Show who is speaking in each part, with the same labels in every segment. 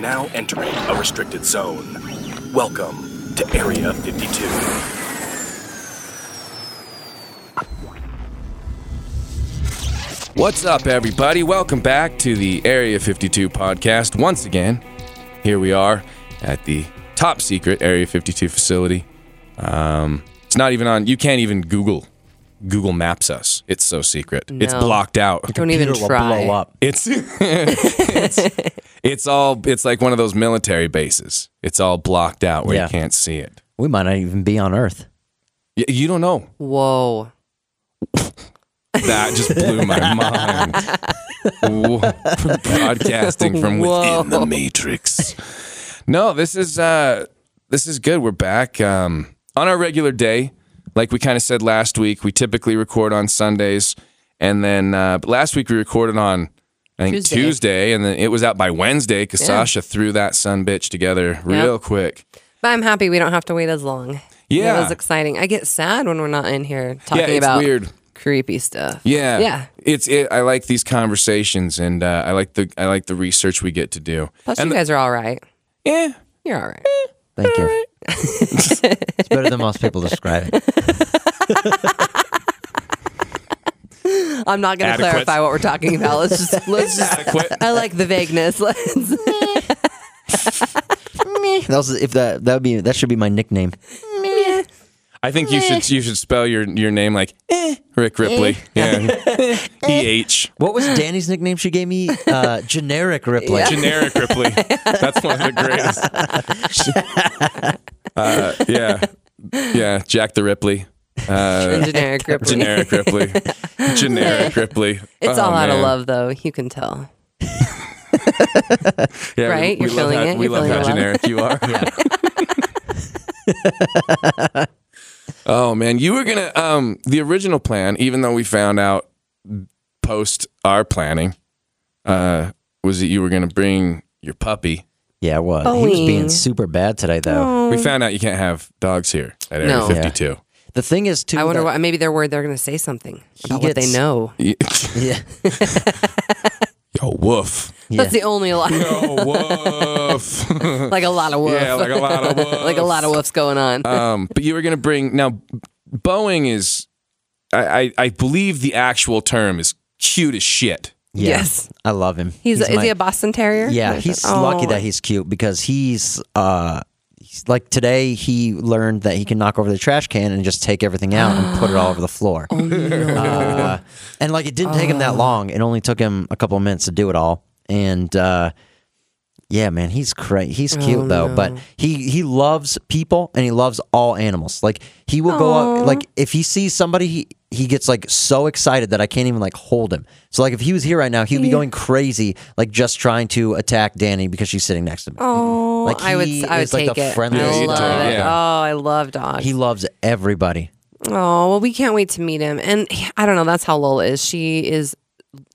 Speaker 1: Now entering a restricted zone. Welcome to Area 52.
Speaker 2: What's up, everybody? Welcome back to the Area 52 podcast. Once again, here we are at the top secret Area 52 facility. Um, it's not even on, you can't even Google. Google Maps us. It's so secret. It's blocked out.
Speaker 3: Don't even
Speaker 4: Computer will
Speaker 3: try.
Speaker 4: blow up.
Speaker 2: It's, it's it's all it's like one of those military bases. It's all blocked out where
Speaker 4: Yeah.
Speaker 2: you can't see it.
Speaker 4: We might not even be on Earth.
Speaker 2: Y- You don't know.
Speaker 3: Whoa.
Speaker 2: That just blew my mind. Whoa. Broadcasting from within the matrix. No, this is uh this is good. We're back um on our regular day. Like we kind of said last week, we typically record on Sundays and then uh last week we recorded on I think
Speaker 3: Tuesday.
Speaker 2: Tuesday, and then it was out by Wednesday because
Speaker 3: Yeah.
Speaker 2: Sasha threw that son bitch together real quick.
Speaker 3: But I'm happy we don't have to wait as long.
Speaker 2: Yeah.
Speaker 3: It was exciting. I get sad when we're not in here talking
Speaker 2: yeah, it's
Speaker 3: about
Speaker 2: weird.
Speaker 3: creepy stuff.
Speaker 2: Yeah,
Speaker 3: Yeah.
Speaker 2: It's it. I like these conversations, and uh, I like the I like the research we get to do.
Speaker 3: Plus,
Speaker 2: and
Speaker 3: you guys are all right.
Speaker 2: yeah,
Speaker 3: You're all right.
Speaker 4: Thank you. it's better than most people describe it.
Speaker 3: I'm not going to clarify what we're talking about. Let's just let's just.
Speaker 2: adequate.
Speaker 3: I like the vagueness. Let's.
Speaker 4: That was, if that that would be that should be my nickname.
Speaker 2: I think you should you should spell your your name like eh, Rick Ripley. Yeah, E H
Speaker 4: What was Danny's nickname she gave me? Uh, generic Ripley.
Speaker 2: generic Ripley. That's one of the greatest. Uh, yeah, yeah, Jack the Ripley. Uh,
Speaker 3: generic Ripley.
Speaker 2: generic Ripley. Generic Ripley.
Speaker 3: It's
Speaker 2: Oh,
Speaker 3: all out of love, though. You can tell.
Speaker 2: Yeah,
Speaker 3: Right?
Speaker 2: We,
Speaker 3: You're
Speaker 2: we
Speaker 3: feeling
Speaker 2: how,
Speaker 3: it?
Speaker 2: We
Speaker 3: You're
Speaker 2: love how
Speaker 3: the love?
Speaker 2: generic you are. Oh man, you were gonna um the original plan, even though we found out post our planning, uh, was that you were gonna bring your puppy.
Speaker 4: Yeah, it was. He was being super bad today, though.
Speaker 2: We found out you can't have dogs here at Area
Speaker 3: No.
Speaker 2: 52.
Speaker 4: The thing is, too.
Speaker 3: I wonder
Speaker 4: that-
Speaker 3: why. Maybe they're worried they're going to say something about what they
Speaker 4: gets-
Speaker 3: know.
Speaker 4: Yeah,
Speaker 2: Yo, woof.
Speaker 4: Yeah.
Speaker 3: That's the only lot.
Speaker 2: Yo, woof.
Speaker 3: like a lot of woof.
Speaker 2: yeah, like a lot of woof.
Speaker 3: like a lot of woofs going on.
Speaker 2: Um, but you were gonna bring now. Boeing is, I, I, I believe the actual term is cute as shit.
Speaker 4: Yeah.
Speaker 3: Yes.
Speaker 4: I love him.
Speaker 3: He's, is
Speaker 4: my-
Speaker 3: he a Boston Terrier?
Speaker 4: Yeah, he's
Speaker 3: Oh.
Speaker 4: lucky that he's cute because he's uh he's, like today he learned that he can knock over the trash can and just take everything out and put it all over the floor.
Speaker 3: Oh,
Speaker 4: uh, and like it didn't take him that long. It only took him a couple of minutes to do it all. And uh yeah, man, he's crazy. He's cute
Speaker 3: Oh,
Speaker 4: though, but he he loves people and he loves all animals. Like he will go up like if he sees somebody he he gets like so excited that I can't even like hold him. So like if he was here right now, he'd be going crazy like just trying to attack Danny because she's sitting next to me.
Speaker 3: Oh,
Speaker 4: Like,
Speaker 3: I would.
Speaker 4: he
Speaker 3: I would
Speaker 4: is, like,
Speaker 3: take
Speaker 4: the
Speaker 3: it. I love
Speaker 2: it,
Speaker 3: it.
Speaker 2: yeah.
Speaker 3: Oh, I love dogs.
Speaker 4: He loves everybody.
Speaker 3: oh well, we can't wait to meet him. And I don't know. That's how Lola is. She is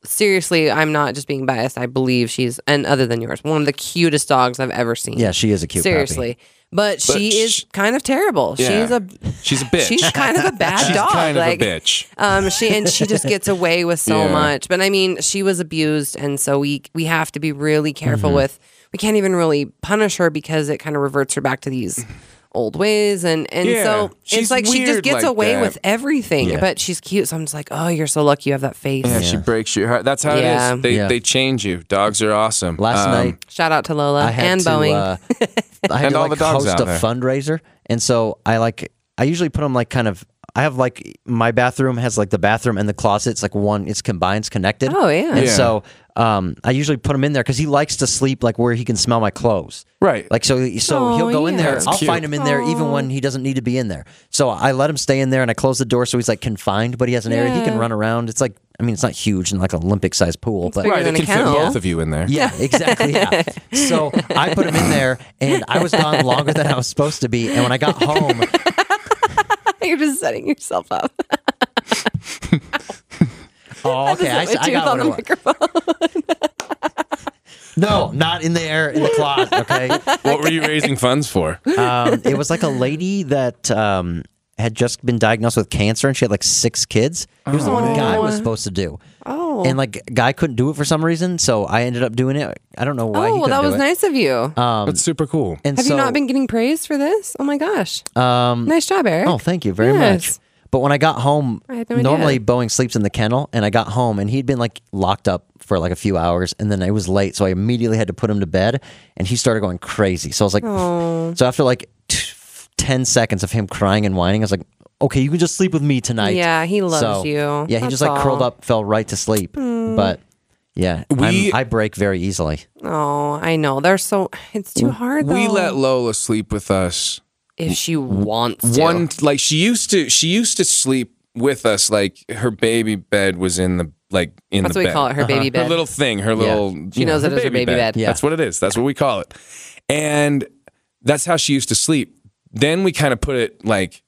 Speaker 3: seriously. I'm not just being biased. I believe she's and other than yours, one of the cutest dogs I've ever seen.
Speaker 4: Yeah, she is a cute puppy.
Speaker 3: seriously. But, she
Speaker 2: sh-
Speaker 3: is kind of terrible.
Speaker 2: Yeah.
Speaker 3: She's a
Speaker 2: She's a bitch.
Speaker 3: she's kind of a bad
Speaker 2: She's
Speaker 3: dog.
Speaker 2: kind of
Speaker 3: like,
Speaker 2: a bitch.
Speaker 3: Um, she and she just gets away with so
Speaker 2: Yeah.
Speaker 3: much. But I mean, she was abused, and so we we have to be really careful
Speaker 2: Mm-hmm.
Speaker 3: with. We can't even really punish her because it kind of reverts her back to these old ways, and and
Speaker 2: Yeah,
Speaker 3: so
Speaker 2: she's
Speaker 3: it's like she just gets
Speaker 2: like
Speaker 3: away
Speaker 2: that.
Speaker 3: with everything.
Speaker 4: Yeah.
Speaker 3: But she's cute, so I'm just like, oh, you're so lucky you have that face.
Speaker 2: Yeah, she breaks your heart. That's how
Speaker 3: Yeah.
Speaker 2: it is. They
Speaker 4: Yeah.
Speaker 2: they change you. Dogs are awesome.
Speaker 4: Last
Speaker 2: Um,
Speaker 4: night
Speaker 3: Shout out to Lola
Speaker 4: I had
Speaker 3: and
Speaker 4: to,
Speaker 3: Boeing.
Speaker 4: uh, I had
Speaker 2: And
Speaker 4: to
Speaker 2: all
Speaker 4: like
Speaker 2: the dogs
Speaker 4: host a
Speaker 2: there.
Speaker 4: fundraiser, and so I like I usually put them like kind of. I have like my bathroom has like the bathroom and the closet. It's like one. It's combined, it's connected.
Speaker 3: Oh, yeah.
Speaker 4: And
Speaker 2: Yeah.
Speaker 4: so um, I usually put him in there because he likes to sleep like where he can smell my clothes.
Speaker 2: Right.
Speaker 4: Like so, so he'll go in
Speaker 3: yeah.
Speaker 4: there.
Speaker 2: That's
Speaker 4: I'll
Speaker 2: cute.
Speaker 4: find him in there even when he doesn't need to be in there. So I let him stay in there, and I close the door so he's like confined, but he has an area he can run around. It's like I mean, it's not huge and like an Olympic sized pool, but
Speaker 3: bigger
Speaker 2: right.
Speaker 3: than
Speaker 2: It
Speaker 3: a
Speaker 2: can fit
Speaker 3: kennel.
Speaker 2: both of you in there.
Speaker 4: yeah, exactly. Yeah. So I put him in there, and I was gone longer than I was supposed to be. And when I got home,
Speaker 3: you're just setting yourself up.
Speaker 4: oh, okay, I,
Speaker 3: Just
Speaker 4: I
Speaker 3: tooth
Speaker 4: got
Speaker 3: on the
Speaker 4: what it was.
Speaker 3: microphone.
Speaker 4: No, not in there in the closet. Okay,
Speaker 2: What were you raising funds for?
Speaker 4: um, it was like a lady that um, had just been diagnosed with cancer, and she had like six kids. It was the one Guy was supposed to do.
Speaker 3: Oh, Oh.
Speaker 4: and like guy couldn't do it for some reason, so I ended up doing it. I don't know why. he
Speaker 3: oh, well, that was
Speaker 4: it.
Speaker 3: nice of you.
Speaker 4: Um,
Speaker 2: That's super cool.
Speaker 4: and
Speaker 3: Have
Speaker 4: so,
Speaker 3: you not been getting praised for this? Oh my gosh.
Speaker 4: Um,
Speaker 3: Nice job, Eric.
Speaker 4: Oh, thank you very
Speaker 3: Yes.
Speaker 4: much. But when I got home,
Speaker 3: I had no idea.
Speaker 4: normally Boeing sleeps in the kennel, and I got home and he'd been like locked up for like a few hours, and then I was late, so I immediately had to put him to bed, and he started going crazy. So I was like,
Speaker 3: Oh.
Speaker 4: so after like t- ten seconds of him crying and whining, I was like, okay, you can just sleep with me tonight.
Speaker 3: Yeah, he loves
Speaker 4: So,
Speaker 3: you.
Speaker 4: Yeah, he
Speaker 3: That's
Speaker 4: just like curled
Speaker 3: all.
Speaker 4: up, fell right to sleep. Hmm. But yeah,
Speaker 2: We-
Speaker 4: I'm, I break very easily.
Speaker 3: Oh, I know. They're so. It's too hard. Though.
Speaker 2: We let Lola sleep with us
Speaker 3: if she wants to.
Speaker 2: one like she used to she used to sleep with us like her baby bed was in the like in
Speaker 3: That's
Speaker 2: the
Speaker 3: what we call it. Her baby bed.
Speaker 2: her
Speaker 3: bed.
Speaker 2: little thing her little
Speaker 3: She
Speaker 2: you know,
Speaker 3: knows it is her baby bed.
Speaker 4: Yeah.
Speaker 2: that's what it is that's what we call it and that's how she used to sleep then we kind of put it like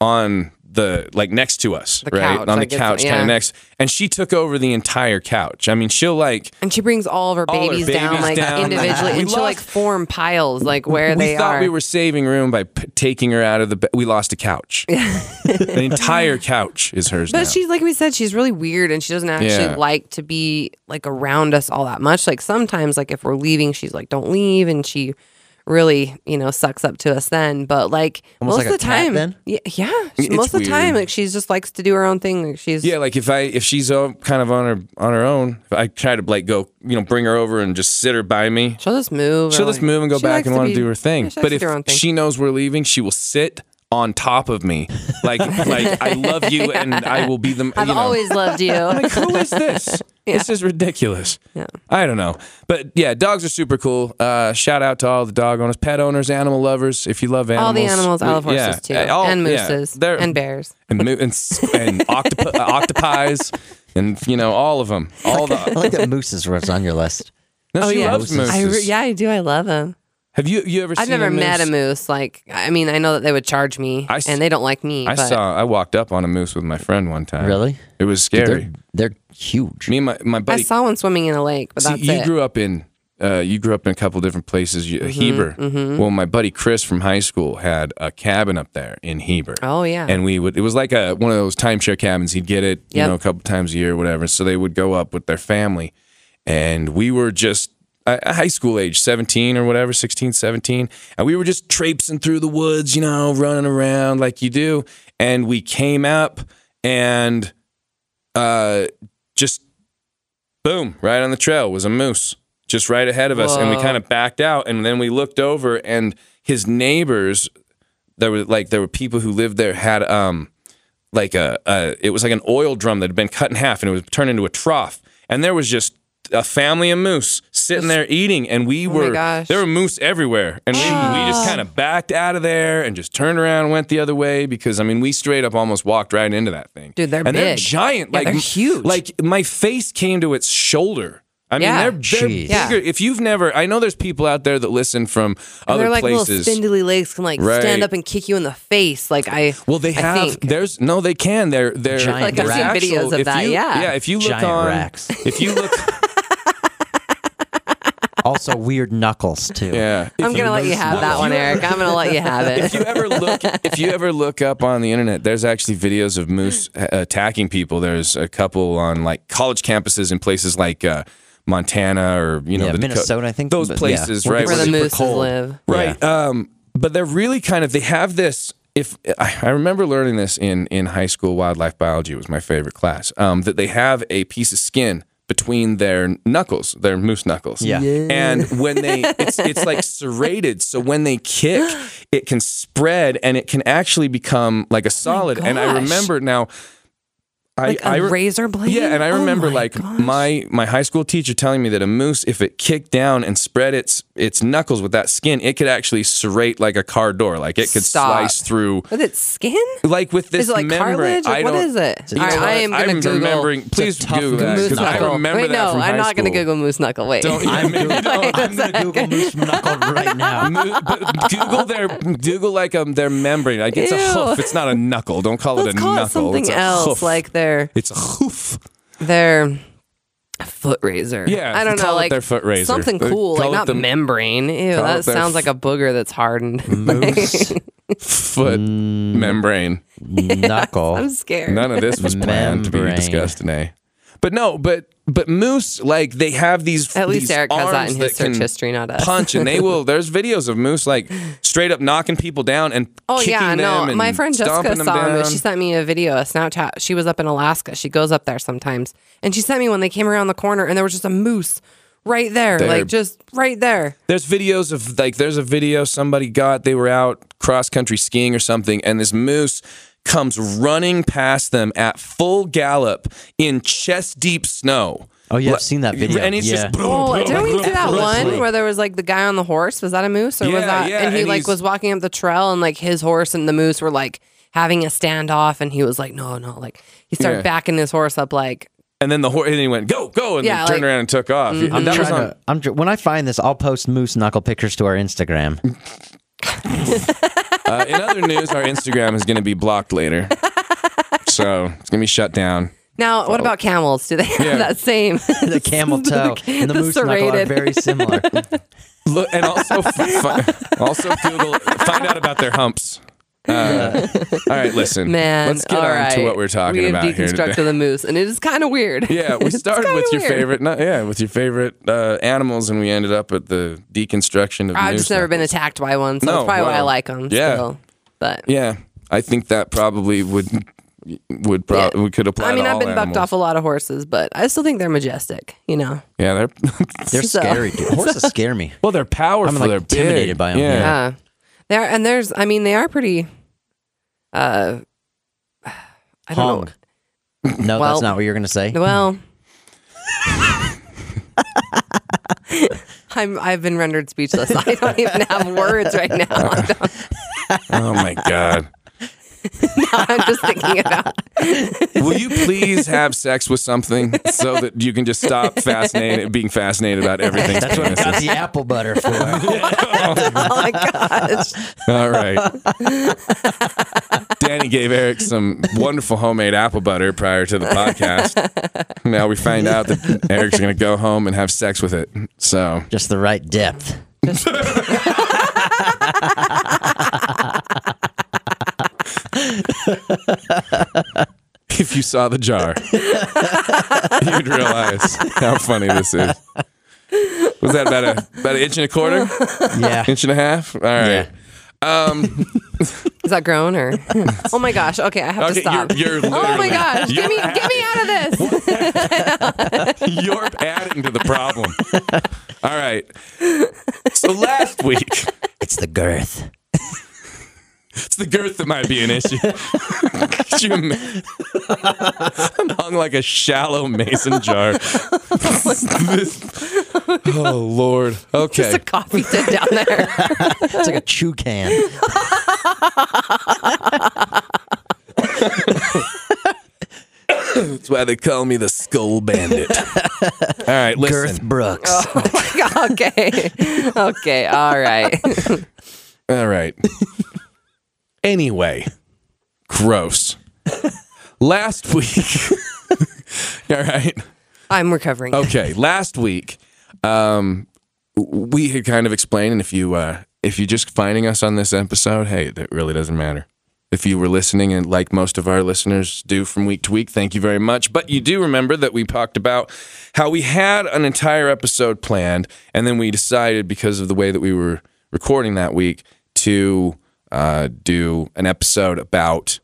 Speaker 2: on the like next to us
Speaker 3: The
Speaker 2: right
Speaker 3: couch,
Speaker 2: on the couch kind
Speaker 3: yeah.
Speaker 2: of next and she took over the entire couch i mean she'll like
Speaker 3: and she brings all of her
Speaker 2: All her
Speaker 3: babies, down
Speaker 2: babies
Speaker 3: like
Speaker 2: down.
Speaker 3: individually,
Speaker 2: We
Speaker 3: and she'll like form piles like where
Speaker 2: we
Speaker 3: they
Speaker 2: thought
Speaker 3: are.
Speaker 2: we were saving room by p- taking her out of the bed we lost a couch the entire couch is hers
Speaker 3: But
Speaker 2: now.
Speaker 3: she's like we said, she's really weird and she doesn't actually
Speaker 2: Yeah.
Speaker 3: like to be like around us all that much. Like sometimes, like if we're leaving, she's like, "Don't leave," and she really, you know, sucks up to us then. But like
Speaker 4: Almost
Speaker 3: most
Speaker 4: like
Speaker 3: of the
Speaker 4: a cat
Speaker 3: time,
Speaker 4: then?
Speaker 3: yeah, yeah. she-
Speaker 2: It's
Speaker 3: most of the time,
Speaker 2: weird.
Speaker 3: like she just likes to do her own thing. Like she's
Speaker 2: Yeah, like if I if she's uh, kind of on her on her own, if I try to like go, you know, bring her over and just sit her by me.
Speaker 3: she'll just move. or,
Speaker 2: She'll just
Speaker 3: like-
Speaker 2: move and go
Speaker 3: she
Speaker 2: back
Speaker 3: likes
Speaker 2: and want
Speaker 3: be-
Speaker 2: to do her thing.
Speaker 3: yeah, she
Speaker 2: but
Speaker 3: to
Speaker 2: if
Speaker 3: do her own thing.
Speaker 2: she knows we're leaving, she will sit on top of me, like like I love you and I will be the.
Speaker 3: I've
Speaker 2: you know.
Speaker 3: always loved you.
Speaker 2: like who is this? This is ridiculous.
Speaker 3: Yeah.
Speaker 2: I don't know, but yeah, dogs are super cool. Uh, shout out to all the dog owners, pet owners, animal lovers. If you love animals,
Speaker 3: all the animals, I love
Speaker 2: we-
Speaker 3: horses
Speaker 2: yeah,
Speaker 3: too,
Speaker 2: all-
Speaker 3: and mooses,
Speaker 2: they're-
Speaker 3: and bears.
Speaker 2: and mo- and, s- and octopi, uh, octopies, and you know all of them. All
Speaker 4: I
Speaker 2: the
Speaker 4: like that mooses was on your list.
Speaker 2: no, she
Speaker 3: yeah.
Speaker 2: loves mooses.
Speaker 3: I re- yeah, I do. I love them.
Speaker 2: Have you you ever?
Speaker 3: I've
Speaker 2: seen
Speaker 3: never
Speaker 2: a moose?
Speaker 3: met a moose. Like, I mean, I know that they would charge me,
Speaker 2: I s-
Speaker 3: and they don't like me.
Speaker 2: I
Speaker 3: but
Speaker 2: saw. I walked up on a moose with my friend one time.
Speaker 4: Really?
Speaker 2: It was
Speaker 4: Dude,
Speaker 2: scary.
Speaker 4: They're, they're huge.
Speaker 2: Me and my my buddy.
Speaker 3: I saw one swimming in a lake, but
Speaker 2: see,
Speaker 3: that's
Speaker 2: you
Speaker 3: it.
Speaker 2: grew up in. Uh, you grew up in a couple different places. You, Heber. Well, my buddy Chris from high school had a cabin up there in Heber.
Speaker 3: oh yeah,
Speaker 2: and we would it was like a one of those timeshare cabins he'd get it you know a couple times a year or whatever so they would go up with their family and we were just a high school age 17 or whatever 16 17 and we were just traipsing through the woods you know running around like you do and we came up and uh just boom right on the trail was a moose just right ahead of us and we kind of backed out and then we looked over and his neighbors there were like there were people who lived there had um like a, a it was like an oil drum that had been cut in half and it was turned into a trough and there was just a family of moose sitting there eating and we oh
Speaker 3: my
Speaker 2: were there were moose everywhere and we, we just kind of backed out of there and just turned around and went the other way because i mean we straight up almost walked right into that thing
Speaker 3: Dude, they're
Speaker 2: and they're giant
Speaker 3: Yeah,
Speaker 2: like
Speaker 3: they're huge.
Speaker 2: like my face came to its shoulder I mean,
Speaker 3: Yeah.
Speaker 2: they're, they're bigger.
Speaker 3: Yeah.
Speaker 2: If you've never, I know there's people out there that listen from
Speaker 3: and
Speaker 2: other
Speaker 3: they're like little
Speaker 2: places.
Speaker 3: spindly legs can like
Speaker 2: Right.
Speaker 3: stand up and kick you in the face. Like I,
Speaker 2: Well, they
Speaker 3: I
Speaker 2: have.
Speaker 3: think.
Speaker 2: There's no, they can. They're they're
Speaker 4: Giant
Speaker 3: Like, I've seen
Speaker 2: they're
Speaker 3: videos of
Speaker 2: if
Speaker 3: that,
Speaker 2: you-
Speaker 3: yeah.
Speaker 2: yeah. If you look
Speaker 4: Giant
Speaker 2: on,
Speaker 4: racks.
Speaker 2: if you look,
Speaker 4: Also weird knuckles too.
Speaker 2: yeah.
Speaker 3: I'm gonna let you have that one, Eric. I'm gonna let you have
Speaker 2: If
Speaker 3: it.
Speaker 2: you ever look, if you ever look up on the internet, there's actually videos of moose attacking people. There's a couple on like college campuses in places like uh, Montana or you know
Speaker 4: Yeah,
Speaker 2: the Daco-
Speaker 4: Minnesota, I think,
Speaker 2: those
Speaker 4: but yeah.
Speaker 2: places,
Speaker 4: Where
Speaker 2: right?
Speaker 3: Where the
Speaker 2: they-
Speaker 3: mooses
Speaker 4: cold.
Speaker 3: live.
Speaker 2: Right. Um, but they're really kind of they have this. If I I remember learning this in in high school, wildlife biology was my favorite class. Um, that they have a piece of skin between their knuckles, their moose knuckles.
Speaker 4: Yeah. Yeah.
Speaker 2: And when they, it's it's like serrated, so when they kick, it can spread and it can actually become like a oh solid. and I remember now. I,
Speaker 3: Like a
Speaker 2: I re-
Speaker 3: razor blade.
Speaker 2: yeah, and I
Speaker 3: Oh
Speaker 2: remember
Speaker 3: my
Speaker 2: like
Speaker 3: gosh.
Speaker 2: my my high school teacher telling me that a moose, if it kicked down and spread its its knuckles with that skin, it could actually serrate like a car door, like it could
Speaker 3: Stop.
Speaker 2: slice through,
Speaker 3: with its skin.
Speaker 2: like with this
Speaker 3: Is it like
Speaker 2: membrane.
Speaker 3: cartilage? Like,
Speaker 2: I
Speaker 3: what
Speaker 2: don't,
Speaker 3: is it?
Speaker 4: It's
Speaker 3: All right, I am gonna
Speaker 2: I'm
Speaker 3: Google
Speaker 2: remembering. Please
Speaker 4: tough
Speaker 2: Google that
Speaker 3: moose
Speaker 2: I
Speaker 3: knuckle.
Speaker 2: remember
Speaker 3: Wait,
Speaker 2: that
Speaker 3: no,
Speaker 2: from
Speaker 3: I'm not gonna
Speaker 2: school.
Speaker 3: Google moose knuckle. Wait,
Speaker 2: Don't
Speaker 4: I'm
Speaker 2: maybe
Speaker 4: Googling,
Speaker 2: don't.
Speaker 4: I'm gonna Google moose knuckle right now.
Speaker 2: Mo- but Google their Google like um their membrane. Like it's a
Speaker 3: Ew.
Speaker 2: hoof. It's not a knuckle. Don't call
Speaker 3: let's
Speaker 2: it a
Speaker 3: call
Speaker 2: knuckle.
Speaker 3: it something
Speaker 2: it's a
Speaker 3: else,
Speaker 2: hoof.
Speaker 3: like their
Speaker 2: it's a hoof.
Speaker 3: their foot razor.
Speaker 2: Yeah,
Speaker 3: I don't know,
Speaker 2: it
Speaker 3: like
Speaker 2: their foot razor.
Speaker 3: something
Speaker 2: uh,
Speaker 3: cool,
Speaker 2: call
Speaker 3: like not
Speaker 2: the-
Speaker 3: membrane. Ew, that
Speaker 2: it their
Speaker 3: sounds like a booger that's hardened.
Speaker 4: Moose
Speaker 2: foot mm. membrane.
Speaker 4: knuckle.
Speaker 3: I'm scared.
Speaker 2: None of this was planned to be
Speaker 4: Membrane.
Speaker 2: discussed today. But no, but but moose like they have these.
Speaker 3: At least
Speaker 2: these
Speaker 3: Eric has that in his search history, not us.
Speaker 2: Punch and they will. There's videos of moose like straight up knocking people down and
Speaker 3: Oh yeah, no. My friend Jessica saw him. She sent me a video, a Snapchat. She was up in Alaska. She goes up there sometimes, and she sent me when they came around the corner, and there was just a moose right there,
Speaker 2: There.
Speaker 3: like just right there.
Speaker 2: There's videos of like there's a video somebody got they were out cross country skiing or something and this moose comes running past them at full gallop in chest deep snow.
Speaker 4: Oh, yeah, I've seen that video.
Speaker 2: And he's
Speaker 4: Yeah.
Speaker 2: just
Speaker 3: Oh, didn't we see that one where there was like the guy on the horse? Was that a moose or was
Speaker 2: Yeah,
Speaker 3: that?
Speaker 2: yeah,
Speaker 3: and he
Speaker 2: and
Speaker 3: like
Speaker 2: he's-
Speaker 3: was walking up the trail, and like his horse and the moose were like having a standoff, and he was like, no, no, like he started
Speaker 2: Yeah.
Speaker 3: backing his horse up, like
Speaker 2: and then the horse and he went go go and
Speaker 3: Yeah,
Speaker 2: then turned
Speaker 3: like-
Speaker 2: around and took off. Mm-hmm.
Speaker 4: I'm
Speaker 2: that
Speaker 4: trying
Speaker 2: on
Speaker 4: to. I'm tr- when I find this, I'll post moose knuckle pictures to our Instagram.
Speaker 2: uh, in other news our Instagram is going to be blocked later. So, it's going to be shut down.
Speaker 3: Now, what about camels? Do they have
Speaker 2: Yeah.
Speaker 3: that same?
Speaker 4: the camel toe and the, moose knuckle are
Speaker 3: serrated.
Speaker 4: very similar.
Speaker 2: Look, and also fi- also Google find out about their humps. Uh, all right, listen.
Speaker 3: Man,
Speaker 2: let's get
Speaker 3: all
Speaker 2: on
Speaker 3: right.
Speaker 2: to what we're talking
Speaker 3: we
Speaker 2: about
Speaker 3: have
Speaker 2: here
Speaker 3: deconstructed
Speaker 2: today.
Speaker 3: the moose, and it is kind of weird.
Speaker 2: Yeah, we started with your
Speaker 3: weird.
Speaker 2: favorite, no, yeah, with your favorite uh, animals, and we ended up at the deconstruction of.
Speaker 3: I've
Speaker 2: moose
Speaker 3: just never been attacked by one, so
Speaker 2: No,
Speaker 3: that's probably why I like them.
Speaker 2: Yeah.
Speaker 3: Still. But
Speaker 2: Yeah, I think that probably would would probably
Speaker 3: Yeah.
Speaker 2: we could apply.
Speaker 3: I mean,
Speaker 2: to
Speaker 3: I've
Speaker 2: all
Speaker 3: been bucked off a lot of horses, but I still think they're majestic. You know.
Speaker 2: Yeah, they're
Speaker 4: They're
Speaker 3: So-
Speaker 4: scary, dude. Horses scare me.
Speaker 2: well, they're powerful.
Speaker 4: I'm, like,
Speaker 2: they're big.
Speaker 4: intimidated by 'em,
Speaker 2: Yeah.
Speaker 4: yeah.
Speaker 3: Yeah. They are, and there's. I mean, they are pretty. Uh, I don't
Speaker 4: know. No,
Speaker 3: Well-
Speaker 4: that's not what you're gonna say.
Speaker 3: Well. I'm. I've been rendered speechless. I don't even have words right now. I don't-
Speaker 2: Oh my god.
Speaker 3: I'm just thinking about.
Speaker 2: Will you please have sex with something so that you can just stop fascinated, being fascinated about everything?
Speaker 4: That's what I got the apple butter for.
Speaker 3: Oh my gosh.
Speaker 2: All right. Danny gave Eric some wonderful homemade apple butter prior to the podcast. Now we find out that Eric's going to go home and have sex with it. So,
Speaker 4: Just the right depth.
Speaker 2: if you saw the jar, you'd realize how funny this is. Was that about a about an inch and a quarter,
Speaker 4: Yeah.
Speaker 2: inch and a half? All right.
Speaker 4: Yeah.
Speaker 3: Um, is that grown or? Oh my gosh. Okay, I have to stop.
Speaker 2: you're, you're
Speaker 3: oh my gosh.
Speaker 2: you're
Speaker 3: Get me, get me out of this.
Speaker 2: You're adding to the problem. All right. So last week,
Speaker 4: It's the girth.
Speaker 2: It's the girth that might be an issue. Could you ima- I'm hung like a shallow mason jar. This- oh Lord. Okay.
Speaker 3: Just a coffee tin down there.
Speaker 4: It's like a chew can.
Speaker 2: That's why they call me the Skull Bandit. All right,
Speaker 4: Girth
Speaker 2: listen.
Speaker 4: Brooks.
Speaker 3: Oh, okay. Okay. All right.
Speaker 2: All right. Anyway, gross. Last week. All right.
Speaker 3: I'm recovering.
Speaker 2: Okay, last week, um, we had kind of explained, and if you uh, if you're just finding us on this episode, hey, that really doesn't matter. If you were listening, and like most of our listeners do from week to week, thank you very much. But you do remember that we talked about how we had an entire episode planned, and then we decided because of the way that we were recording that week to uh, do an episode about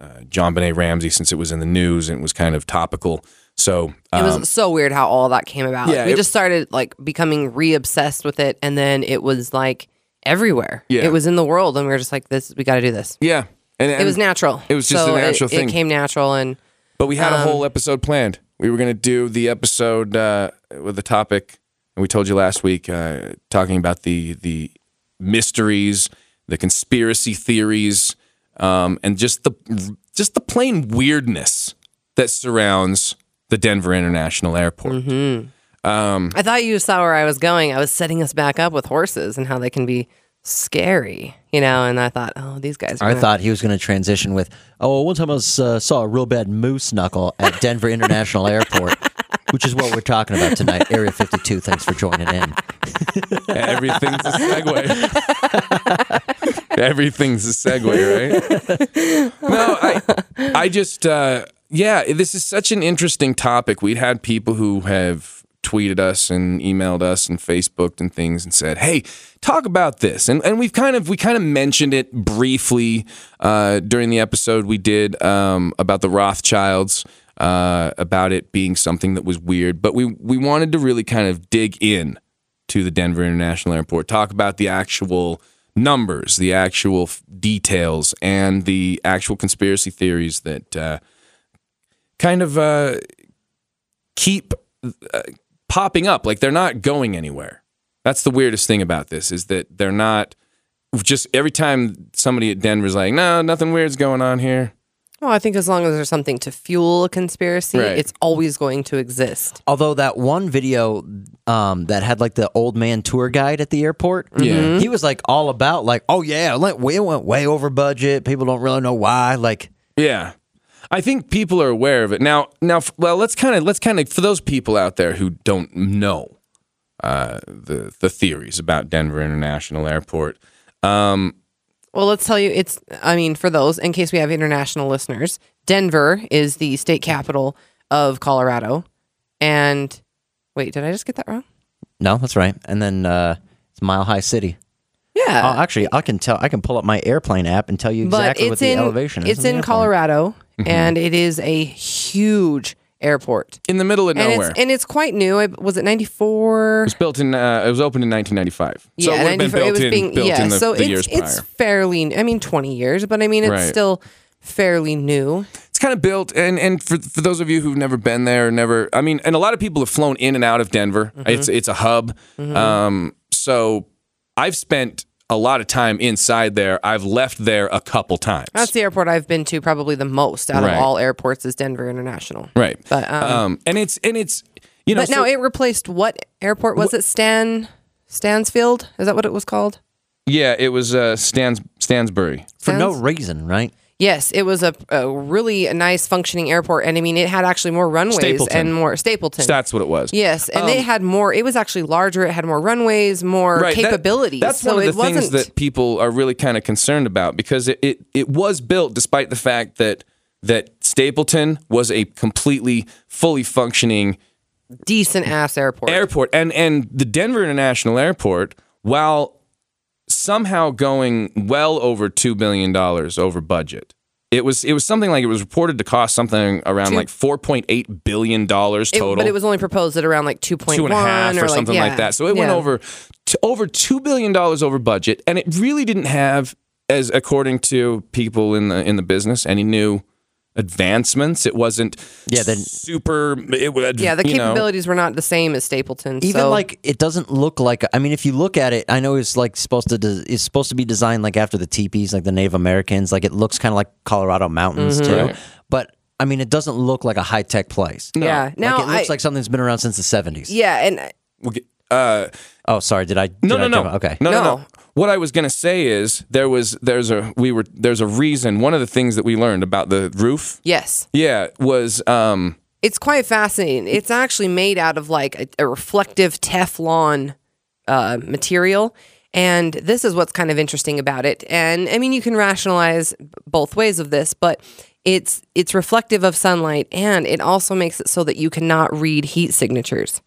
Speaker 2: uh, JonBenét Ramsey since it was in the news and it was kind of topical. So
Speaker 3: It
Speaker 2: um,
Speaker 3: was so weird how all that came about.
Speaker 2: Yeah,
Speaker 3: we
Speaker 2: it-
Speaker 3: just started like becoming re-obsessed with it, and then it was like everywhere.
Speaker 2: Yeah.
Speaker 3: It was in the world, and we were just like, "This, we got to do this."
Speaker 2: Yeah, and,
Speaker 3: It was natural.
Speaker 2: It was just
Speaker 3: So
Speaker 2: a natural
Speaker 3: it,
Speaker 2: thing.
Speaker 3: It came natural, and
Speaker 2: but we had a
Speaker 3: um,
Speaker 2: whole episode planned. We were going to do the episode uh, with the topic, and we told you last week, uh, talking about the the mysteries, the conspiracy theories, um, and just the just the plain weirdness that surrounds the Denver International Airport.
Speaker 3: Mm-hmm. I thought you saw where I was going. I was setting us back up with horses and how they can be scary, you know. And I thought, oh, these guys. Are
Speaker 4: I
Speaker 3: gonna-
Speaker 4: thought he was going to transition with, oh, one time I was, uh, saw a real bad moose knuckle at Denver International Airport, which is what we're talking about tonight. Area 52, thanks for joining in.
Speaker 2: Everything's a segue. Everything's a segue, right? no, I, I just, uh, yeah, this is such an interesting topic. We'd had people who have tweeted us and emailed us and Facebooked and things and said, "Hey, talk about this." And and we've kind of we kind of mentioned it briefly uh, during the episode we did um, about the Rothschilds, uh, about it being something that was weird, but we we wanted to really kind of dig in to the Denver International Airport, talk about the actual numbers, the actual f- details, and the actual conspiracy theories that uh, kind of uh, keep uh, popping up. Like they're not going anywhere. That's the weirdest thing about this is that they're not just every time somebody at Denver's like, no, nothing weird's going on here.
Speaker 3: Well, I think as long as there's something to fuel a conspiracy,
Speaker 2: Right.
Speaker 3: it's always going to exist.
Speaker 4: Although that one video um, that had like the old man tour guide at the airport,
Speaker 2: Yeah.
Speaker 4: he was like all about like, oh yeah, like we went way over budget. People don't really know why. Like,
Speaker 2: Yeah. I think people are aware of it. Now now f- well let's kind of let's kind of for those people out there who don't know uh, the the theories about Denver International Airport. Um,
Speaker 3: Well, let's tell you, it's, I mean, for those, in case we have international listeners, Denver is the state capital of Colorado. And wait, did I just get that wrong?
Speaker 4: no, that's right. And then uh, it's Mile High City.
Speaker 3: Yeah.
Speaker 4: Oh, actually, I can tell. I can pull up my airplane app and tell you
Speaker 3: but
Speaker 4: exactly what the
Speaker 3: in,
Speaker 4: elevation is.
Speaker 3: It's in. Colorado, and it is a huge airport.
Speaker 2: in the middle of
Speaker 3: And
Speaker 2: nowhere.
Speaker 3: it's, and it's quite new. I- Was it 94?
Speaker 2: it was built in uh, it was opened in 1995. So
Speaker 3: yeah,
Speaker 2: it would have been built
Speaker 3: it was
Speaker 2: in
Speaker 3: being,
Speaker 2: built
Speaker 3: yeah,
Speaker 2: in the,
Speaker 3: so
Speaker 2: the
Speaker 3: it's, it's fairly, I mean, 20 years, but I mean, it's
Speaker 2: Right.
Speaker 3: still fairly new.
Speaker 2: It's kind of built, and and for for those of you who've never been there, never, I mean, and a lot of people have flown in and out of Denver.
Speaker 3: Mm-hmm.
Speaker 2: It's it's a hub. Um, so I've spent a lot of time inside there. I've left there a couple times.
Speaker 3: That's the airport I've been to probably the most out
Speaker 2: Right.
Speaker 3: of all airports is Denver International.
Speaker 2: right.
Speaker 3: But, um,
Speaker 2: um, and it's and it's you know,
Speaker 3: But
Speaker 2: so-
Speaker 3: now it replaced what airport was it? Stan Stansfield? Is that what it was called?
Speaker 2: yeah, it was uh, Stans Stansbury.
Speaker 4: for no reason, right?
Speaker 3: Yes, it was a, a really nice functioning airport, and I mean, it had actually more runways
Speaker 2: Stapleton.
Speaker 3: and more Stapleton.
Speaker 2: That's what it was.
Speaker 3: Yes, and they had more. It was actually larger. It had more runways, more
Speaker 2: Um, Right, that-
Speaker 3: capabilities.
Speaker 2: that's
Speaker 3: so
Speaker 2: one of
Speaker 3: it
Speaker 2: the things
Speaker 3: wasn't
Speaker 2: that people are really kind of concerned about because it, it, it was built despite the fact that that Stapleton was a completely fully functioning
Speaker 3: decent ass airport.
Speaker 2: airport and and the Denver International Airport while somehow going well over 2 billion dollars over budget. It was it was something like it was reported to cost something around
Speaker 3: Two-
Speaker 2: like 4.8 billion dollars
Speaker 3: It-
Speaker 2: total.
Speaker 3: but it was only proposed at around like two point
Speaker 2: two and a half or,
Speaker 3: like,
Speaker 2: something
Speaker 3: yeah,
Speaker 2: like that. So it went over to over two billion dollars over budget, and it really didn't have, as according to people in the in the business, any new advancements. It wasn't
Speaker 4: Yeah, the,
Speaker 2: super. It would
Speaker 3: Yeah, the
Speaker 2: you know,
Speaker 3: capabilities were not the same as Stapleton.
Speaker 4: Even
Speaker 3: so-
Speaker 4: like it doesn't look like. I mean, if you look at it, I know it's like supposed to. des- It's supposed to be designed like after the teepees, like the Native Americans. Like it looks kind of like Colorado mountains too.
Speaker 2: Right.
Speaker 4: But I mean, it doesn't look like a high tech place.
Speaker 3: yeah. Now
Speaker 4: like it looks
Speaker 3: I,
Speaker 4: like something that's been around since the seventies.
Speaker 3: yeah, and
Speaker 2: we'll get- uh,
Speaker 4: Oh, sorry. Did I?
Speaker 2: no,
Speaker 4: did
Speaker 2: no,
Speaker 4: I
Speaker 2: no.
Speaker 4: jump- Okay.
Speaker 2: no, no, no.
Speaker 3: No.
Speaker 2: What I was gonna say is there was there's a we were there's a reason. One of the things that we learned about the roof,
Speaker 3: yes,
Speaker 2: yeah, was um
Speaker 3: it's quite fascinating. It's actually made out of like a, a reflective Teflon uh, material. And this is what's kind of interesting about it. And I mean, you can rationalize both ways of this, but it's it's reflective of sunlight, and it also makes it so that you cannot read heat signatures.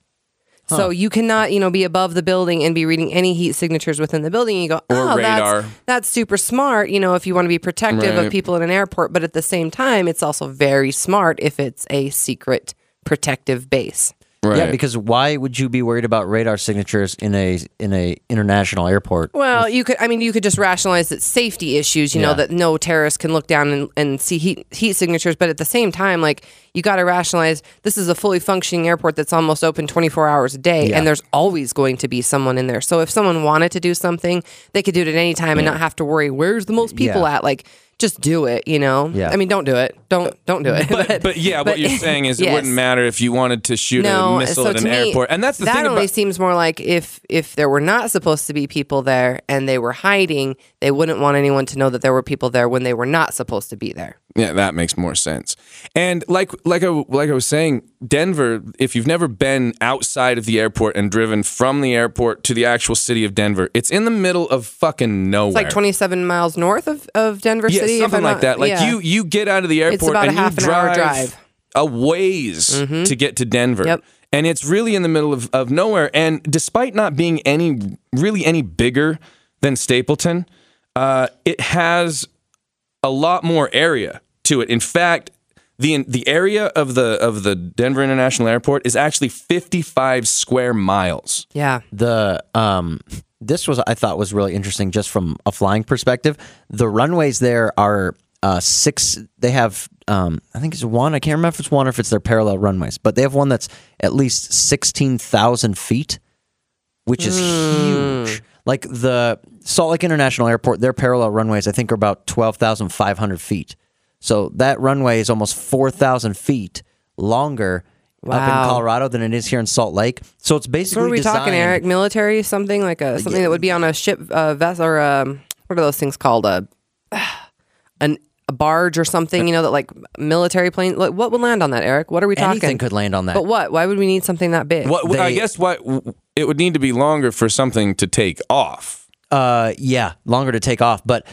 Speaker 3: So you cannot, you know, be above the building and be reading any heat signatures within the building. You go, oh,
Speaker 2: radar.
Speaker 3: that's that's super smart. You know, if you want to be protective
Speaker 2: Right.
Speaker 3: of people in an airport, but at the same time, it's also very smart if it's a secret protective base.
Speaker 2: Right.
Speaker 4: Yeah, because why would you be worried about radar signatures in a in a international airport?
Speaker 3: Well, you could. I mean, you could just rationalize that safety issues. You know that no terrorist can look down and, and see heat heat signatures. But at the same time, like you got to rationalize this is a fully functioning airport that's almost open twenty four hours a day,
Speaker 4: Yeah.
Speaker 3: and there's always going to be someone in there. So if someone wanted to do something, they could do it at any time and not have to worry where's the most people
Speaker 4: Yeah.
Speaker 3: at. Like just do it. You know.
Speaker 4: Yeah.
Speaker 3: I mean, don't do it. Don't don't do it.
Speaker 2: But, but yeah, what you're saying is it wouldn't matter if you wanted to shoot
Speaker 3: no,
Speaker 2: a missile
Speaker 3: so
Speaker 2: at an
Speaker 3: me,
Speaker 2: airport. And that's the
Speaker 3: that
Speaker 2: thing
Speaker 3: only
Speaker 2: about
Speaker 3: seems more like if if there were not supposed to be people there and they were hiding, they wouldn't want anyone to know that there were people there when they were not supposed to be there.
Speaker 2: Yeah, that makes more sense. And like like I, like I was saying, Denver, if you've never been outside of the airport and driven from the airport to the actual city of Denver, it's in the middle of fucking nowhere.
Speaker 3: It's like 27 miles north of, of Denver
Speaker 2: yeah,
Speaker 3: City. if
Speaker 2: something
Speaker 3: I'm
Speaker 2: like
Speaker 3: not-
Speaker 2: that. Like
Speaker 3: yeah.
Speaker 2: you you get out of the airport
Speaker 3: about a half
Speaker 2: you
Speaker 3: an hour
Speaker 2: drive,
Speaker 3: drive. Mm-hmm.
Speaker 2: a ways to get to Denver.
Speaker 3: Yep.
Speaker 2: And it's really in the middle of, of nowhere. And despite not being any really any bigger than Stapleton, uh, it has a lot more area to it. In fact, the the area of the of the Denver International Airport is actually 55 square miles.
Speaker 3: Yeah.
Speaker 4: the um this was I thought was really interesting just from a flying perspective. The runways there are uh six they have um I think it's one, I can't remember if it's one or if it's their parallel runways, but they have one that's at least sixteen thousand feet, which is huge. Like the Salt Lake International Airport, their parallel runways I think are about twelve thousand five hundred feet. So that runway is almost four thousand feet longer up in Colorado than it is here in Salt Lake. So it's basically
Speaker 3: So are we talking, Eric? Military something like a something that would be on a ship uh, vessel or um, what are those things called? A an a barge or something? You know that like military plane. Like, what would land on that, Eric? What are we talking?
Speaker 4: Anything could land on that.
Speaker 3: But what? Why would we need something that big?
Speaker 2: What I
Speaker 4: They-
Speaker 2: guess what it would need to be longer for something to take off.
Speaker 4: Uh, yeah, longer to take off. But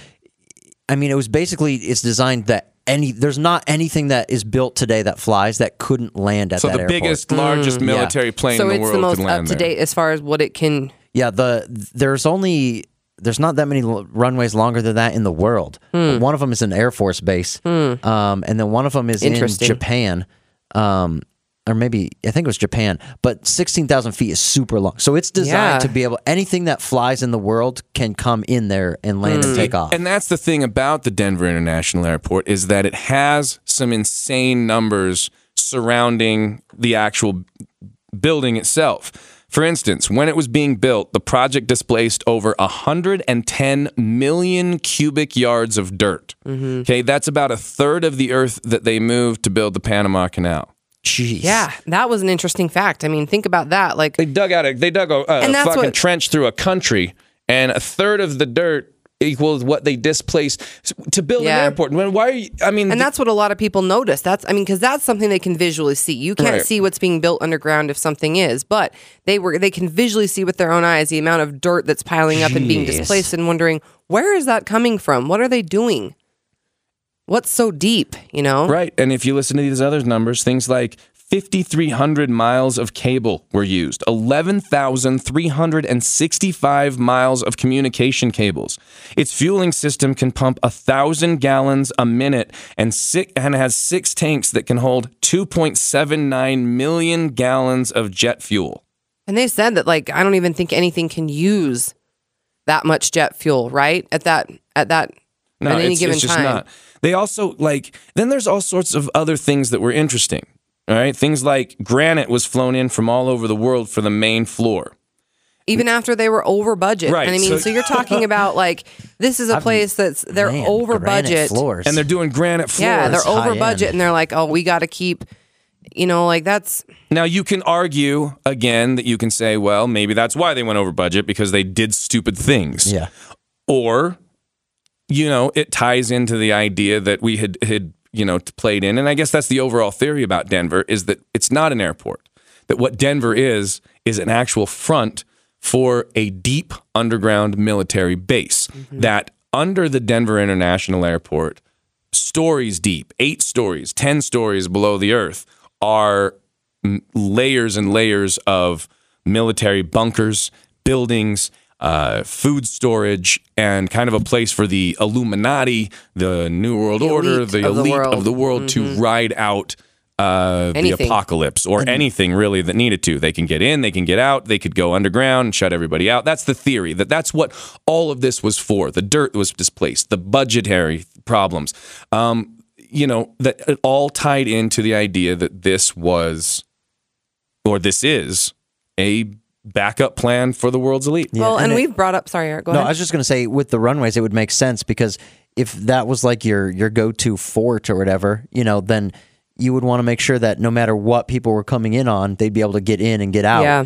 Speaker 4: I mean, it was basically it's designed that any there's not anything that is built today that flies that couldn't land at
Speaker 2: So
Speaker 4: that
Speaker 2: the
Speaker 4: airport.
Speaker 2: biggest, largest military plane
Speaker 3: so
Speaker 2: in the
Speaker 3: it's
Speaker 2: world
Speaker 3: the most
Speaker 2: could
Speaker 3: up to
Speaker 2: there.
Speaker 3: date as far as what it can.
Speaker 4: Yeah, the there's only there's not that many l- runways longer than that in the world.
Speaker 3: Hmm.
Speaker 4: One of them is an Air Force base, um, and then one of them is in Japan, um, or maybe I think it was Japan. But sixteen thousand feet is super long, so it's designed
Speaker 3: Yeah.
Speaker 4: to be able anything that flies in the world can come in there and land
Speaker 3: Hmm.
Speaker 4: and take off.
Speaker 2: And that's the thing about the Denver International Airport is that it has some insane numbers surrounding the actual building itself. For instance, when it was being built, the project displaced over 110 million cubic yards of dirt. Mm-hmm. Okay, that's about a third of the earth that they moved to build the Panama Canal.
Speaker 4: Jeez.
Speaker 3: Yeah, that was an interesting fact. I mean, think about that. Like,
Speaker 2: They dug out a they dug a, a fucking
Speaker 3: what-
Speaker 2: trench through a country, and a third of the dirt equals what they displaced to build
Speaker 3: Yeah.
Speaker 2: an airport. When why are you? I mean,
Speaker 3: and that's what a lot of people notice. That's, I mean, because that's something they can visually see. You can't
Speaker 2: Right.
Speaker 3: see what's being built underground if something is, but they were they can visually see with their own eyes the amount of dirt that's piling up and being displaced, and wondering where is that coming from? What are they doing? What's so deep? You know,
Speaker 2: right. And if you listen to these other numbers, things like 5,300 miles of cable were used, 11,365 miles of communication cables. Its fueling system can pump a thousand gallons a minute and six, and has six tanks that can hold 2.79 million gallons of jet fuel.
Speaker 3: And they said that like I don't even think anything can use that much jet fuel, right? At that at that
Speaker 2: No,
Speaker 3: at any
Speaker 2: it's,
Speaker 3: given
Speaker 2: it's just
Speaker 3: time.
Speaker 2: not. They also like then there's all sorts of other things that were interesting. All right, things like granite was flown in from all over the world for the main floor.
Speaker 3: Even after they were over budget.
Speaker 2: Right,
Speaker 3: And I mean,
Speaker 2: so-
Speaker 3: so, you're talking about like this is a place that's they're
Speaker 4: Man,
Speaker 3: over budget.
Speaker 4: floors.
Speaker 2: And they're doing granite floors.
Speaker 3: Yeah, they're over
Speaker 4: high-end.
Speaker 3: budget and they're like, "Oh, we got to keep you know, like that's
Speaker 2: Now you can argue again that you can say, well, maybe that's why they went over budget because they did stupid things.
Speaker 4: yeah.
Speaker 2: Or, you know, it ties into the idea that we had had, you know, played in. And I guess that's the overall theory about Denver is that it's not an airport. That what Denver is is an actual front for a deep underground military base. Mm-hmm. That under the Denver International Airport, stories deep, eight stories, 10 stories below the earth, are layers and layers of military bunkers, buildings, uh, food storage, and kind of a place for the Illuminati, the New World
Speaker 3: The
Speaker 2: Order,
Speaker 3: elite
Speaker 2: the
Speaker 3: of the
Speaker 2: elite
Speaker 3: world.
Speaker 2: of the world to ride out uh, the apocalypse or anything really that needed to. They can get in, they can get out, they could go underground and shut everybody out. That's the theory that that's what all of this was for. The dirt was displaced, the budgetary problems. Um, you know, that it all tied into the idea that this was or this is a backup plan for the world's elite. Yeah.
Speaker 3: well, and,
Speaker 4: and it-
Speaker 3: we've brought up. Sorry, Eric. Go
Speaker 4: No,
Speaker 3: ahead.
Speaker 4: I was just going to say with the runways, it would make sense because if that was like your your go to fort or whatever, you know, then you would want to make sure that no matter what people were coming in on, they'd be able to get in and get out.
Speaker 3: Yeah.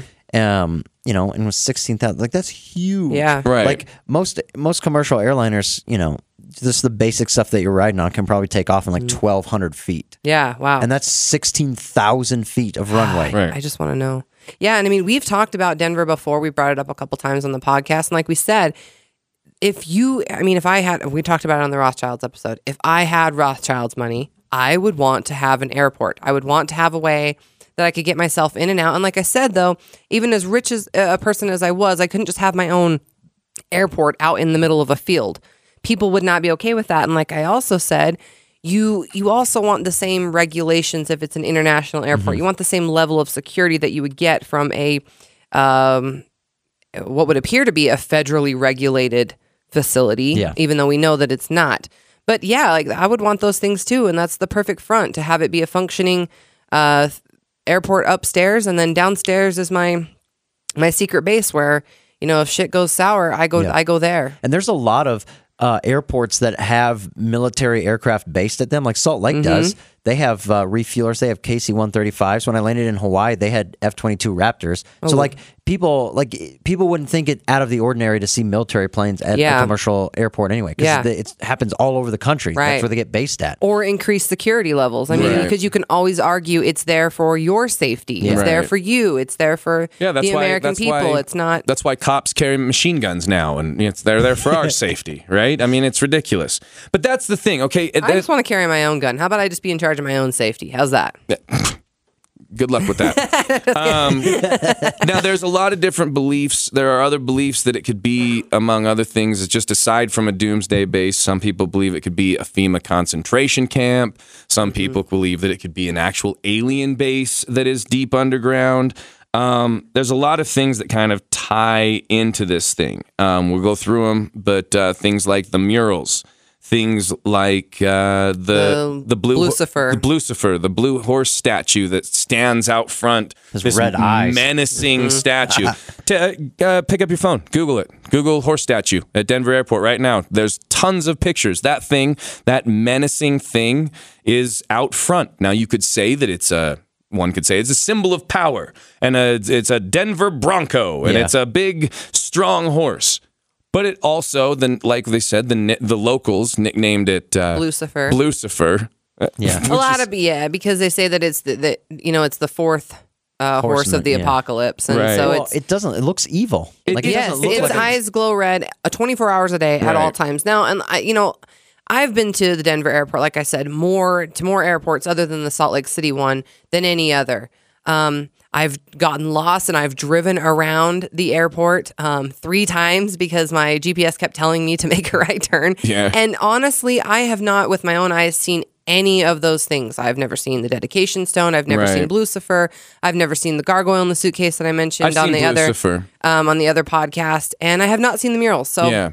Speaker 4: Um, you know, and with sixteen thousand, like that's huge.
Speaker 3: Yeah.
Speaker 2: Right.
Speaker 4: Like most most commercial airliners, you know, just the basic stuff that you're riding on can probably take off in
Speaker 3: Mm.
Speaker 4: like twelve hundred feet,
Speaker 3: yeah. Wow.
Speaker 4: and that's sixteen thousand feet of runway.
Speaker 2: Right.
Speaker 3: I just want to know. Yeah, and I mean, we've talked about Denver before. We brought it up a couple times on the podcast, and like we said, if you, I mean, if I had, we talked about it on the Rothschilds episode. If I had Rothschilds money, I would want to have an airport. I would want to have a way that I could get myself in and out. And like I said, though, even as rich as a person as I was, I couldn't just have my own airport out in the middle of a field. People would not be okay with that. And like I also said, you you also want the same regulations if it's an international airport. You want the same level of security that you would get from a um, what would appear to be a federally regulated facility,
Speaker 4: Yeah.
Speaker 3: even though we know that it's not. But yeah, like I would want those things too, and that's the perfect front to have it be a functioning uh, airport upstairs, and then downstairs is my my secret base where you know if shit goes sour, I go
Speaker 4: Yeah.
Speaker 3: I go there.
Speaker 4: And there's a lot of uh, airports that have military aircraft based at them, like Salt
Speaker 3: Mm-hmm.
Speaker 4: Lake does. They have uh, refuelers. They have KC 135s. When I landed in Hawaii, they had F 22 Raptors.
Speaker 3: Oh.
Speaker 4: So, like, people like people wouldn't think it out of the ordinary to see military planes at
Speaker 3: Yeah.
Speaker 4: a commercial airport anyway, because
Speaker 3: Yeah.
Speaker 4: it happens all over the country.
Speaker 3: Right.
Speaker 4: That's where they get based at.
Speaker 3: or increase security levels. I mean,
Speaker 2: Right.
Speaker 3: because you can always argue it's there for your safety. It's there for you. It's there for
Speaker 2: Yeah, that's
Speaker 3: the
Speaker 2: why
Speaker 3: American
Speaker 2: that's
Speaker 3: people.
Speaker 2: why-
Speaker 3: it's not.
Speaker 2: That's why cops carry machine guns now, and it's they're there for our safety, right? I mean, it's ridiculous. But that's the thing, okay?
Speaker 3: I just want to carry my own gun. How about I just be in charge of my own safety? How's that?
Speaker 2: good luck with that. um, now, there's a lot of different beliefs. There are other beliefs that it could be, among other things, just aside from a doomsday base. Some people believe it could be a FEMA concentration camp. Some people believe that it could be an actual alien base that is deep underground. Um, there's a lot of things that kind of tie into this thing. Um, we'll go through them, but uh, things like the murals. Things like uh, the
Speaker 3: The
Speaker 2: the blue
Speaker 3: Lucifer.
Speaker 2: the Lucifer, the blue horse statue that stands out front.
Speaker 4: His
Speaker 2: this
Speaker 4: red eyes.
Speaker 2: menacing
Speaker 3: Mm-hmm.
Speaker 2: statue. to, uh, pick up your phone, Google it. Google horse statue at Denver Airport right now. There's tons of pictures. That thing, that menacing thing, is out front. Now you could say that it's a. One could say it's a symbol of power, and a, it's a Denver Bronco, and
Speaker 4: Yeah.
Speaker 2: it's a big, strong horse. But it also, then, like they said, the the locals nicknamed it uh,
Speaker 3: Lucifer.
Speaker 2: Lucifer. Uh,
Speaker 4: Yeah.
Speaker 3: a lot of yeah, because they say that it's the, the you know it's the fourth uh, horse
Speaker 4: Horseman,
Speaker 3: of the
Speaker 4: yeah.
Speaker 3: apocalypse, and
Speaker 2: Right.
Speaker 3: so
Speaker 4: well, it doesn't. It looks evil.
Speaker 2: It-
Speaker 4: like it
Speaker 3: yes,
Speaker 4: look
Speaker 3: its
Speaker 4: like a-
Speaker 3: eyes glow red, uh, 24 hours a day at all times. Now, and I, you know, I've been to the Denver airport, like I said, more to more airports other than the Salt Lake City one than any other. Um, I've gotten lost and I've driven around the airport um, three times because my GPS kept telling me to make a right turn.
Speaker 2: Yeah.
Speaker 3: And honestly, I have not, with my own eyes, seen any of those things. I've never seen the dedication stone. I've never
Speaker 2: Right.
Speaker 3: seen Lucifer. I've never seen the gargoyle in the suitcase that I mentioned
Speaker 2: I've
Speaker 3: on the other um, on the other podcast, and I have not seen the murals. So
Speaker 2: Yeah.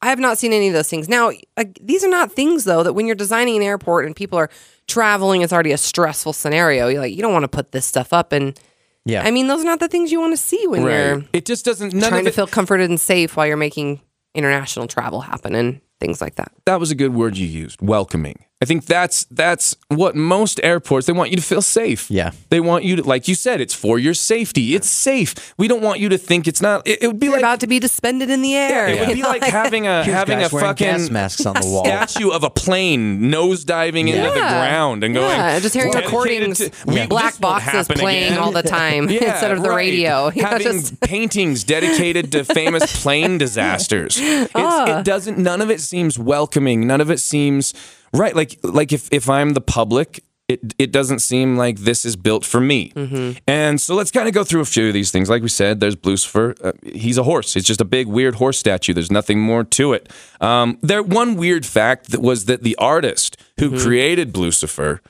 Speaker 3: I have not seen any of those things. Now, like, these are not things though that when you're designing an airport and people are traveling, it's already a stressful scenario. You're like, you don't want to put this stuff up, and
Speaker 4: yeah.
Speaker 3: I mean, those are not the things you want to see when you're.
Speaker 2: It just doesn't. None
Speaker 3: trying
Speaker 2: of
Speaker 3: to
Speaker 2: it,
Speaker 3: feel comforted and safe while you're making international travel happen and things like that.
Speaker 2: that was a good word you used. Welcoming. I think that's that's what most airports they want you to feel safe.
Speaker 4: Yeah.
Speaker 2: They want you to like you said it's for your safety. It's safe. We don't want you to think it's not it, it would be
Speaker 3: You're
Speaker 2: like
Speaker 3: about to be suspended in the air.
Speaker 2: Yeah, it would be
Speaker 3: know,
Speaker 2: like having a
Speaker 4: Here's
Speaker 2: having
Speaker 4: guys
Speaker 2: a fucking
Speaker 4: gas masks on the wall.
Speaker 2: statue of a plane nose diving into the ground and going
Speaker 3: Yeah, just hearing recordings,
Speaker 2: to- we-
Speaker 3: black boxes playing
Speaker 2: again.
Speaker 3: all the time
Speaker 2: Yeah,
Speaker 3: instead of the
Speaker 2: right.
Speaker 3: radio. You know,
Speaker 2: Having
Speaker 3: just-
Speaker 2: paintings dedicated to famous plane disasters. It's,
Speaker 3: Ah.
Speaker 2: It doesn't. None of it seems welcoming. None of it seems right. Like like if if I'm the public. It, it doesn't seem like this is built for me.
Speaker 3: Mm-hmm.
Speaker 2: And so let's kind of go through a few of these things. Like we said, there's Lucifer. Uh, he's a horse. It's just a big, weird horse statue. There's nothing more to it. Um, there, one weird fact that was that the artist who
Speaker 3: Mm-hmm.
Speaker 2: created Lucifer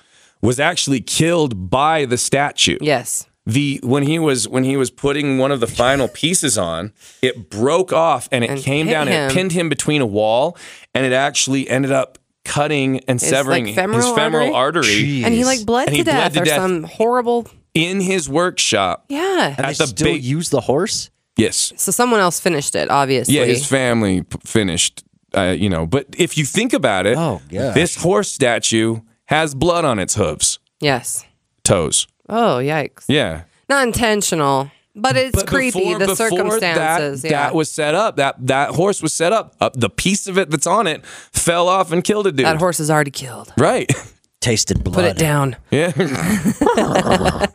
Speaker 2: was actually killed by the statue
Speaker 3: yes.
Speaker 2: the when he was when he was putting one of the final pieces on, it broke off and it
Speaker 3: And
Speaker 2: came down and it pinned him between a wall, and it actually ended up cutting and severing
Speaker 3: like, femoral
Speaker 2: his femoral artery.
Speaker 3: And he like bled
Speaker 2: And
Speaker 3: to
Speaker 2: he bled
Speaker 3: death
Speaker 2: to
Speaker 3: or
Speaker 2: death.
Speaker 3: some horrible
Speaker 2: in his workshop.
Speaker 3: Yeah.
Speaker 4: And
Speaker 2: At
Speaker 4: they
Speaker 2: the
Speaker 4: still
Speaker 2: big-
Speaker 4: use the horse.
Speaker 2: Yes.
Speaker 3: So someone else finished it, obviously.
Speaker 2: Yeah, his family p- finished. Uh, you know, but if you think about it,
Speaker 4: Oh, gosh.
Speaker 2: this horse statue has blood on its hooves,
Speaker 3: yes.
Speaker 2: toes.
Speaker 3: Oh, yikes.
Speaker 2: Yeah.
Speaker 3: Not intentional, but it's
Speaker 2: But
Speaker 3: creepy.
Speaker 2: before-
Speaker 3: the
Speaker 2: before
Speaker 3: circumstances.
Speaker 2: That,
Speaker 3: yeah.
Speaker 2: that was set up. That that horse was set up. Uh, the piece of it that's on it fell off and killed a dude.
Speaker 3: that horse is already killed.
Speaker 2: Right.
Speaker 4: Tasted blood.
Speaker 3: Put it down.
Speaker 2: Yeah.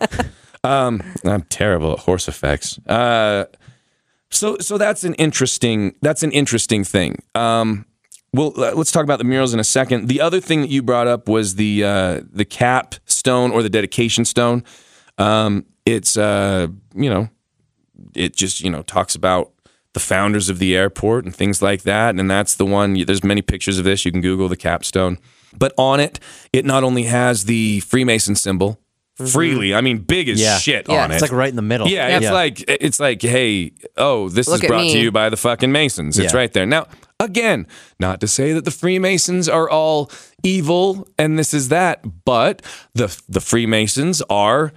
Speaker 2: um, I'm terrible at horse effects. Uh, so so that's an interesting that's an interesting thing. Um, well, let's talk about the murals in a second. The other thing that you brought up was the uh, the cap stone or the dedication stone. Um, it's uh, you know, it just you know talks about the founders of the airport and things like that, and that's the one. There's many pictures of this. You can Google the capstone, but on it, it not only has the Freemason symbol freely. I mean, big as
Speaker 4: Yeah.
Speaker 2: shit
Speaker 3: Yeah.
Speaker 2: on it.
Speaker 4: It's like right in the middle.
Speaker 2: Yeah, it's like it's like, hey, oh, this
Speaker 3: Look
Speaker 2: is
Speaker 3: at
Speaker 2: brought to you by the fucking Masons. It's
Speaker 4: Yeah.
Speaker 2: right there. Now, again, not to say that the Freemasons are all evil and this is that, but the the Freemasons are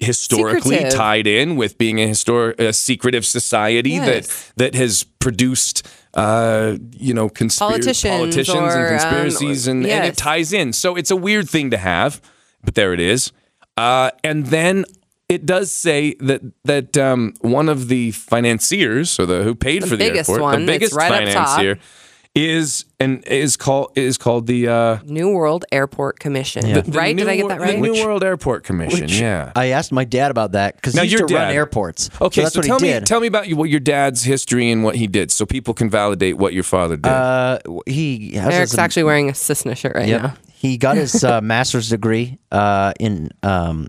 Speaker 2: historically
Speaker 3: Secretive.
Speaker 2: tied in with being a histor- a secretive society
Speaker 3: Yes.
Speaker 2: that that has produced uh, you know, conspir-
Speaker 3: Politicians
Speaker 2: politicians
Speaker 3: or, um,
Speaker 2: and conspiracies, and, and
Speaker 3: yes.
Speaker 2: it ties in. So it's a weird thing to have, but there it is. Uh, and then it does say that that um, one of the financiers, or the who paid for the
Speaker 3: biggest
Speaker 2: airport,
Speaker 3: one,
Speaker 2: the biggest
Speaker 3: right up top.
Speaker 2: financier, is and is called is called the uh,
Speaker 3: New World Airport Commission.
Speaker 4: Yeah.
Speaker 2: the
Speaker 3: Right?
Speaker 2: New
Speaker 3: Did I get that right?
Speaker 2: The New World Airport Commission. yeah.
Speaker 4: I asked my dad about that because
Speaker 2: Now,
Speaker 4: he used
Speaker 2: your
Speaker 4: to run airports.
Speaker 2: Okay,
Speaker 4: so that's
Speaker 2: so
Speaker 4: what
Speaker 2: tell
Speaker 4: he
Speaker 2: me tell me about you, what your dad's history and what he did, so people can validate what your father did.
Speaker 4: uh, he has
Speaker 3: Eric's
Speaker 4: his-
Speaker 3: actually wearing a Cessna shirt right
Speaker 4: Yep.
Speaker 3: now.
Speaker 4: He got his uh, master's degree uh, in um,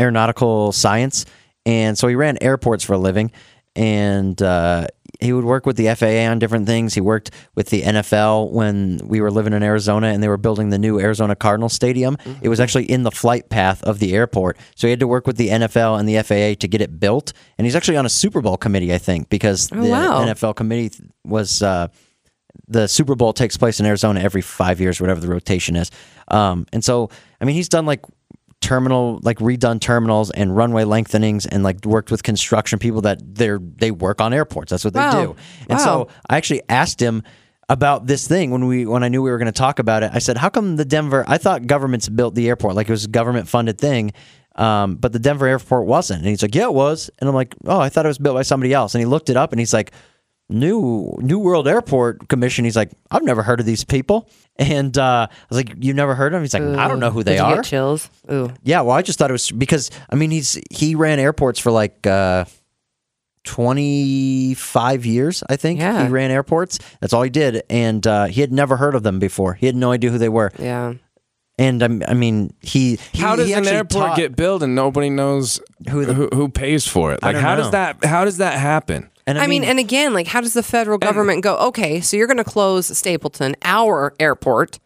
Speaker 4: aeronautical science, and so he ran airports for a living. And uh, he would work with the FAA on different things. He worked with the NFL when we were living in Arizona, and they were building the new Arizona Cardinal Stadium. It was actually in the flight path of the airport, so he had to work with the NFL and the FAA to get it built. And he's actually on a Super Bowl committee, I think, because the
Speaker 3: wow.
Speaker 4: NFL committee was. Uh, the Super Bowl takes place in Arizona every five years, whatever the rotation is. Um, and so, I mean, he's done like terminal, like redone terminals and runway lengthenings, and like worked with construction people that they're they work on airports. That's what they
Speaker 3: Wow.
Speaker 4: do. And
Speaker 3: Wow.
Speaker 4: so, I actually asked him about this thing when we when I knew we were going to talk about it. I said, "How come the Denver? I thought governments built the airport like it was a government funded thing." Um, but the Denver airport wasn't. And he's like, yeah, it was. And I'm like, oh, I thought it was built by somebody else. And he looked it up and he's like, New New World Airport Commission. He's like, I've never heard of these people. And uh, I was like, You've never heard of them? He's like, I don't know who they
Speaker 3: Did you
Speaker 4: are.
Speaker 3: get chills? Ooh.
Speaker 4: Yeah, well, I just thought it was because I mean he's he ran airports for like uh, twenty five years, I think.
Speaker 3: Yeah.
Speaker 4: He ran airports. That's all he did, and uh, he had never heard of them before. He had no idea who they were.
Speaker 3: Yeah.
Speaker 4: And um, I mean, he, he
Speaker 2: how does
Speaker 4: he
Speaker 2: an airport
Speaker 4: taught-
Speaker 2: get built and nobody knows
Speaker 4: Who
Speaker 2: who,
Speaker 4: the-
Speaker 2: who pays for it? Like how
Speaker 4: know.
Speaker 2: does that how does that happen?
Speaker 4: And
Speaker 3: I mean, and again, like, how does the federal government go, okay, so you're going to close Stapleton, our airport,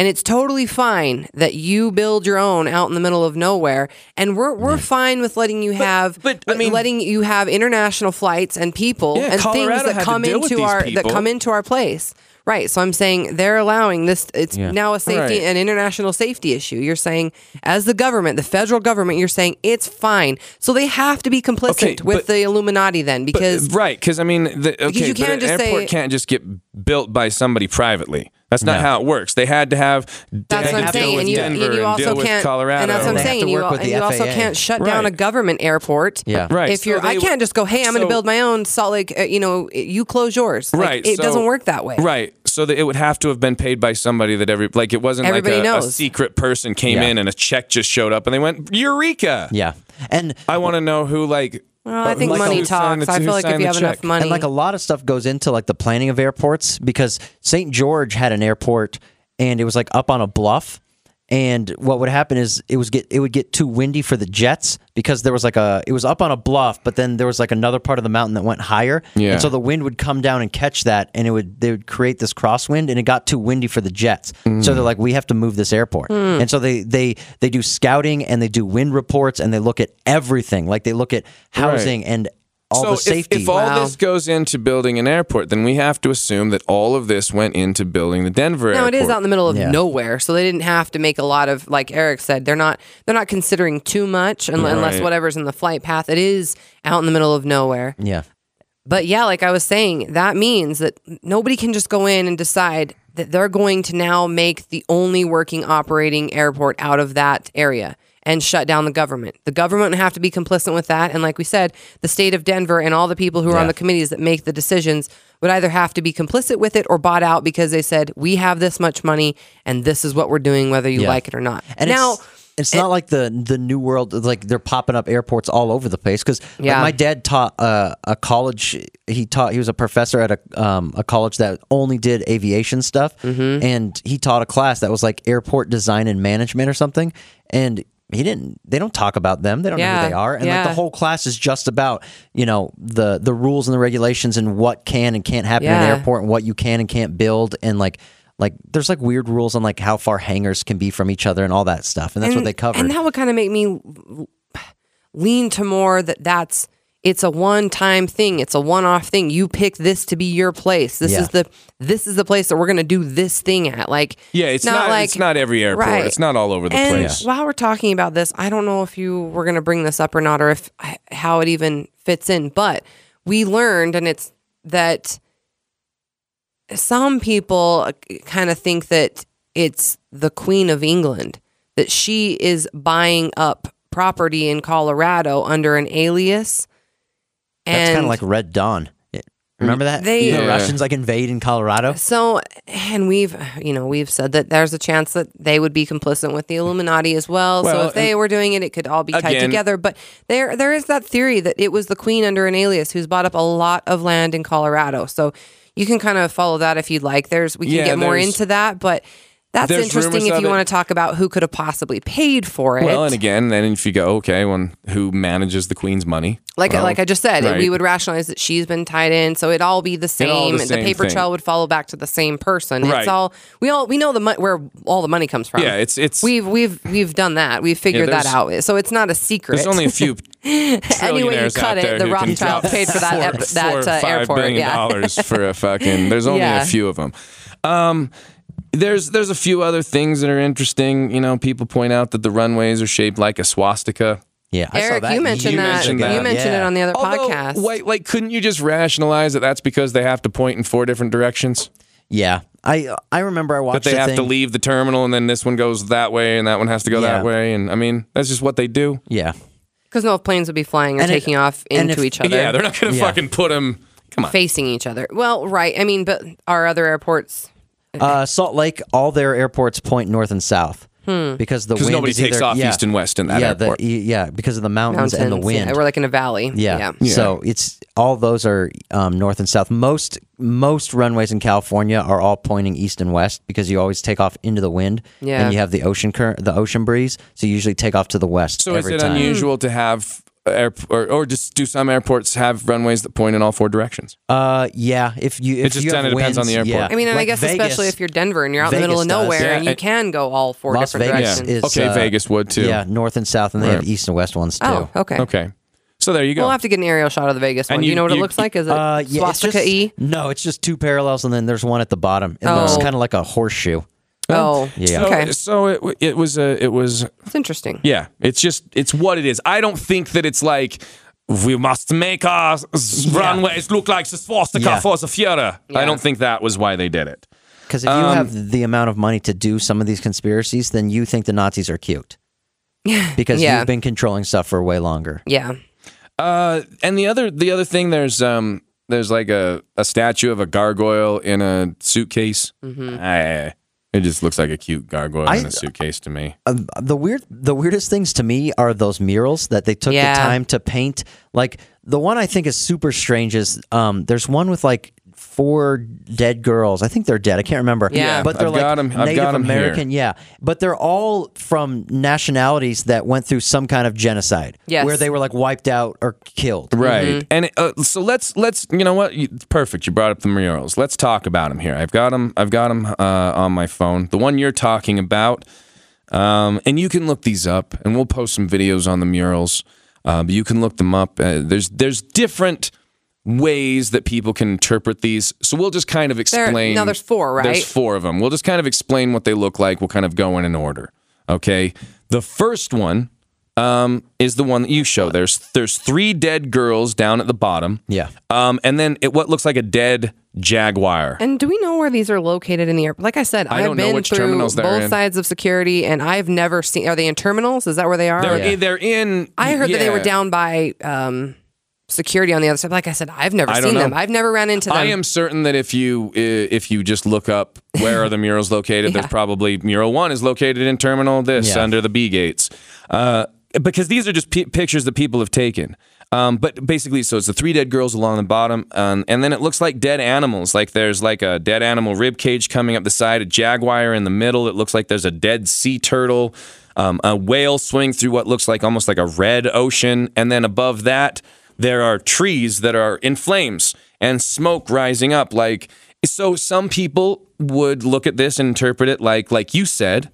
Speaker 3: and it's totally fine that you build your own out in the middle of nowhere, and we're we're fine with letting you have,
Speaker 2: but, I mean-
Speaker 3: letting you have international flights and people
Speaker 2: Yeah,
Speaker 3: and
Speaker 2: Colorado
Speaker 3: things that come into our
Speaker 2: people.
Speaker 3: that come into our place. Right. So I'm saying they're allowing this. It's
Speaker 4: Yeah.
Speaker 3: now a safety,
Speaker 2: Right.
Speaker 3: an international safety issue. You're saying, as the government, the federal government, you're saying it's fine. So they have to be complicit
Speaker 2: Okay,
Speaker 3: with
Speaker 2: but-
Speaker 3: the Illuminati then, because
Speaker 2: right, because I mean, the, okay,
Speaker 3: you can't
Speaker 2: an
Speaker 3: just
Speaker 2: airport
Speaker 3: say-
Speaker 2: can't just get built by somebody privately. That's not
Speaker 4: No.
Speaker 2: how it works. They had to have.
Speaker 3: That's
Speaker 2: they
Speaker 3: what
Speaker 2: had
Speaker 3: I'm
Speaker 2: to deal
Speaker 3: saying,
Speaker 2: with
Speaker 3: and you,
Speaker 2: Denver
Speaker 3: and you also can't.
Speaker 2: Colorado.
Speaker 3: And that's what I'm
Speaker 4: They have
Speaker 3: saying.
Speaker 4: to
Speaker 3: You,
Speaker 4: work with
Speaker 3: and
Speaker 4: the
Speaker 3: you also can't shut down a government airport.
Speaker 4: Yeah.
Speaker 2: Right,
Speaker 3: If you're,
Speaker 2: so
Speaker 3: I can't just go, hey, I'm going to build my own Salt Lake. Uh, you know, you close yours. Like,
Speaker 2: Right,
Speaker 3: It
Speaker 2: so-
Speaker 3: doesn't work that way.
Speaker 2: Right. So that it would have to have been paid by somebody that every like it wasn't
Speaker 3: Everybody
Speaker 2: like a, a secret person came
Speaker 4: Yeah.
Speaker 2: in and a check just showed up and they went Eureka.
Speaker 4: yeah, and
Speaker 2: I want to know who like.
Speaker 3: Well, I think
Speaker 2: like
Speaker 3: money talks.
Speaker 2: the-
Speaker 3: I feel like if you
Speaker 2: the
Speaker 3: have enough money,
Speaker 4: And like a lot of stuff goes into like the planning of airports because St. George had an airport and it was like up on a bluff. And what would happen is it was get it would get too windy for the jets because there was like a it was up on a bluff, but then there was like another part of the mountain that went higher.
Speaker 2: Yeah.
Speaker 4: And so the wind would come down and catch that and it would they would create this crosswind and it got too windy for the jets. So they're like, we have to move this airport. Hmm. And so they they they do scouting and they do wind reports and they look at everything. Like they look at housing and all
Speaker 2: so
Speaker 4: the safety.
Speaker 2: If, if all
Speaker 3: Wow.
Speaker 2: this goes into building an airport, then we have to assume that all of this went into building the Denver
Speaker 3: No,
Speaker 2: airport.
Speaker 3: it is out in the middle of
Speaker 4: Yeah.
Speaker 3: nowhere, so they didn't have to make a lot of like Eric said. They're not they're not considering too much un- unless
Speaker 2: Right.
Speaker 3: whatever's in the flight path. It is out in the middle of nowhere.
Speaker 4: yeah.
Speaker 3: But yeah, like I was saying, that means that nobody can just go in and decide that they're going to now make the only working operating airport out of that area and shut down the government. The government would have to be complicit with that. And like we said, the state of Denver and all the people who are on the committees that make the decisions would either have to be complicit with it or bought out because they said, we have this much money and this is what we're doing, whether you
Speaker 4: Yeah.
Speaker 3: like it or not.
Speaker 4: And
Speaker 3: now,
Speaker 4: it's, not like the the new world like they're popping up airports all over the place because
Speaker 3: Yeah.
Speaker 4: my dad taught uh, a college he taught he was a professor at a um, a college that only did aviation stuff
Speaker 3: Mm-hmm.
Speaker 4: and he taught a class that was like airport design and management or something and he didn't they don't talk about them. They don't know who they are. And like the whole class is just about you know the the rules and the regulations and what can and can't happen in an airport and what you can and can't build. And like like there's like weird rules on like how far hangars can be from each other and all that stuff. And that's what they cover
Speaker 3: And that would kind of make me lean to more that that's it's a one-time thing. It's a one-off thing. You pick this to be your place. This
Speaker 4: Yeah.
Speaker 3: is the this is the place that we're going to do this thing at. Like
Speaker 2: yeah, it's not.
Speaker 3: like
Speaker 2: it's not every airport.
Speaker 3: Right.
Speaker 2: It's not all over the
Speaker 3: and
Speaker 2: place.
Speaker 3: while we're talking about this, I don't know if you were going to bring this up or not, or if how it even fits in. But we learned, and it's that some people uh, kind of think that it's the Queen of England that she is buying up property in Colorado under an alias.
Speaker 4: That's kind of like Red Dawn. Remember that?
Speaker 3: They-
Speaker 4: the
Speaker 2: Yeah.
Speaker 4: Russians like invade in Colorado.
Speaker 3: So, and we've, you know, we've said that there's a chance that they would be complicit with the Illuminati as well.
Speaker 2: Well,
Speaker 3: so if they
Speaker 2: uh,
Speaker 3: were doing it, it could all be tied
Speaker 2: Again-
Speaker 3: together. But there, there is that theory that it was the queen under an alias who's bought up a lot of land in Colorado. So you can kind of follow that if you'd like. There's, we can
Speaker 2: Yeah,
Speaker 3: get more into that, but that's
Speaker 2: there's
Speaker 3: interesting if you want to talk about who could have possibly paid for it.
Speaker 2: Well, and again, then if you go, okay, well, who manages the queen's money?
Speaker 3: Like
Speaker 2: Well,
Speaker 3: like I just said,
Speaker 2: right.
Speaker 3: we would rationalize that she's been tied in, so it'd all be the same.
Speaker 2: the
Speaker 3: the paper
Speaker 2: thing.
Speaker 3: trail would follow back to the same person.
Speaker 2: Right.
Speaker 3: It's all we all we know the mo- where all the money comes from.
Speaker 2: Yeah, it's it's.
Speaker 3: we've we've we've done that. We've figured that out. So it's not a secret.
Speaker 2: there's only a few
Speaker 3: Any way you cut it, the Rothschild paid for that
Speaker 2: four,
Speaker 3: ep- that,
Speaker 2: four,
Speaker 3: uh,
Speaker 2: five
Speaker 3: airport,
Speaker 2: billion
Speaker 3: yeah.
Speaker 2: dollars for a fucking. There's only
Speaker 3: Yeah.
Speaker 2: a few of them. Um, there's there's a few other things that are interesting. You know, people point out that the runways are shaped like a swastika.
Speaker 4: Yeah, I saw
Speaker 3: Eric,
Speaker 4: that
Speaker 3: you mentioned
Speaker 2: You
Speaker 3: that.
Speaker 2: mentioned
Speaker 3: You
Speaker 2: that.
Speaker 3: mentioned it on the other
Speaker 2: Although,
Speaker 3: podcast.
Speaker 2: wait, like, couldn't you just rationalize that that's because they have to point in four different directions?
Speaker 4: Yeah, I I remember I watched.
Speaker 2: That But they
Speaker 4: a
Speaker 2: have to leave the terminal, and then this one goes that way, and that one has to go
Speaker 4: Yeah.
Speaker 2: that way. And I mean, that's just what they do.
Speaker 4: Yeah,
Speaker 3: Because no planes would be flying or
Speaker 4: And it-
Speaker 3: taking off into
Speaker 4: if-
Speaker 3: each other.
Speaker 2: Yeah, they're not going to
Speaker 4: Yeah.
Speaker 2: fucking put them. Come on.
Speaker 3: facing each other. Well, right. I mean, but our other airports.
Speaker 4: Uh, Salt Lake, all their airports point north and south because the wind
Speaker 2: nobody
Speaker 4: is
Speaker 2: takes
Speaker 4: either-
Speaker 2: off
Speaker 4: yeah,
Speaker 2: east and west in that
Speaker 4: yeah,
Speaker 2: airport.
Speaker 4: The, yeah, because of the mountains,
Speaker 3: Mountains,
Speaker 4: and the wind.
Speaker 3: Yeah, we're like in a valley.
Speaker 4: Yeah.
Speaker 2: Yeah.
Speaker 4: So it's all those are um, north and south. Most most runways in California are all pointing east and west because you always take off into the wind.
Speaker 3: Yeah.
Speaker 4: And you have the ocean current, the ocean breeze. So you usually take off to the west.
Speaker 2: So is it
Speaker 4: time.
Speaker 2: unusual to have air, or, or just do some airports have runways that point in all four directions?
Speaker 4: Uh, yeah. If you if
Speaker 2: It just
Speaker 4: you have
Speaker 2: kinda depends on the airport.
Speaker 4: yeah.
Speaker 3: I mean, and I guess
Speaker 4: Vegas-
Speaker 3: especially if you're Denver and you're out in the middle of nowhere
Speaker 2: Yeah,
Speaker 3: and you can go all four
Speaker 4: Las
Speaker 3: different
Speaker 4: Vegas
Speaker 3: directions.
Speaker 4: is
Speaker 2: Okay,
Speaker 4: uh,
Speaker 2: Vegas would too.
Speaker 4: Yeah, north and south, and they have east and west ones too.
Speaker 3: oh, okay.
Speaker 2: Okay. So there you go.
Speaker 3: We'll have to get an aerial shot of the Vegas one.
Speaker 2: And
Speaker 3: Do you
Speaker 2: you-
Speaker 3: know what it
Speaker 2: you-
Speaker 3: looks like? Is it
Speaker 4: Uh, yeah,
Speaker 3: swastika
Speaker 4: just,
Speaker 3: E?
Speaker 4: No, it's just two parallels, and then there's one at the bottom. It looks
Speaker 3: Oh.
Speaker 4: kind of like a horseshoe.
Speaker 3: Oh,
Speaker 4: Yeah.
Speaker 2: so,
Speaker 3: Okay,
Speaker 2: so it, it was a it was
Speaker 3: it's interesting.
Speaker 2: yeah. It's just it's what it is. I don't think that it's like we must make our s- runways look like the swastika
Speaker 4: Yeah.
Speaker 2: for the Führer.
Speaker 3: Yeah.
Speaker 2: I don't think that was why they did it.
Speaker 4: Because if you
Speaker 2: Um,
Speaker 4: have the amount of money to do some of these conspiracies, then you think the Nazis are cute. Because
Speaker 3: Yeah.
Speaker 4: you've been controlling stuff for way longer.
Speaker 3: Yeah.
Speaker 2: Uh, and the other the other thing there's um there's like a, a statue of a gargoyle in a suitcase. I, it just looks like a cute gargoyle in a suitcase to me.
Speaker 4: Um, the weird, the weirdest things to me are those murals that they took
Speaker 3: Yeah.
Speaker 4: the time to paint. Like the one I think is super strange is um, there's one with like four dead girls. I think they're dead. I can't remember.
Speaker 3: Yeah.
Speaker 4: but they're
Speaker 2: I've
Speaker 4: like
Speaker 2: got 'em- I've
Speaker 4: Native
Speaker 2: got 'em here.
Speaker 4: American. Yeah, but they're all from nationalities that went through some kind of genocide.
Speaker 3: Yes.
Speaker 4: where they were like wiped out or killed.
Speaker 2: Right. And uh, so let's let's you know what? You, perfect. You brought up the murals. Let's talk about them here. I've got them. I've got them uh, on my phone. The one you're talking about, um, and you can look these up, and we'll post some videos on the murals. Uh, but you can look them up. Uh, there's there's different ways that people can interpret these. So we'll just kind of
Speaker 3: There-
Speaker 2: explain.
Speaker 3: no, there's four, right?
Speaker 2: There's four of them. We'll just kind of explain what they look like. We'll kind of go in an order. Okay. The first one um, is the one that you show. There's there's three dead girls down at the bottom.
Speaker 4: Yeah.
Speaker 2: Um, and then it, what looks like a dead jaguar.
Speaker 3: And do we know where these are located in the airport? Like I said,
Speaker 2: I
Speaker 3: I've
Speaker 2: don't know
Speaker 3: been
Speaker 2: which
Speaker 3: through
Speaker 2: terminals they're
Speaker 3: both
Speaker 2: in.
Speaker 3: sides of security, and I've never seen. Are they in terminals? Is that where they are?
Speaker 2: They're,
Speaker 4: Yeah.
Speaker 2: they're in.
Speaker 3: I heard that they were down by um, security on the other side. Like I said, I've never
Speaker 2: I don't
Speaker 3: seen
Speaker 2: know.
Speaker 3: them. I've never ran into them.
Speaker 2: I am certain that if you i- if you just look up where are the murals located, there's probably mural one is located in terminal this
Speaker 4: Yeah.
Speaker 2: under the B gates, uh, because these are just pi pictures that people have taken. Um, but basically, so it's the three dead girls along the bottom, um, and then it looks like dead animals. Like there's like a dead animal rib cage coming up the side, a jaguar in the middle. It looks like there's a dead sea turtle, um, a whale swimming through what looks like almost like a red ocean, and then above that there are trees that are in flames and smoke rising up. Like so, some people would look at this and interpret it like like you said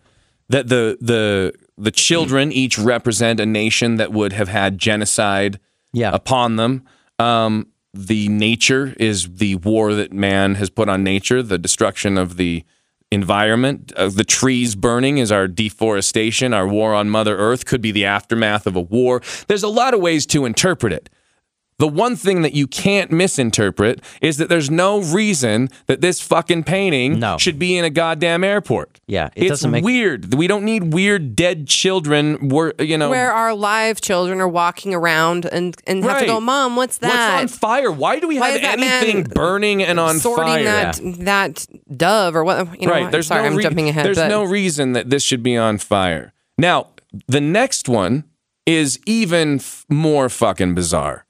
Speaker 2: that the the the children each represent a nation that would have had genocide
Speaker 4: Yeah.
Speaker 2: upon them. Um, the nature is the war that man has put on nature, the destruction of the environment. Uh, the trees burning is our deforestation, our war on Mother Earth could be the aftermath of a war. There's a lot of ways to interpret it. The one thing that you can't misinterpret is that there's no reason that this fucking painting
Speaker 4: No.
Speaker 2: should be in a goddamn airport.
Speaker 4: Yeah, it
Speaker 2: it's
Speaker 4: doesn't make-
Speaker 2: weird. We don't need weird dead children. Wor- you know,
Speaker 3: where our live children are walking around and, and have to go, Mom, what's that?
Speaker 2: What's on fire? Why do we
Speaker 3: Why
Speaker 2: have anything burning and on
Speaker 3: sorting
Speaker 2: fire?
Speaker 3: that that dove or what? You know,
Speaker 2: right. There's
Speaker 3: sorry,
Speaker 2: no
Speaker 3: I'm
Speaker 2: rea-
Speaker 3: jumping ahead.
Speaker 2: There's
Speaker 3: but
Speaker 2: no reason that this should be on fire. Now, the next one is even f- more fucking bizarre.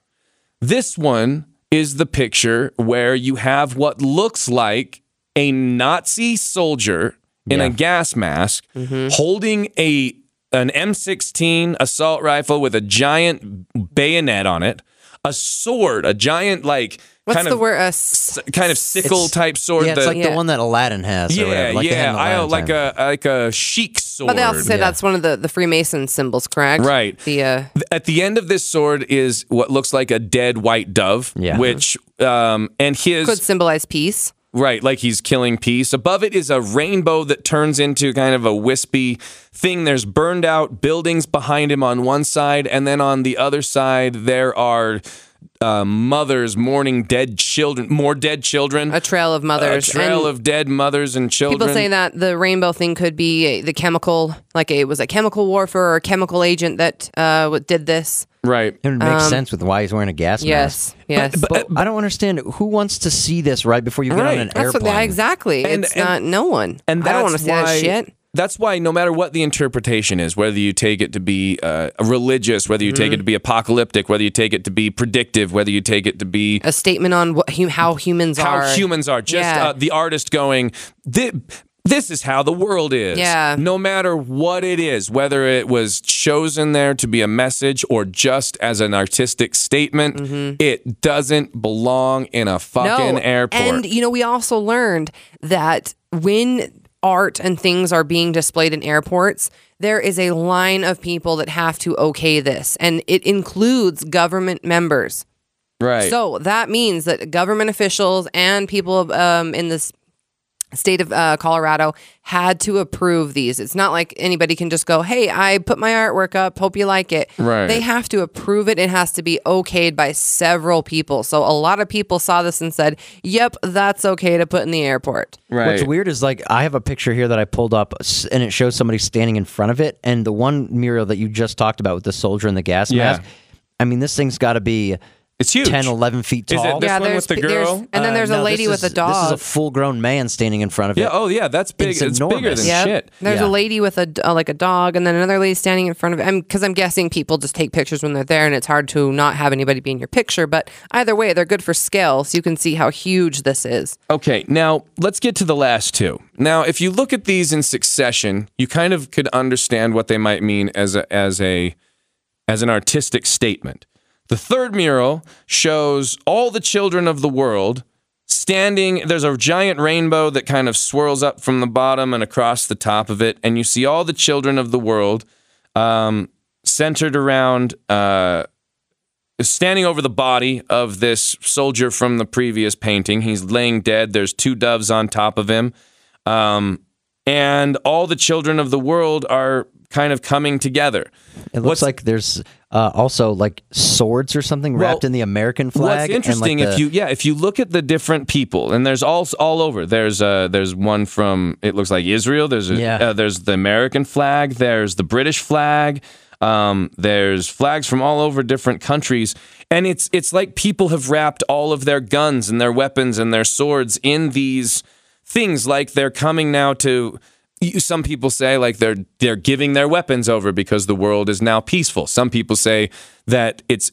Speaker 2: This one is the picture where you have what looks like a Nazi soldier in a gas mask
Speaker 3: Mm-hmm.
Speaker 2: holding a an M16 assault rifle with a giant bayonet on it, a sword, a giant like
Speaker 3: what's
Speaker 2: kind
Speaker 3: the
Speaker 2: of
Speaker 3: word? Uh, s-
Speaker 2: s- kind of sickle type sword
Speaker 4: Yeah, it's
Speaker 2: that
Speaker 4: like
Speaker 3: Yeah.
Speaker 4: the one that Aladdin has. or
Speaker 2: yeah,
Speaker 4: like
Speaker 2: yeah, I like
Speaker 4: time.
Speaker 2: a like a chic sword.
Speaker 3: but they also say that's one of the, the Freemason symbols, correct?
Speaker 2: Right.
Speaker 3: The uh,
Speaker 2: At the end of this sword is what looks like a dead white dove,
Speaker 4: Yeah.
Speaker 2: which um and his
Speaker 3: could symbolize peace.
Speaker 2: right, like he's killing peace. Above it is a rainbow that turns into kind of a wispy thing. There's burned out buildings behind him on one side, and then on the other side there are uh, mothers mourning dead children, more dead children.
Speaker 3: A trail of mothers.
Speaker 2: a trail
Speaker 3: and
Speaker 2: of dead mothers and children.
Speaker 3: People say that the rainbow thing could be the chemical, like it was a chemical warfare or a chemical agent that uh, did this.
Speaker 2: right.
Speaker 4: It would make sense with why he's wearing a gas mask.
Speaker 3: Yes, yes.
Speaker 4: But I don't understand who wants to see this right before you get
Speaker 2: Right.
Speaker 4: on an
Speaker 3: That's
Speaker 4: airplane.
Speaker 3: yeah, exactly.
Speaker 2: And-
Speaker 3: it's
Speaker 2: and-
Speaker 3: not no one.
Speaker 2: And
Speaker 3: I don't want to see
Speaker 2: why,
Speaker 3: that shit.
Speaker 2: That's why no matter what the interpretation is, whether you take it to be uh, religious, whether you take
Speaker 3: Mm-hmm.
Speaker 2: it to be apocalyptic, whether you take it to be predictive, whether you take it to be
Speaker 3: A statement on what, hu- how humans
Speaker 2: how
Speaker 3: are.
Speaker 2: humans are, just
Speaker 3: Yeah.
Speaker 2: uh, the artist going, "Thi- this is how the world is.
Speaker 3: Yeah.
Speaker 2: No matter what it is, whether it was chosen there to be a message or just as an artistic statement, it doesn't belong in a fucking airport.
Speaker 3: And you know, we also learned that when art and things are being displayed in airports, there is a line of people that have to okay this, and it includes government members.
Speaker 2: right.
Speaker 3: So that means that government officials and people um, in this state of uh, Colorado had to approve these. It's not like anybody can just go, "Hey, I put my artwork up. Hope you like it."
Speaker 2: Right.
Speaker 3: They have to approve it. It has to be okayed by several people. So a lot of people saw this and said, "Yep, that's okay to put in the airport."
Speaker 2: right.
Speaker 4: What's weird is like I have a picture here that I pulled up and it shows somebody standing in front of it and the one mural that you just talked about with the soldier and the gas
Speaker 2: Yeah.
Speaker 4: mask. I mean, this thing's got to be
Speaker 2: It's huge.
Speaker 4: 10, 11 feet
Speaker 2: Is it
Speaker 4: tall.
Speaker 2: This
Speaker 3: yeah,
Speaker 2: one
Speaker 3: there's
Speaker 2: with the
Speaker 3: pe- there's-
Speaker 2: girl?
Speaker 3: and then
Speaker 4: Uh,
Speaker 3: there's a
Speaker 4: no,
Speaker 3: lady
Speaker 4: this
Speaker 3: with a dog.
Speaker 4: This is a full-grown man standing in front of
Speaker 2: Yeah.
Speaker 4: it.
Speaker 2: Oh, yeah. That's big.
Speaker 4: It's
Speaker 2: It's, bigger
Speaker 4: enormous.
Speaker 2: than
Speaker 3: Yep.
Speaker 2: shit.
Speaker 3: There's
Speaker 4: Yeah.
Speaker 3: a lady with a uh, like a dog, and then another lady standing in front of it. Because I'm, guessing people just take pictures when they're there, and it's hard to not have anybody be in your picture. But either way, they're good for scale, so you can see how huge this is.
Speaker 2: Okay, now let's get to the last two. Now, if you look at these in succession, you kind of could understand what they might mean as a as a as an artistic statement. The third mural shows all the children of the world standing there's a giant rainbow that kind of swirls up from the bottom and across the top of it and you see all the children of the world um, centered around uh, standing over the body of this soldier from the previous painting. He's laying dead. There's two doves on top of him. Um, and all the children of the world are kind of coming together.
Speaker 4: It looks
Speaker 2: What's-
Speaker 4: like there's uh, also like swords or something wrapped
Speaker 2: Well,
Speaker 4: in the American flag.
Speaker 2: What's
Speaker 4: and, like,
Speaker 2: interesting if you yeah if you look at the different people and there's all all over there's uh there's one from it looks like Israel there's a,
Speaker 4: Yeah.
Speaker 2: uh, there's the American flag there's the British flag um there's flags from all over different countries and it's it's like people have wrapped all of their guns and their weapons and their swords in these things like they're coming now to some people say like they're they're giving their weapons over because the world is now peaceful. Some people say that it's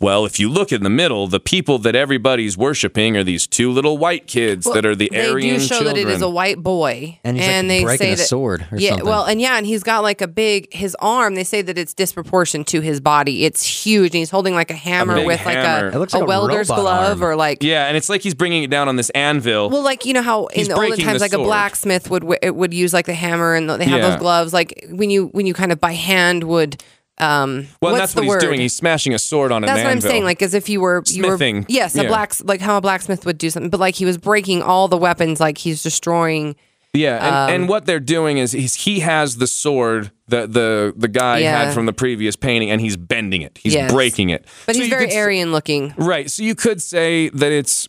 Speaker 2: well, if you look in the middle, the people that everybody's worshiping are these two little white kids that are the
Speaker 3: they
Speaker 2: Aryan
Speaker 3: do show
Speaker 2: children.
Speaker 3: that it is a white boy,
Speaker 4: And he's, like,
Speaker 3: they
Speaker 4: breaking
Speaker 3: say
Speaker 4: a
Speaker 3: that,
Speaker 4: sword or
Speaker 3: yeah,
Speaker 4: something.
Speaker 3: well, and yeah, and he's got like a big his arm. They say that it's disproportioned to his body. It's huge, and he's holding like a hammer
Speaker 2: big
Speaker 3: with
Speaker 2: hammer.
Speaker 3: like
Speaker 4: It
Speaker 3: a,
Speaker 4: looks like a
Speaker 3: welder's glove
Speaker 4: arm.
Speaker 3: or like
Speaker 2: yeah, and it's like he's bringing it down on this anvil.
Speaker 3: Well, like you know how in
Speaker 2: He's
Speaker 3: the olden times,
Speaker 2: the
Speaker 3: like a blacksmith would w- it would use like the hammer, and they have
Speaker 2: Yeah.
Speaker 3: those gloves. Like when you when you kind of by hand would. Um,
Speaker 2: well,
Speaker 3: what's
Speaker 2: that's
Speaker 3: the
Speaker 2: what he's
Speaker 3: word?
Speaker 2: doing. He's smashing a sword on an
Speaker 3: That's what I'm saying. Like as if you were you
Speaker 2: Smithing.
Speaker 3: were yes, a
Speaker 2: Yeah.
Speaker 3: blacks like how a blacksmith would do something, but like he was breaking all the weapons. Like he's destroying.
Speaker 2: Yeah, and,
Speaker 3: Um,
Speaker 2: and what they're doing is he's, he has the sword that the the guy
Speaker 3: Yeah.
Speaker 2: had from the previous painting, and he's bending it. He's
Speaker 3: Yes.
Speaker 2: breaking it.
Speaker 3: But
Speaker 2: So
Speaker 3: he's very
Speaker 2: could
Speaker 3: Aryan looking.
Speaker 2: Right. So you could say that it's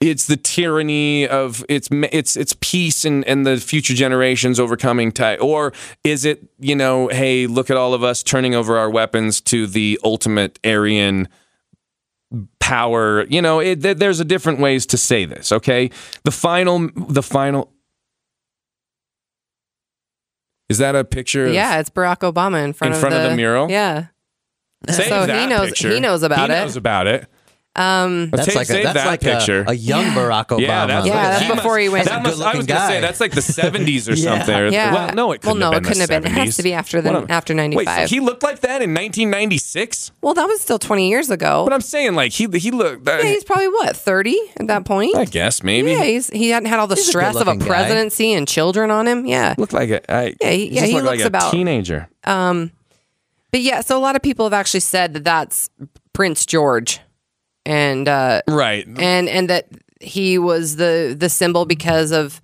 Speaker 2: it's the tyranny of it's it's it's peace and and the future generations overcoming ty or is it you know hey look at all of us turning over our weapons to the ultimate Aryan power you know it, th- there's a different ways to say this okay the final the final is that a picture of-
Speaker 3: Yeah, it's Barack Obama in front
Speaker 2: In
Speaker 3: of
Speaker 2: front of the mural?
Speaker 3: Yeah.
Speaker 2: Save
Speaker 3: So he knows-
Speaker 2: picture.
Speaker 3: he knows about
Speaker 2: he
Speaker 3: it.
Speaker 2: He knows about it
Speaker 3: Um,
Speaker 4: that's
Speaker 2: take-
Speaker 4: like a, that's
Speaker 2: that
Speaker 4: like
Speaker 2: picture.
Speaker 4: a, a young Barack Obama.
Speaker 2: Yeah, that's,
Speaker 3: Yeah, that's
Speaker 2: he
Speaker 3: before he went-
Speaker 2: That must, I was
Speaker 4: Good-looking
Speaker 2: gonna say that's like the seventies or
Speaker 4: Yeah.
Speaker 2: something. Or-
Speaker 3: Yeah.
Speaker 2: Well, no, it couldn't
Speaker 3: no,
Speaker 2: have
Speaker 3: it
Speaker 2: been
Speaker 3: couldn't have
Speaker 2: the
Speaker 3: been. It has to be after the-
Speaker 2: What am-
Speaker 3: after
Speaker 2: Wait,
Speaker 3: 95.
Speaker 2: he looked like that in 1996.
Speaker 3: well, that was still 20 years ago.
Speaker 2: But I'm saying, like he he looked. That,
Speaker 3: yeah, he's probably what 30 at that point.
Speaker 2: I guess maybe.
Speaker 3: Yeah, he's he hadn't had all the
Speaker 4: He's a
Speaker 3: stress of a
Speaker 4: good-looking guy.
Speaker 3: presidency and children on him. Yeah,
Speaker 2: looked like a. I,
Speaker 3: Yeah, he- yeah, he looks
Speaker 2: like a
Speaker 3: about-
Speaker 2: teenager.
Speaker 3: but yeah, so a lot of people have actually said that that's Prince George, and uh,
Speaker 2: Right.
Speaker 3: and and that he was the the symbol because of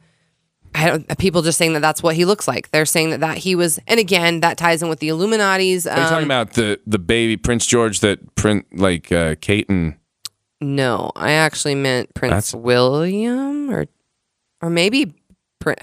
Speaker 3: I don't people just saying that that's what he looks like. They're saying that that he was, and again, that ties in with the Illuminati's.
Speaker 2: Are you
Speaker 3: Um,
Speaker 2: talking about the the baby Prince George that print like uh, Kate and
Speaker 3: no, I actually meant Prince
Speaker 2: That's-
Speaker 3: William, or or maybe Prin-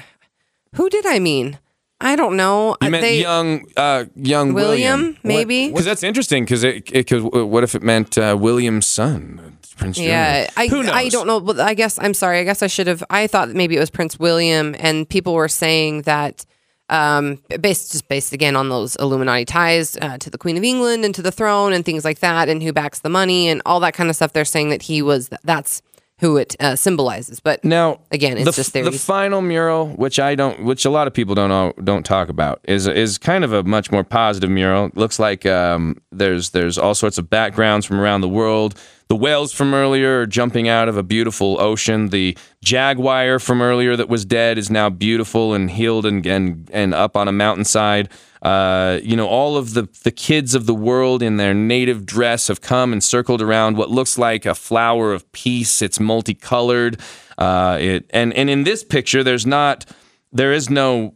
Speaker 3: who did I mean? I don't know.
Speaker 2: you meant
Speaker 3: they-
Speaker 2: young uh, young
Speaker 3: William,
Speaker 2: William
Speaker 3: maybe?
Speaker 2: because that's interesting because it because what if it meant uh, William's son Prince
Speaker 3: Yeah? I
Speaker 2: Who knows?
Speaker 3: I don't know. But I guess I'm sorry. I guess I should have. I thought that maybe it was Prince William, and people were saying that. Um, based just based again on those Illuminati ties uh, to the Queen of England and to the throne and things like that, and who backs the money and all that kind of stuff. They're saying that he was that's who it uh, symbolizes. But
Speaker 2: Now,
Speaker 3: Again, it's
Speaker 2: the,
Speaker 3: just
Speaker 2: the final mural, which I don't, which a lot of people don't know, don't talk about, is is kind of a much more positive mural. It looks like um, there's there's all sorts of backgrounds from around the world. The whales from earlier are jumping out of a beautiful ocean. The jaguar from earlier that was dead is now beautiful and healed and and, and up on a mountainside. Uh, you know, all of the, the kids of the world in their native dress have come and circled around what looks like a flower of peace. It's multicolored. Uh, it and and in this picture, there's not, there is no,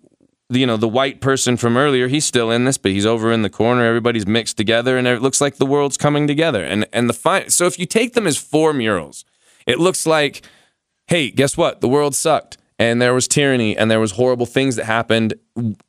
Speaker 2: you know, the white person from earlier. He's still in this, but he's over in the corner. Everybody's mixed together, and it looks like the world's coming together. And and the fine. So if you take them as four murals, it looks like, hey, guess what? The world sucked and there was tyranny and there was horrible things that happened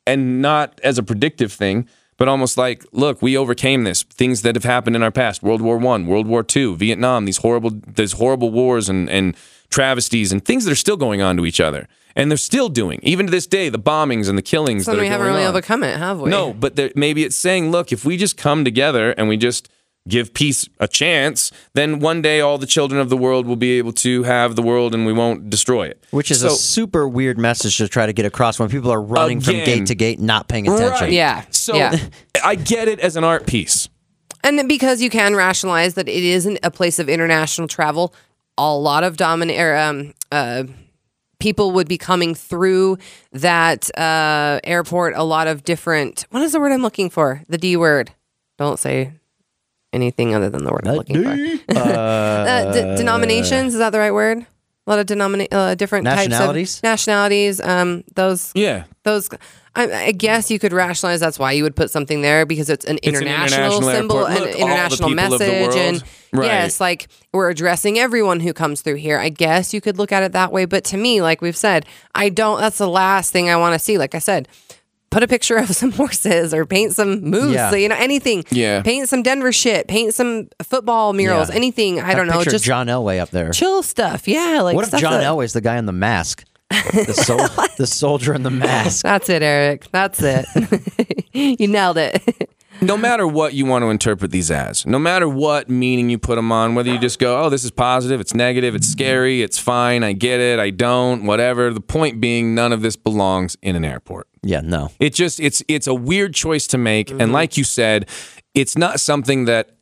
Speaker 2: and not as a predictive thing but almost like look we overcame this things that have happened in our past world war one world war two vietnam these horrible these horrible wars and, and travesties and things that are still going on to each other and they're still doing even to this day the bombings and the killings
Speaker 3: so
Speaker 2: that are
Speaker 3: we haven't
Speaker 2: going
Speaker 3: really
Speaker 2: on.
Speaker 3: overcome it, have we?
Speaker 2: No, but there, maybe it's saying, look, if we just come together and we just give peace a chance, then one day all the children of the world will be able to have the world and we won't destroy it.
Speaker 4: Which is
Speaker 2: So-
Speaker 4: a super weird message to try to get across when people are running from gate to gate, not paying attention.
Speaker 2: Right.
Speaker 3: Yeah.
Speaker 2: So
Speaker 3: Yeah.
Speaker 2: I get it as an art piece.
Speaker 3: And because you can rationalize that it isn't a place of international travel, a lot of domin- er, um, uh, people would be coming through that uh, airport. A lot of different. What is the word I'm looking for? The D word. Don't say anything other than the word I'm looking for. Uh, d- denominations is that the right word? A lot of denomina- uh, different
Speaker 4: Nationalities?
Speaker 3: types of nationalities. Um, those
Speaker 2: Yeah.
Speaker 3: those. I, I guess you could rationalize that's why you would put something there because it's an
Speaker 2: It's an
Speaker 3: international,
Speaker 2: international
Speaker 3: symbol, an
Speaker 2: Look, the
Speaker 3: international
Speaker 2: people of the
Speaker 3: message, and.
Speaker 2: Right.
Speaker 3: yes, like we're addressing everyone who comes through here. I guess you could look at it that way, but to me, like we've said, I don't. That's the last thing I want to see. Like I said, put a picture of some horses or paint some moose.
Speaker 4: Yeah.
Speaker 3: You know, anything.
Speaker 2: Yeah.
Speaker 3: Paint some Denver shit. Paint some football murals.
Speaker 4: Yeah.
Speaker 3: Anything. I don't know. Just
Speaker 4: John Elway up there.
Speaker 3: chill stuff. Yeah. Like
Speaker 4: What if John
Speaker 3: that-
Speaker 4: Elway's the guy in the mask? The, sol- the soldier in the mask.
Speaker 3: That's it, Eric. That's it. you nailed it.
Speaker 2: no matter what you want to interpret these as, no matter what meaning you put them on, whether you just go, oh, this is positive, it's negative, it's scary, it's fine, I get it, I don't, whatever. The point being, none of this belongs in an airport.
Speaker 4: Yeah, no.
Speaker 2: It just it's it's a weird choice to make, and mm-hmm. like you said, it's not something that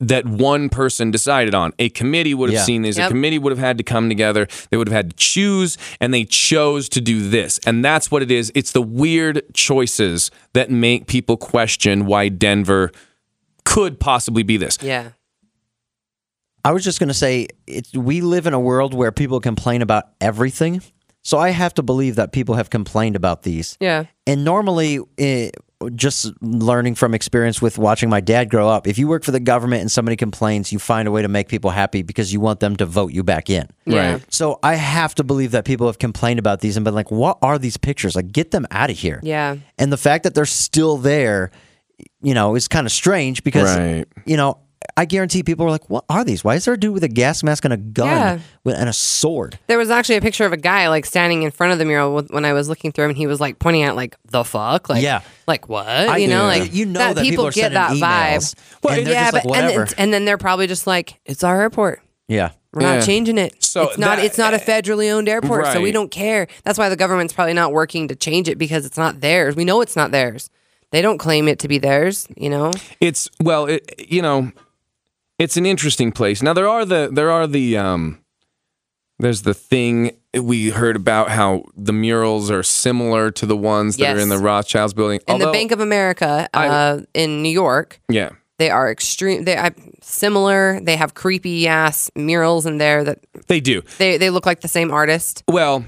Speaker 2: that one person decided on. A committee would have
Speaker 4: Yeah.
Speaker 2: seen this. A committee would have had to come together. They would have had to choose, and they chose to do this. And that's what it is. It's the weird choices that make people question why Denver could possibly be this.
Speaker 3: yeah.
Speaker 4: I was just going to say, it, we live in a world where people complain about everything. So I have to believe that people have complained about these.
Speaker 3: Yeah.
Speaker 4: And normally, eh, just learning from experience with watching my dad grow up, if you work for the government and somebody complains, you find a way to make people happy because you want them to vote you back in.
Speaker 3: Yeah.
Speaker 2: Right.
Speaker 4: So I have to believe that people have complained about these and been like, what are these pictures? Like, get them out of here.
Speaker 3: Yeah.
Speaker 4: And the fact that they're still there, you know, is kind of strange because,
Speaker 2: Right.
Speaker 4: you know, I guarantee people are like, what are these? Why is there a dude with a gas mask and a gun
Speaker 3: Yeah.
Speaker 4: with, and a sword?
Speaker 3: There was actually a picture of a guy like standing in front of the mural when I was looking through him, and he was like pointing at like the fuck, like
Speaker 4: Yeah.
Speaker 3: like what, you know, like
Speaker 4: you know that, people, are
Speaker 3: get
Speaker 4: sending
Speaker 3: that vibe.
Speaker 4: emails. and
Speaker 3: yeah,
Speaker 4: just like,
Speaker 3: but and,
Speaker 4: whatever.
Speaker 3: then- and then they're probably just like, it's our airport.
Speaker 4: yeah.
Speaker 3: We're
Speaker 2: Yeah.
Speaker 3: not changing it.
Speaker 2: So
Speaker 3: it's not.
Speaker 2: that-
Speaker 3: it's not a eh, federally owned airport, so we don't care. That's why the government's probably not working to change it because it's not theirs. We know it's not theirs. They don't claim it to be theirs. You know.
Speaker 2: It's well, it, you know, it's an interesting place. Now there are the there are the um there's the thing we heard about how the murals are similar to the ones that are
Speaker 3: Yes.
Speaker 2: in the Rothschilds building.
Speaker 3: In the
Speaker 2: Although-
Speaker 3: Bank of America uh, in New York,
Speaker 2: yeah.
Speaker 3: they are extreme. They are similar. They have creepy ass murals in there that
Speaker 2: They do.
Speaker 3: they they look like the same artist.
Speaker 2: Well,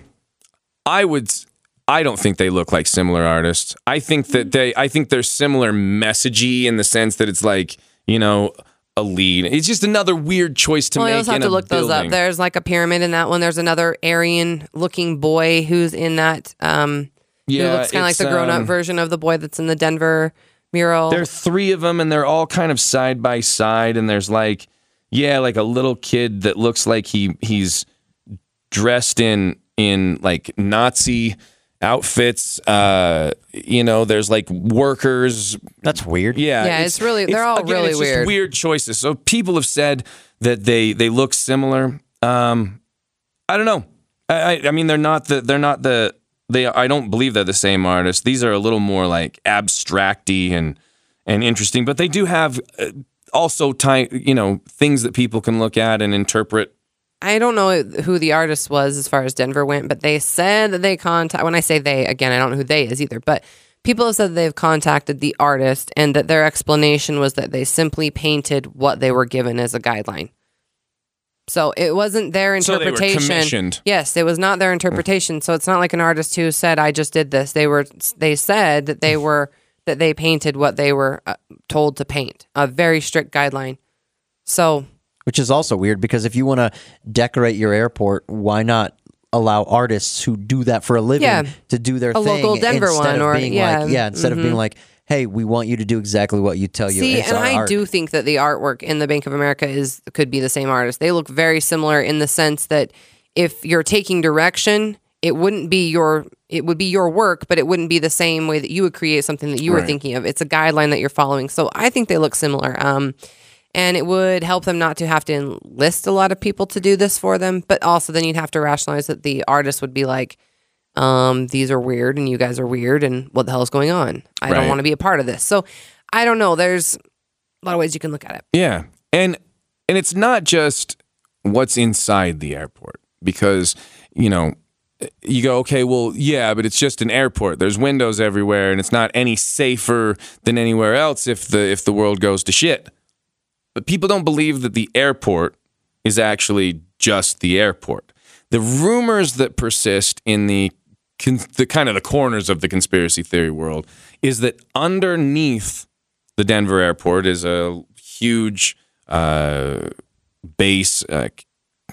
Speaker 2: I would. s- I don't think they look like similar artists. I think that they. I think they're similar messagey in the sense that it's like you know a lead. It's just another weird choice to
Speaker 3: Well, you
Speaker 2: make.
Speaker 3: also have to look those up. There's like a pyramid in that one. There's another Aryan looking boy who's in that. Um,
Speaker 2: Yeah,
Speaker 3: who looks kind of like the grown up
Speaker 2: um,
Speaker 3: version of the boy that's in the Denver mural.
Speaker 2: There are three of them, and they're all kind of side by side. And there's like, yeah, like a little kid that looks like he he's dressed in in like Nazi outfits. Uh, you know, there's like workers.
Speaker 4: That's weird.
Speaker 2: Yeah,
Speaker 3: Yeah, it's really- they're all
Speaker 2: again,
Speaker 3: really
Speaker 2: it's just
Speaker 3: weird.
Speaker 2: weird choices. So people have said that they they look similar. Um, I don't know. I, I I mean, they're not the they're not the they. I don't believe they're the same artists. These are a little more like abstracty and and interesting, but they do have uh, also time you know things that people can look at and interpret.
Speaker 3: I don't know who the artist was as far as Denver went, but they said that they contact. When I say they, again, I don't know who they is either. But people have said that they've contacted the artist, and that their explanation was that they simply painted what they were given as a guideline. So it wasn't their interpretation.
Speaker 2: So they were commissioned.
Speaker 3: Yes, it was not their interpretation. So it's not like an artist who said, "I just did this." They were. They said that they were that they painted what they were uh, told to paint. A very strict guideline. So
Speaker 4: Which is also weird because if you want to decorate your airport, why not allow artists who do that for a living
Speaker 3: Yeah.
Speaker 4: to do their
Speaker 3: A
Speaker 4: thing
Speaker 3: local Denver
Speaker 4: instead
Speaker 3: one
Speaker 4: of
Speaker 3: or-
Speaker 4: being
Speaker 3: yeah.
Speaker 4: like yeah, instead of being like, hey, we want you to do exactly what you tell you.
Speaker 3: See,
Speaker 4: it's
Speaker 3: and I
Speaker 4: art.
Speaker 3: do think that the artwork in the Bank of America is could be the same artist. They look very similar in the sense that if you're taking direction, it wouldn't be your it would be your work, but it wouldn't be the same way that you would create something that you were thinking of. It's a guideline that you're following. So I think they look similar. Um and it would help them not to have to enlist a lot of people to do this for them, but also then you'd have to rationalize that the artist would be like, um, these are weird and you guys are weird and what the hell is going on? I don't want to be a part of this. So I don't know. There's a lot of ways you can look at it.
Speaker 2: Yeah. And and it's not just what's inside the airport because, you know, you go, okay, well, yeah, but it's just an airport. There's windows everywhere, and it's not any safer than anywhere else if the if the world goes to shit. But people don't believe that the airport is actually just the airport. The rumors that persist in the the kind of the corners of the conspiracy theory world is that underneath the Denver airport is a huge uh, base, uh,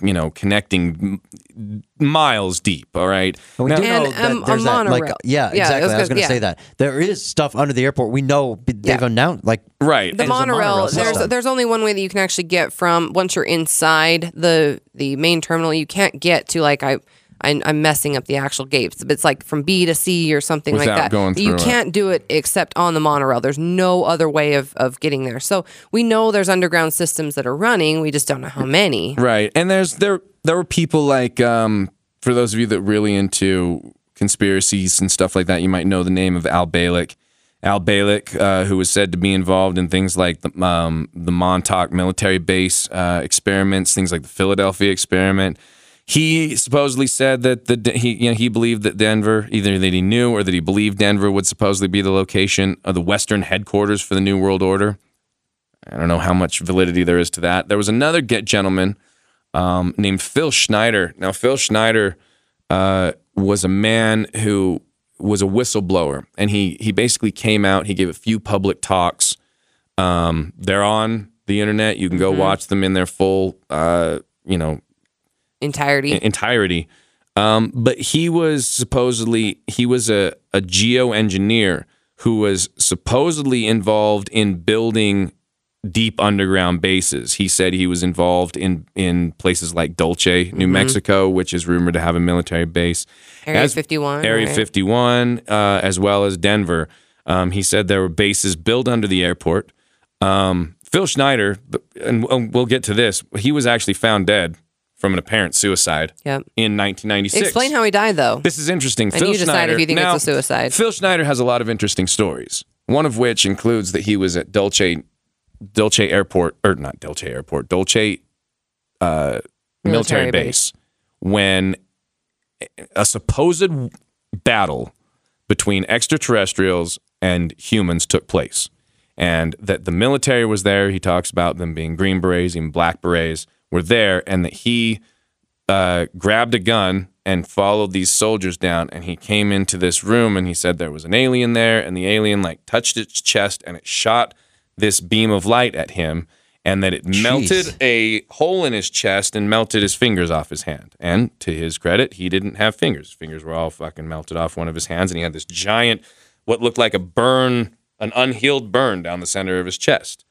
Speaker 2: you know, connecting m- miles deep. All right.
Speaker 4: And we
Speaker 2: Now-
Speaker 4: do
Speaker 3: And,
Speaker 4: know that
Speaker 3: um,
Speaker 4: there's that, like, yeah,
Speaker 3: Yeah,
Speaker 4: exactly.
Speaker 3: I was
Speaker 4: I was
Speaker 3: gonna-
Speaker 4: going to say that there is stuff under the airport. We know they've
Speaker 3: Yeah.
Speaker 4: announced, like,
Speaker 2: right.
Speaker 3: the monorail,
Speaker 4: monorail
Speaker 3: there's there's only one way that you can actually get from once you're inside the the main terminal you can't get to like I, I I'm messing up the actual gates but it's like from B to C or something like that
Speaker 2: going
Speaker 3: you can't do it except on the monorail there's no other way of, of getting there so we know there's underground systems that are running we just don't know how many
Speaker 2: Right. And there's there there were people like um for those of you that really into conspiracies and stuff like that, you might know the name of Al Bielek. Al Bielek, uh, who was said to be involved in things like the um, the Montauk military base uh, experiments, things like the Philadelphia experiment. He supposedly said that the he you know he believed that Denver either that he knew or that he believed Denver would supposedly be the location of the Western headquarters for the New World Order. I don't know how much validity there is to that. There was another get gentleman um, named Phil Schneider. Now, Phil Schneider uh, was a man who was a whistleblower, and he he basically came out. He gave a few public talks. Um, they're on the internet. You can go watch them in their full, uh, you know,
Speaker 3: entirety
Speaker 2: entirety. Um, but he was supposedly he was a, a geoengineer who was supposedly involved in building deep underground bases. He said he was involved in in places like Dulce, New Mexico, which is rumored to have a military base.
Speaker 3: Area
Speaker 2: As-
Speaker 3: 51
Speaker 2: Area
Speaker 3: right?
Speaker 2: 51, uh, as well as Denver. Um, he said there were bases built under the airport. Um, Phil Schneider, and we'll get to this, he was actually found dead from an apparent suicide
Speaker 3: Yep.
Speaker 2: in 1996.
Speaker 3: explain how he died though
Speaker 2: This is interesting. Phil
Speaker 3: you decide
Speaker 2: Schneider,
Speaker 3: if you think it's
Speaker 2: now,
Speaker 3: a suicide.
Speaker 2: Phil Schneider has a lot of interesting stories. One of which includes that he was at Dulce, Dulce Airport, or not Dulce Airport, Dulce uh, military,
Speaker 3: Military
Speaker 2: base, when a supposed battle between extraterrestrials and humans took place. And that the military was there. He talks about them being Green Berets and Black Berets were there, and that he uh, grabbed a gun and followed these soldiers down. And he came into this room and he said there was an alien there, and the alien like touched its chest and it shot this beam of light at him, and that it melted a hole in his chest and melted his fingers off his hand. And to his credit, he didn't have fingers. His fingers were all fucking melted off one of his hands, and he had this giant, what looked like a burn, an unhealed burn down the center of his chest.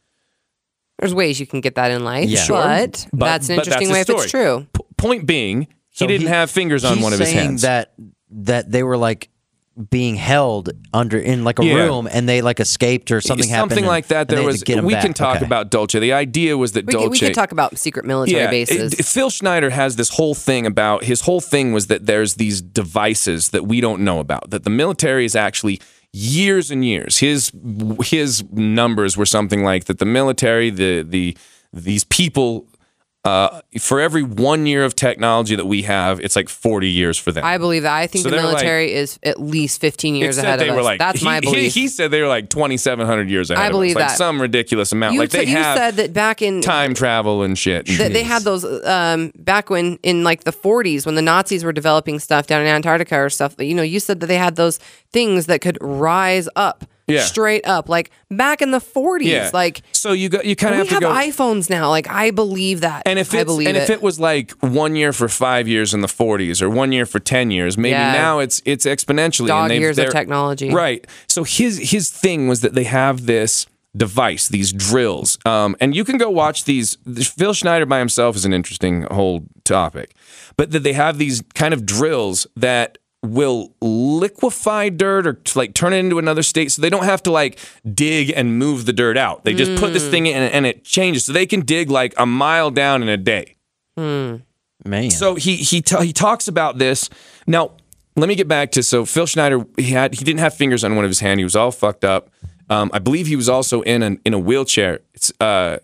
Speaker 3: There's ways you can get that in life
Speaker 4: Yeah.
Speaker 2: Sure.
Speaker 3: but,
Speaker 2: But-
Speaker 3: that's an
Speaker 2: but
Speaker 3: interesting
Speaker 2: his
Speaker 3: way if it's
Speaker 2: story.
Speaker 3: true
Speaker 2: P- point being, he
Speaker 4: So
Speaker 2: didn't
Speaker 4: he-
Speaker 2: have fingers on
Speaker 4: he's
Speaker 2: one of his
Speaker 4: saying
Speaker 2: hands.
Speaker 4: That that they were like being held under in like a
Speaker 2: Yeah.
Speaker 4: room and they like escaped or something happened.
Speaker 2: Something
Speaker 4: and-
Speaker 2: like that.
Speaker 4: and they
Speaker 2: There
Speaker 4: had to
Speaker 2: was.
Speaker 4: get 'em
Speaker 2: We
Speaker 4: back.
Speaker 2: can talk
Speaker 4: Okay.
Speaker 2: about Dulce. The idea was that
Speaker 3: we
Speaker 2: Dulce.
Speaker 3: could, we could talk about secret military
Speaker 2: yeah,
Speaker 3: bases
Speaker 2: it- Phil Schneider has this whole thing about his whole thing was that there's these devices that we don't know about. That the military is actually years and years. His his numbers were something like that. The military, the the these people. Uh, for every one year of technology that we have, it's like 40 years for them.
Speaker 3: I believe that. I think
Speaker 2: So
Speaker 3: the
Speaker 2: were like-
Speaker 3: military is at least 15 years ahead of us.
Speaker 2: like,
Speaker 3: That's
Speaker 2: he,
Speaker 3: my belief.
Speaker 2: He, said they were like 2,700 years ahead
Speaker 3: I
Speaker 2: of
Speaker 3: believe
Speaker 2: us. Like
Speaker 3: that.
Speaker 2: some ridiculous amount.
Speaker 3: you,
Speaker 2: like they
Speaker 3: you
Speaker 2: have
Speaker 3: said that back in
Speaker 2: time travel and shit.
Speaker 3: that they had those um, back when in like the 40s when the Nazis were developing stuff down in Antarctica or stuff. You know, you said that they had those things that could rise up,
Speaker 2: Yeah.
Speaker 3: straight up, like back in the 40s.
Speaker 2: yeah.
Speaker 3: Like
Speaker 2: so you got you kind of
Speaker 3: have
Speaker 2: have to go.
Speaker 3: iPhones now. Like I believe that.
Speaker 2: and if
Speaker 3: I believe
Speaker 2: and if
Speaker 3: it.
Speaker 2: it was like one year for five years in the 40s or one year for 10 years, maybe
Speaker 3: Yeah.
Speaker 2: now it's it's exponentially.
Speaker 3: Dog
Speaker 2: and
Speaker 3: years of technology.
Speaker 2: Right. So his his thing was that they have this device, these drills, um, and you can go watch these. Phil Schneider by himself is an interesting whole topic, but that they have these kind of drills that will liquefy dirt or t- like turn it into another state so they don't have to like dig and move the dirt out they just put this
Speaker 3: Mm.
Speaker 2: thing in and it changes so they can dig like a mile down in a day
Speaker 4: Man.
Speaker 2: so he he ta- he talks about this. Now, let me get back to so Phil Schneider. He had he didn't have fingers on one of his hand. He was all fucked up. Um, I believe he was also in an in a wheelchair. It's uh,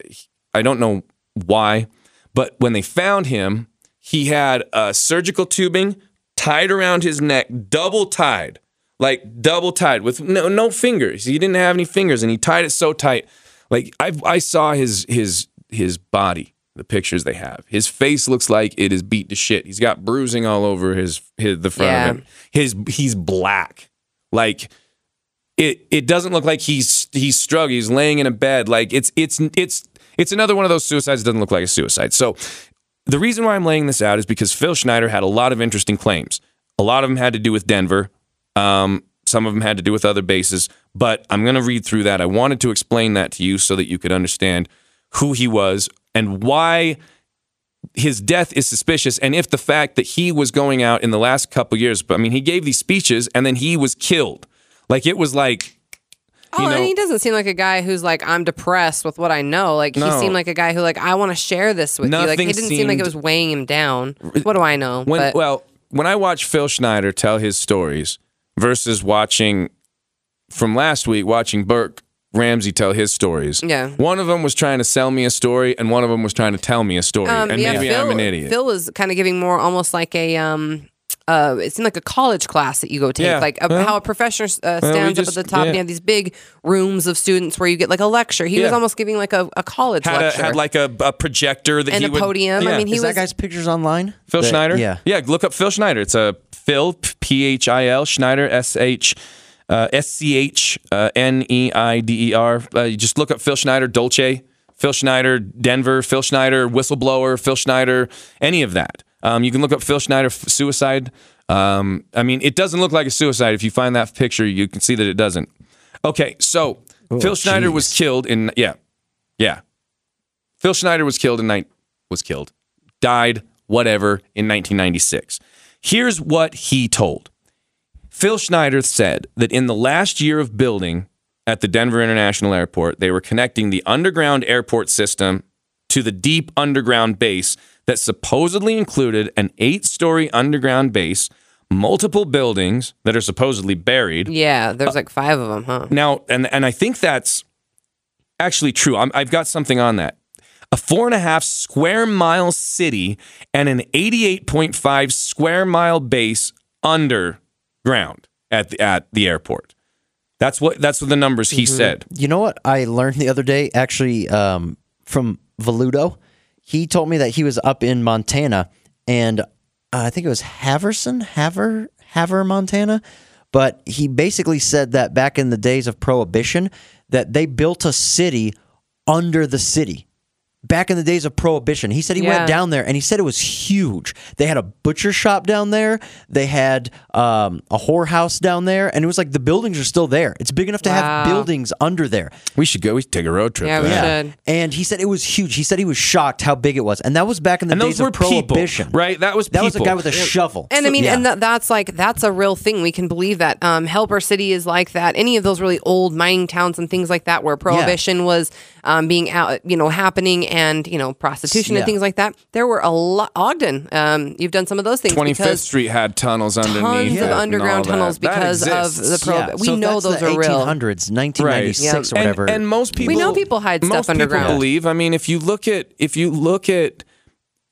Speaker 2: I don't know why, but when they found him, he had uh, surgical tubing tied around his neck, double tied, like double tied with no no fingers. He didn't have any fingers, and he tied it so tight. Like I I saw his his his body, the pictures they have. His face looks like it is beat to shit. He's got bruising all over his his the front
Speaker 3: Yeah.
Speaker 2: of him. His he's black, like it it doesn't look like he's he's struggling. He's laying in a bed. Like it's it's it's it's another one of those suicides that doesn't look like a suicide. So the reason why I'm laying this out is because Phil Schneider had a lot of interesting claims. A lot of them had to do with Denver. Um, some of them had to do with other bases. But I'm going to read through that. I wanted to explain that to you so that you could understand who he was and why his death is suspicious and if the fact that he was going out in the last couple years but i mean he gave these speeches and then he was killed like it was like
Speaker 3: Oh,
Speaker 2: you know,
Speaker 3: and he doesn't seem like a guy who's like, I'm depressed with what I know. Like,
Speaker 2: No.
Speaker 3: he seemed like a guy who, like, I want to share this with you. Like, he didn't seem like it was weighing him down. What do I know?
Speaker 2: when
Speaker 3: but
Speaker 2: well when i watch phil schneider tell his stories versus watching from last week watching burke ramsey tell his stories
Speaker 3: Yeah.
Speaker 2: one of them was trying to sell me a story and one of them was trying to tell me a story
Speaker 3: um,
Speaker 2: and
Speaker 3: yeah,
Speaker 2: maybe
Speaker 3: Phil,
Speaker 2: i'm an idiot
Speaker 3: Phil was kind of giving more almost like a, um, uh, it seemed like a college class that you go take,
Speaker 2: Yeah.
Speaker 3: like a,
Speaker 2: Well,
Speaker 3: how a professor uh,
Speaker 2: we
Speaker 3: stands
Speaker 2: just-
Speaker 3: up at the top
Speaker 2: yeah.
Speaker 3: and you have these big rooms of students where you get like a lecture. He was almost giving like a, a college
Speaker 2: had, a, had like a, a projector that
Speaker 3: And
Speaker 2: he
Speaker 3: a
Speaker 2: would,
Speaker 3: podium. I mean, he
Speaker 4: Is
Speaker 3: was
Speaker 4: that guy's pictures online?
Speaker 2: Phil
Speaker 4: That-
Speaker 2: Schneider?
Speaker 4: Yeah.
Speaker 2: Yeah, look up Phil Schneider. It's a Phil, P H I L, Schneider, S H. Uh, S C H uh, N E I D E R. Uh, you just look up Phil Schneider, Dulce, Phil Schneider, Denver, Phil Schneider, whistleblower, Phil Schneider, any of that. Um, you can look up Phil Schneider suicide. Um, I mean, it doesn't look like a suicide. If you find that picture, you can see that it doesn't. Okay, so Phil Schneider was killed in yeah, yeah. Phil Schneider was killed in night was killed, died, whatever, in 1996. Here's what he told. Phil Schneider said that in the last year of building at the Denver International Airport, they were connecting the underground airport system to the deep underground base that supposedly included an eight story underground base, multiple buildings that are supposedly buried,
Speaker 3: yeah, there's like five of them, huh?
Speaker 2: now, and and I think that's actually true. I'm, I've got something on that. A four and a half square mile city and an 88.5 square mile base underground at the at the airport. That's what that's what the numbers he said.
Speaker 4: You know what I learned the other day, actually, um, from Valudo? He told me that he was up in Montana, and uh, I think it was Haverson, Havre, Havre, Montana. But he basically said that back in the days of Prohibition, that they built a city under the city. Back in the days of Prohibition, he said he
Speaker 3: Yeah.
Speaker 4: went down there and he said it was huge. They had a butcher shop down there. They had um, a whorehouse down there, and it was like the buildings are still there. It's big enough to have buildings under there.
Speaker 2: We should go. We should take a road trip.
Speaker 3: Yeah, we
Speaker 2: there.
Speaker 3: should.
Speaker 4: And he said it was huge. He said he was shocked how big it was, and that was back in the
Speaker 2: And those
Speaker 4: days
Speaker 2: were
Speaker 4: of prohibition.
Speaker 2: people, right? That was
Speaker 4: That was a guy with a shovel.
Speaker 3: And I mean,
Speaker 4: Yeah.
Speaker 3: and th- that's like that's a real thing. We can believe that. Um, Helper City is like that. Any of those really old mining towns and things like that, where prohibition was um, being out, you know, happening, and you know, prostitution
Speaker 4: Yeah.
Speaker 3: and things like that. There were a lot. Ogden, um, you've done some of those things.
Speaker 2: 25th Street had tunnels underneath.
Speaker 3: Tons
Speaker 2: it
Speaker 3: of underground
Speaker 2: all that.
Speaker 3: tunnels
Speaker 2: That
Speaker 3: because of the prohibi-
Speaker 4: Yeah,
Speaker 3: we
Speaker 4: so
Speaker 3: know those
Speaker 4: the
Speaker 3: are real.
Speaker 4: 1800s, 1996 or
Speaker 2: And-
Speaker 4: whatever.
Speaker 2: And, most people we
Speaker 3: know people hide stuff
Speaker 2: most
Speaker 3: underground.
Speaker 2: People believe. I mean, if you look at if you look at,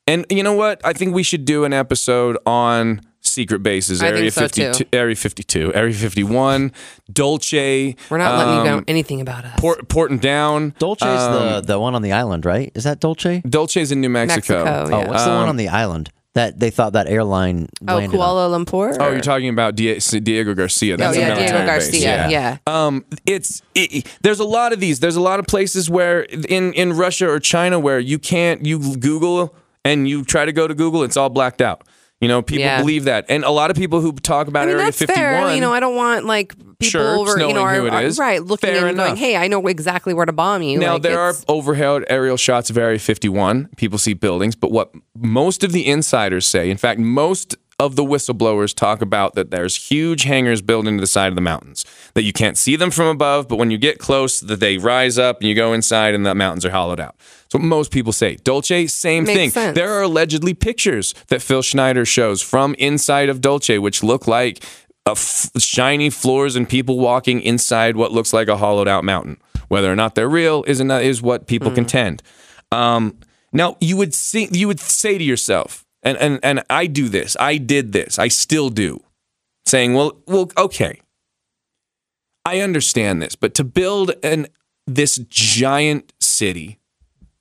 Speaker 2: and you know what? I think we should do an episode on secret bases.
Speaker 3: I
Speaker 2: Area
Speaker 3: think so,
Speaker 2: 52,
Speaker 3: too.
Speaker 2: Area 52, Area 51, Dulce.
Speaker 3: We're not letting you
Speaker 2: um,
Speaker 3: know anything about us.
Speaker 2: Port, Porton Down.
Speaker 4: Dulce's
Speaker 2: um,
Speaker 4: the the one on the island, right? Is that Dulce?
Speaker 2: Dulce's in New Mexico.
Speaker 3: Mexico,
Speaker 4: Oh,
Speaker 3: yeah.
Speaker 4: what's the one
Speaker 2: Um,
Speaker 4: on the island that they thought that airline
Speaker 3: oh,
Speaker 4: landed on?
Speaker 3: Kuala Lumpur.
Speaker 2: Oh, you're talking about Die- Diego Garcia.
Speaker 3: Oh
Speaker 2: That's a
Speaker 3: yeah,
Speaker 2: military
Speaker 3: Diego
Speaker 2: base,
Speaker 3: Garcia. Yeah.
Speaker 2: um it's it, there's a lot of these there's a lot of places where in in Russia or China where you can't you google and you try to go to google it's all blacked out you know people
Speaker 3: Yeah.
Speaker 2: believe that and a lot of people who talk about
Speaker 3: I mean,
Speaker 2: area
Speaker 3: that's
Speaker 2: 51
Speaker 3: fair. You know, I don't want like people
Speaker 2: Sure,
Speaker 3: over, you know, are, are- right, looking
Speaker 2: Fair
Speaker 3: and going, "Hey, I know exactly where to bomb you."
Speaker 2: now
Speaker 3: Like,
Speaker 2: there are overhead aerial shots of area 51 people see buildings but what most of the insiders say in fact most of the whistleblowers talk about that there's huge hangars built into the side of the mountains that you can't see them from above but when you get close that they rise up and you go inside and the mountains are hollowed out. So most people say. Dulce same
Speaker 3: Makes
Speaker 2: thing.
Speaker 3: sense.
Speaker 2: there are allegedly pictures that phil schneider shows from inside of dulce which look like a f- shiny floors and people walking inside what looks like a hollowed out mountain. Whether or not they're real is is what people
Speaker 3: Mm.
Speaker 2: contend. Um, now you would see you would say to yourself and and and I do this. I did this. I still do. Saying, well, well, okay. I understand this, but to build an this giant city.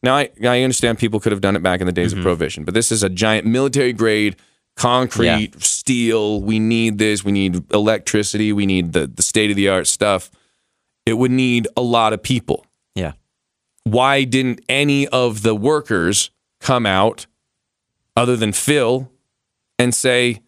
Speaker 2: Now I, I understand people could have done it back in the days
Speaker 4: Mm-hmm.
Speaker 2: of prohibition, but this is a giant military grade concrete steel. We need this. We need electricity. We need the the state of the art stuff. It would need a lot of people
Speaker 4: Yeah.
Speaker 2: why didn't any of the workers come out other than Phil and say,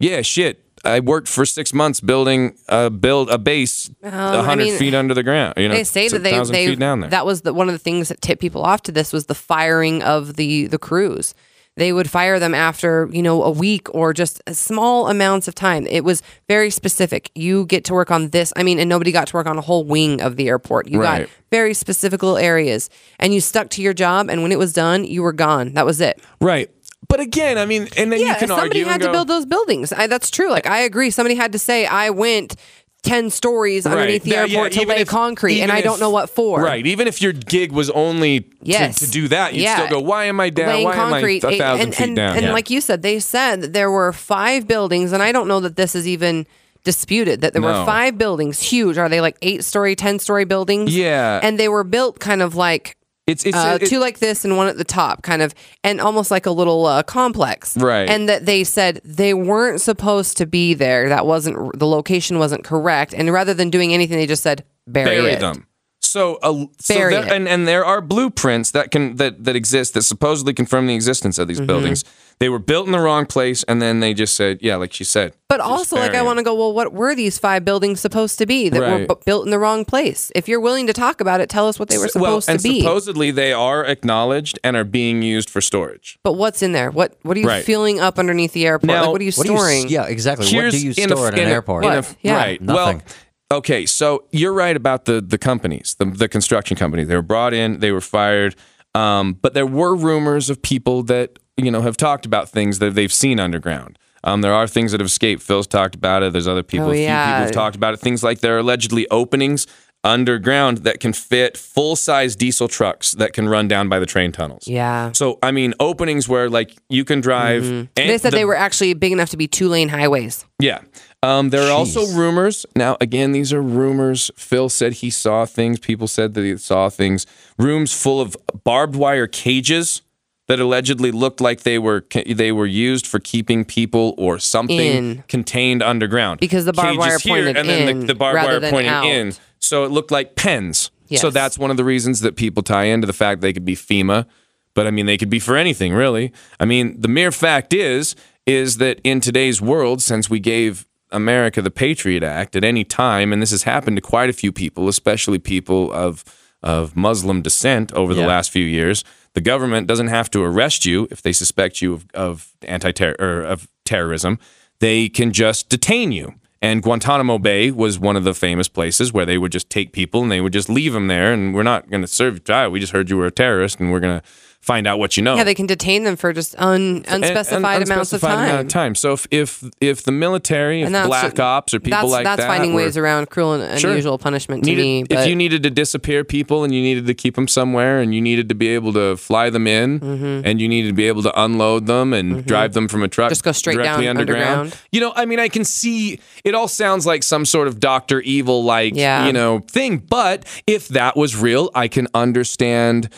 Speaker 2: "Yeah, shit, I worked for six months building a build a base um, a
Speaker 3: I
Speaker 2: hundred
Speaker 3: mean,
Speaker 2: feet under the ground." You know,
Speaker 3: they say that they, they
Speaker 2: feet down there.
Speaker 3: that was the, one of the things that tipped people off to this was the firing of the the crews they would fire them after you know a week or just small amounts of time it was very specific you get to work on this i mean and nobody got to work on a whole wing of the airport you
Speaker 2: Right.
Speaker 3: got very specific little areas and you stuck to your job and when it was done you were gone that was it
Speaker 2: right. But again, I mean, and then
Speaker 3: yeah
Speaker 2: you can
Speaker 3: somebody
Speaker 2: argue
Speaker 3: had to
Speaker 2: go,
Speaker 3: build those buildings I, that's true like i agree somebody had to say i went 10 stories underneath the
Speaker 2: That- yeah,
Speaker 3: airport to lay
Speaker 2: if-
Speaker 3: concrete and i
Speaker 2: if-
Speaker 3: don't know what for
Speaker 2: Right. Even if your gig was only
Speaker 3: Yes.
Speaker 2: to, do that, you'd
Speaker 3: Yeah.
Speaker 2: still go, "Why am I down?
Speaker 3: laying
Speaker 2: Why
Speaker 3: concrete
Speaker 2: am I a thousand
Speaker 3: and,
Speaker 2: feet
Speaker 3: and,
Speaker 2: down?"
Speaker 3: And
Speaker 2: Yeah.
Speaker 3: like you said, they said that there were five buildings, and I don't know that this is even disputed that there
Speaker 2: No.
Speaker 3: were five buildings, huge. Are they like eight story, ten story buildings?
Speaker 2: Yeah.
Speaker 3: and they were built kind of like.
Speaker 2: It's it's
Speaker 3: Uh,
Speaker 2: it-
Speaker 3: two like this and one at the top, kind of, and almost like a little uh, complex,
Speaker 2: Right.
Speaker 3: And that they said they weren't supposed to be there. That wasn't the location wasn't correct. And rather than doing anything, they just said bury,
Speaker 2: bury them. So, uh, so
Speaker 3: Bury
Speaker 2: there,
Speaker 3: it.
Speaker 2: and and there are blueprints that can that that exist that supposedly confirm the existence of these
Speaker 3: Mm-hmm.
Speaker 2: buildings. They were built in the wrong place, and then they just said, "Yeah, like she said."
Speaker 3: But also, like,
Speaker 2: bury
Speaker 3: I
Speaker 2: 'em.
Speaker 3: want to go, well, what were these five buildings supposed to be that were
Speaker 2: Right.
Speaker 3: bu- built in the wrong place? If you're willing to talk about it, tell us what they were
Speaker 2: well,
Speaker 3: supposed
Speaker 2: and
Speaker 3: to be.
Speaker 2: supposedly they are acknowledged and are being used for storage.
Speaker 3: but what's in there? What What are you
Speaker 2: Right.
Speaker 3: filling up underneath the airport?
Speaker 2: Now,
Speaker 3: like, what are you
Speaker 4: What do you,
Speaker 3: storing?
Speaker 4: yeah, exactly. what do you
Speaker 2: in a-
Speaker 4: store in an
Speaker 2: in a-
Speaker 4: airport?
Speaker 2: in a-
Speaker 3: Yeah.
Speaker 2: Right.
Speaker 4: Nothing.
Speaker 2: Well, okay. So you're right about the the companies, the the construction companies. They were brought in, they were fired, um, but there were rumors of people that you know have talked about things that they've seen underground. Um, there are things that have escaped. Phil's talked about it. There's other people.
Speaker 3: Oh, yeah.
Speaker 2: people have talked about it. Things like there are allegedly openings underground that can fit full size diesel trucks that can run down by the train tunnels.
Speaker 3: yeah.
Speaker 2: So I mean, openings where like you can drive. and
Speaker 3: They said
Speaker 2: the-
Speaker 3: they were actually big enough to be two lane highways.
Speaker 2: yeah. Um, there are also rumors. Now, again, these are rumors. Phil said he saw things. People said that he saw things. Rooms full of barbed wire cages that allegedly looked like they were they were used for keeping people or something
Speaker 3: In.
Speaker 2: contained underground.
Speaker 3: Because the barbed wire
Speaker 2: here,
Speaker 3: pointed
Speaker 2: and then
Speaker 3: in
Speaker 2: the, the barbed wire pointing
Speaker 3: out.
Speaker 2: in. So it looked like pens. So that's one of the reasons that people tie into the fact they could be FEMA, but I mean they could be for anything really. I mean the mere fact is is that in today's world, since we gave America the Patriot Act at any time, and this has happened to quite a few people, especially people of of Muslim descent over the
Speaker 4: Yeah.
Speaker 2: last few years, the government doesn't have to arrest you if they suspect you of, of anti or of terrorism. They can just detain you. And Guantanamo Bay was one of the famous places where they would just take people and they would just leave them there. And we're not going to serve you trial. We just heard you were a terrorist, and we're going to find out what you know.
Speaker 3: Yeah, they can detain them for just un,
Speaker 2: And-
Speaker 3: unspecified
Speaker 2: and
Speaker 3: amounts of time.
Speaker 2: amount of time. So if if if the military, if
Speaker 3: And that's-
Speaker 2: black ops or people
Speaker 3: that's,
Speaker 2: like
Speaker 3: that's
Speaker 2: that,
Speaker 3: finding
Speaker 2: were-
Speaker 3: ways around cruel and
Speaker 2: Sure.
Speaker 3: unusual punishment to
Speaker 2: needed,
Speaker 3: me. But
Speaker 2: if you needed to disappear people and you needed to keep them somewhere and you needed to be able to fly them in
Speaker 3: Mm-hmm.
Speaker 2: and you needed to be able to unload them and drive them from a truck
Speaker 3: Just go straight
Speaker 2: directly
Speaker 3: down
Speaker 2: underground.
Speaker 3: underground.
Speaker 2: You know, I mean, I can see it all sounds like some sort of Doctor Evil like
Speaker 3: Yeah.
Speaker 2: you know thing, but if that was real, I can understand.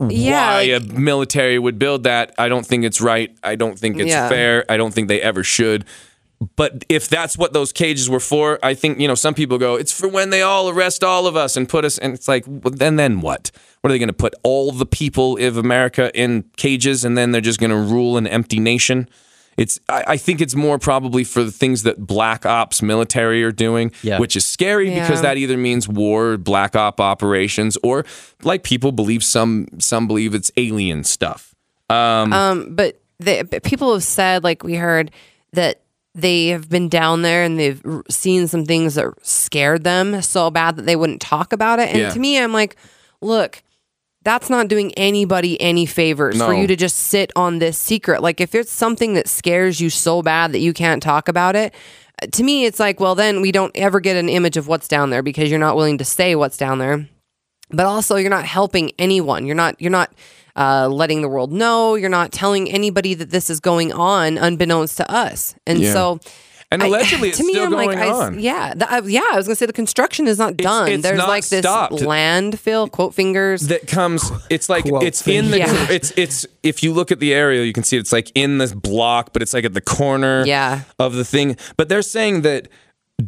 Speaker 3: Yeah,
Speaker 2: why
Speaker 3: like-
Speaker 2: a military would build that. I don't think it's right. I don't think it's
Speaker 3: Yeah.
Speaker 2: fair. I don't think they ever should. But if that's what those cages were for, I think you know some people go, it's for when they all arrest all of us and put us. And it's like, well, then then what? What are they going to put all the people of America in cages and then they're just going to rule an empty nation? It's I, I think it's more probably for the things that black ops military are doing,
Speaker 4: Yeah.
Speaker 2: which is scary because that either means war, black op operations, or like people believe some some believe it's alien stuff.
Speaker 3: Um, but they, but people have said, like we heard, that they have been down there and they've seen some things that scared them so bad that they wouldn't talk about it. And
Speaker 2: Yeah.
Speaker 3: to me, I'm like, look, that's not doing anybody any favors for you to just sit on this secret. Like, if it's something that scares you so bad that you can't talk about it, uh, to me, it's like, well, then we don't ever get an image of what's down there because you're not willing to say what's down there but also you're not helping anyone you're not you're not uh, letting the world know. You're not telling anybody that this is going on, unbeknownst to us. And
Speaker 2: Yeah.
Speaker 3: so,
Speaker 2: And
Speaker 3: I-
Speaker 2: allegedly, it's
Speaker 3: to me,
Speaker 2: still
Speaker 3: I'm
Speaker 2: going
Speaker 3: like, I,
Speaker 2: on.
Speaker 3: yeah, the, I, yeah. I was gonna say the construction is not done.
Speaker 2: it's
Speaker 3: There's
Speaker 2: not
Speaker 3: like this
Speaker 2: stopped.
Speaker 3: landfill quote fingers.
Speaker 2: that comes it's like
Speaker 4: Quote
Speaker 2: it's in the
Speaker 3: Yeah.
Speaker 2: it's it's if you look at the aerial you can see it's like in this block but it's like at the corner
Speaker 3: Yeah.
Speaker 2: of the thing but they're saying that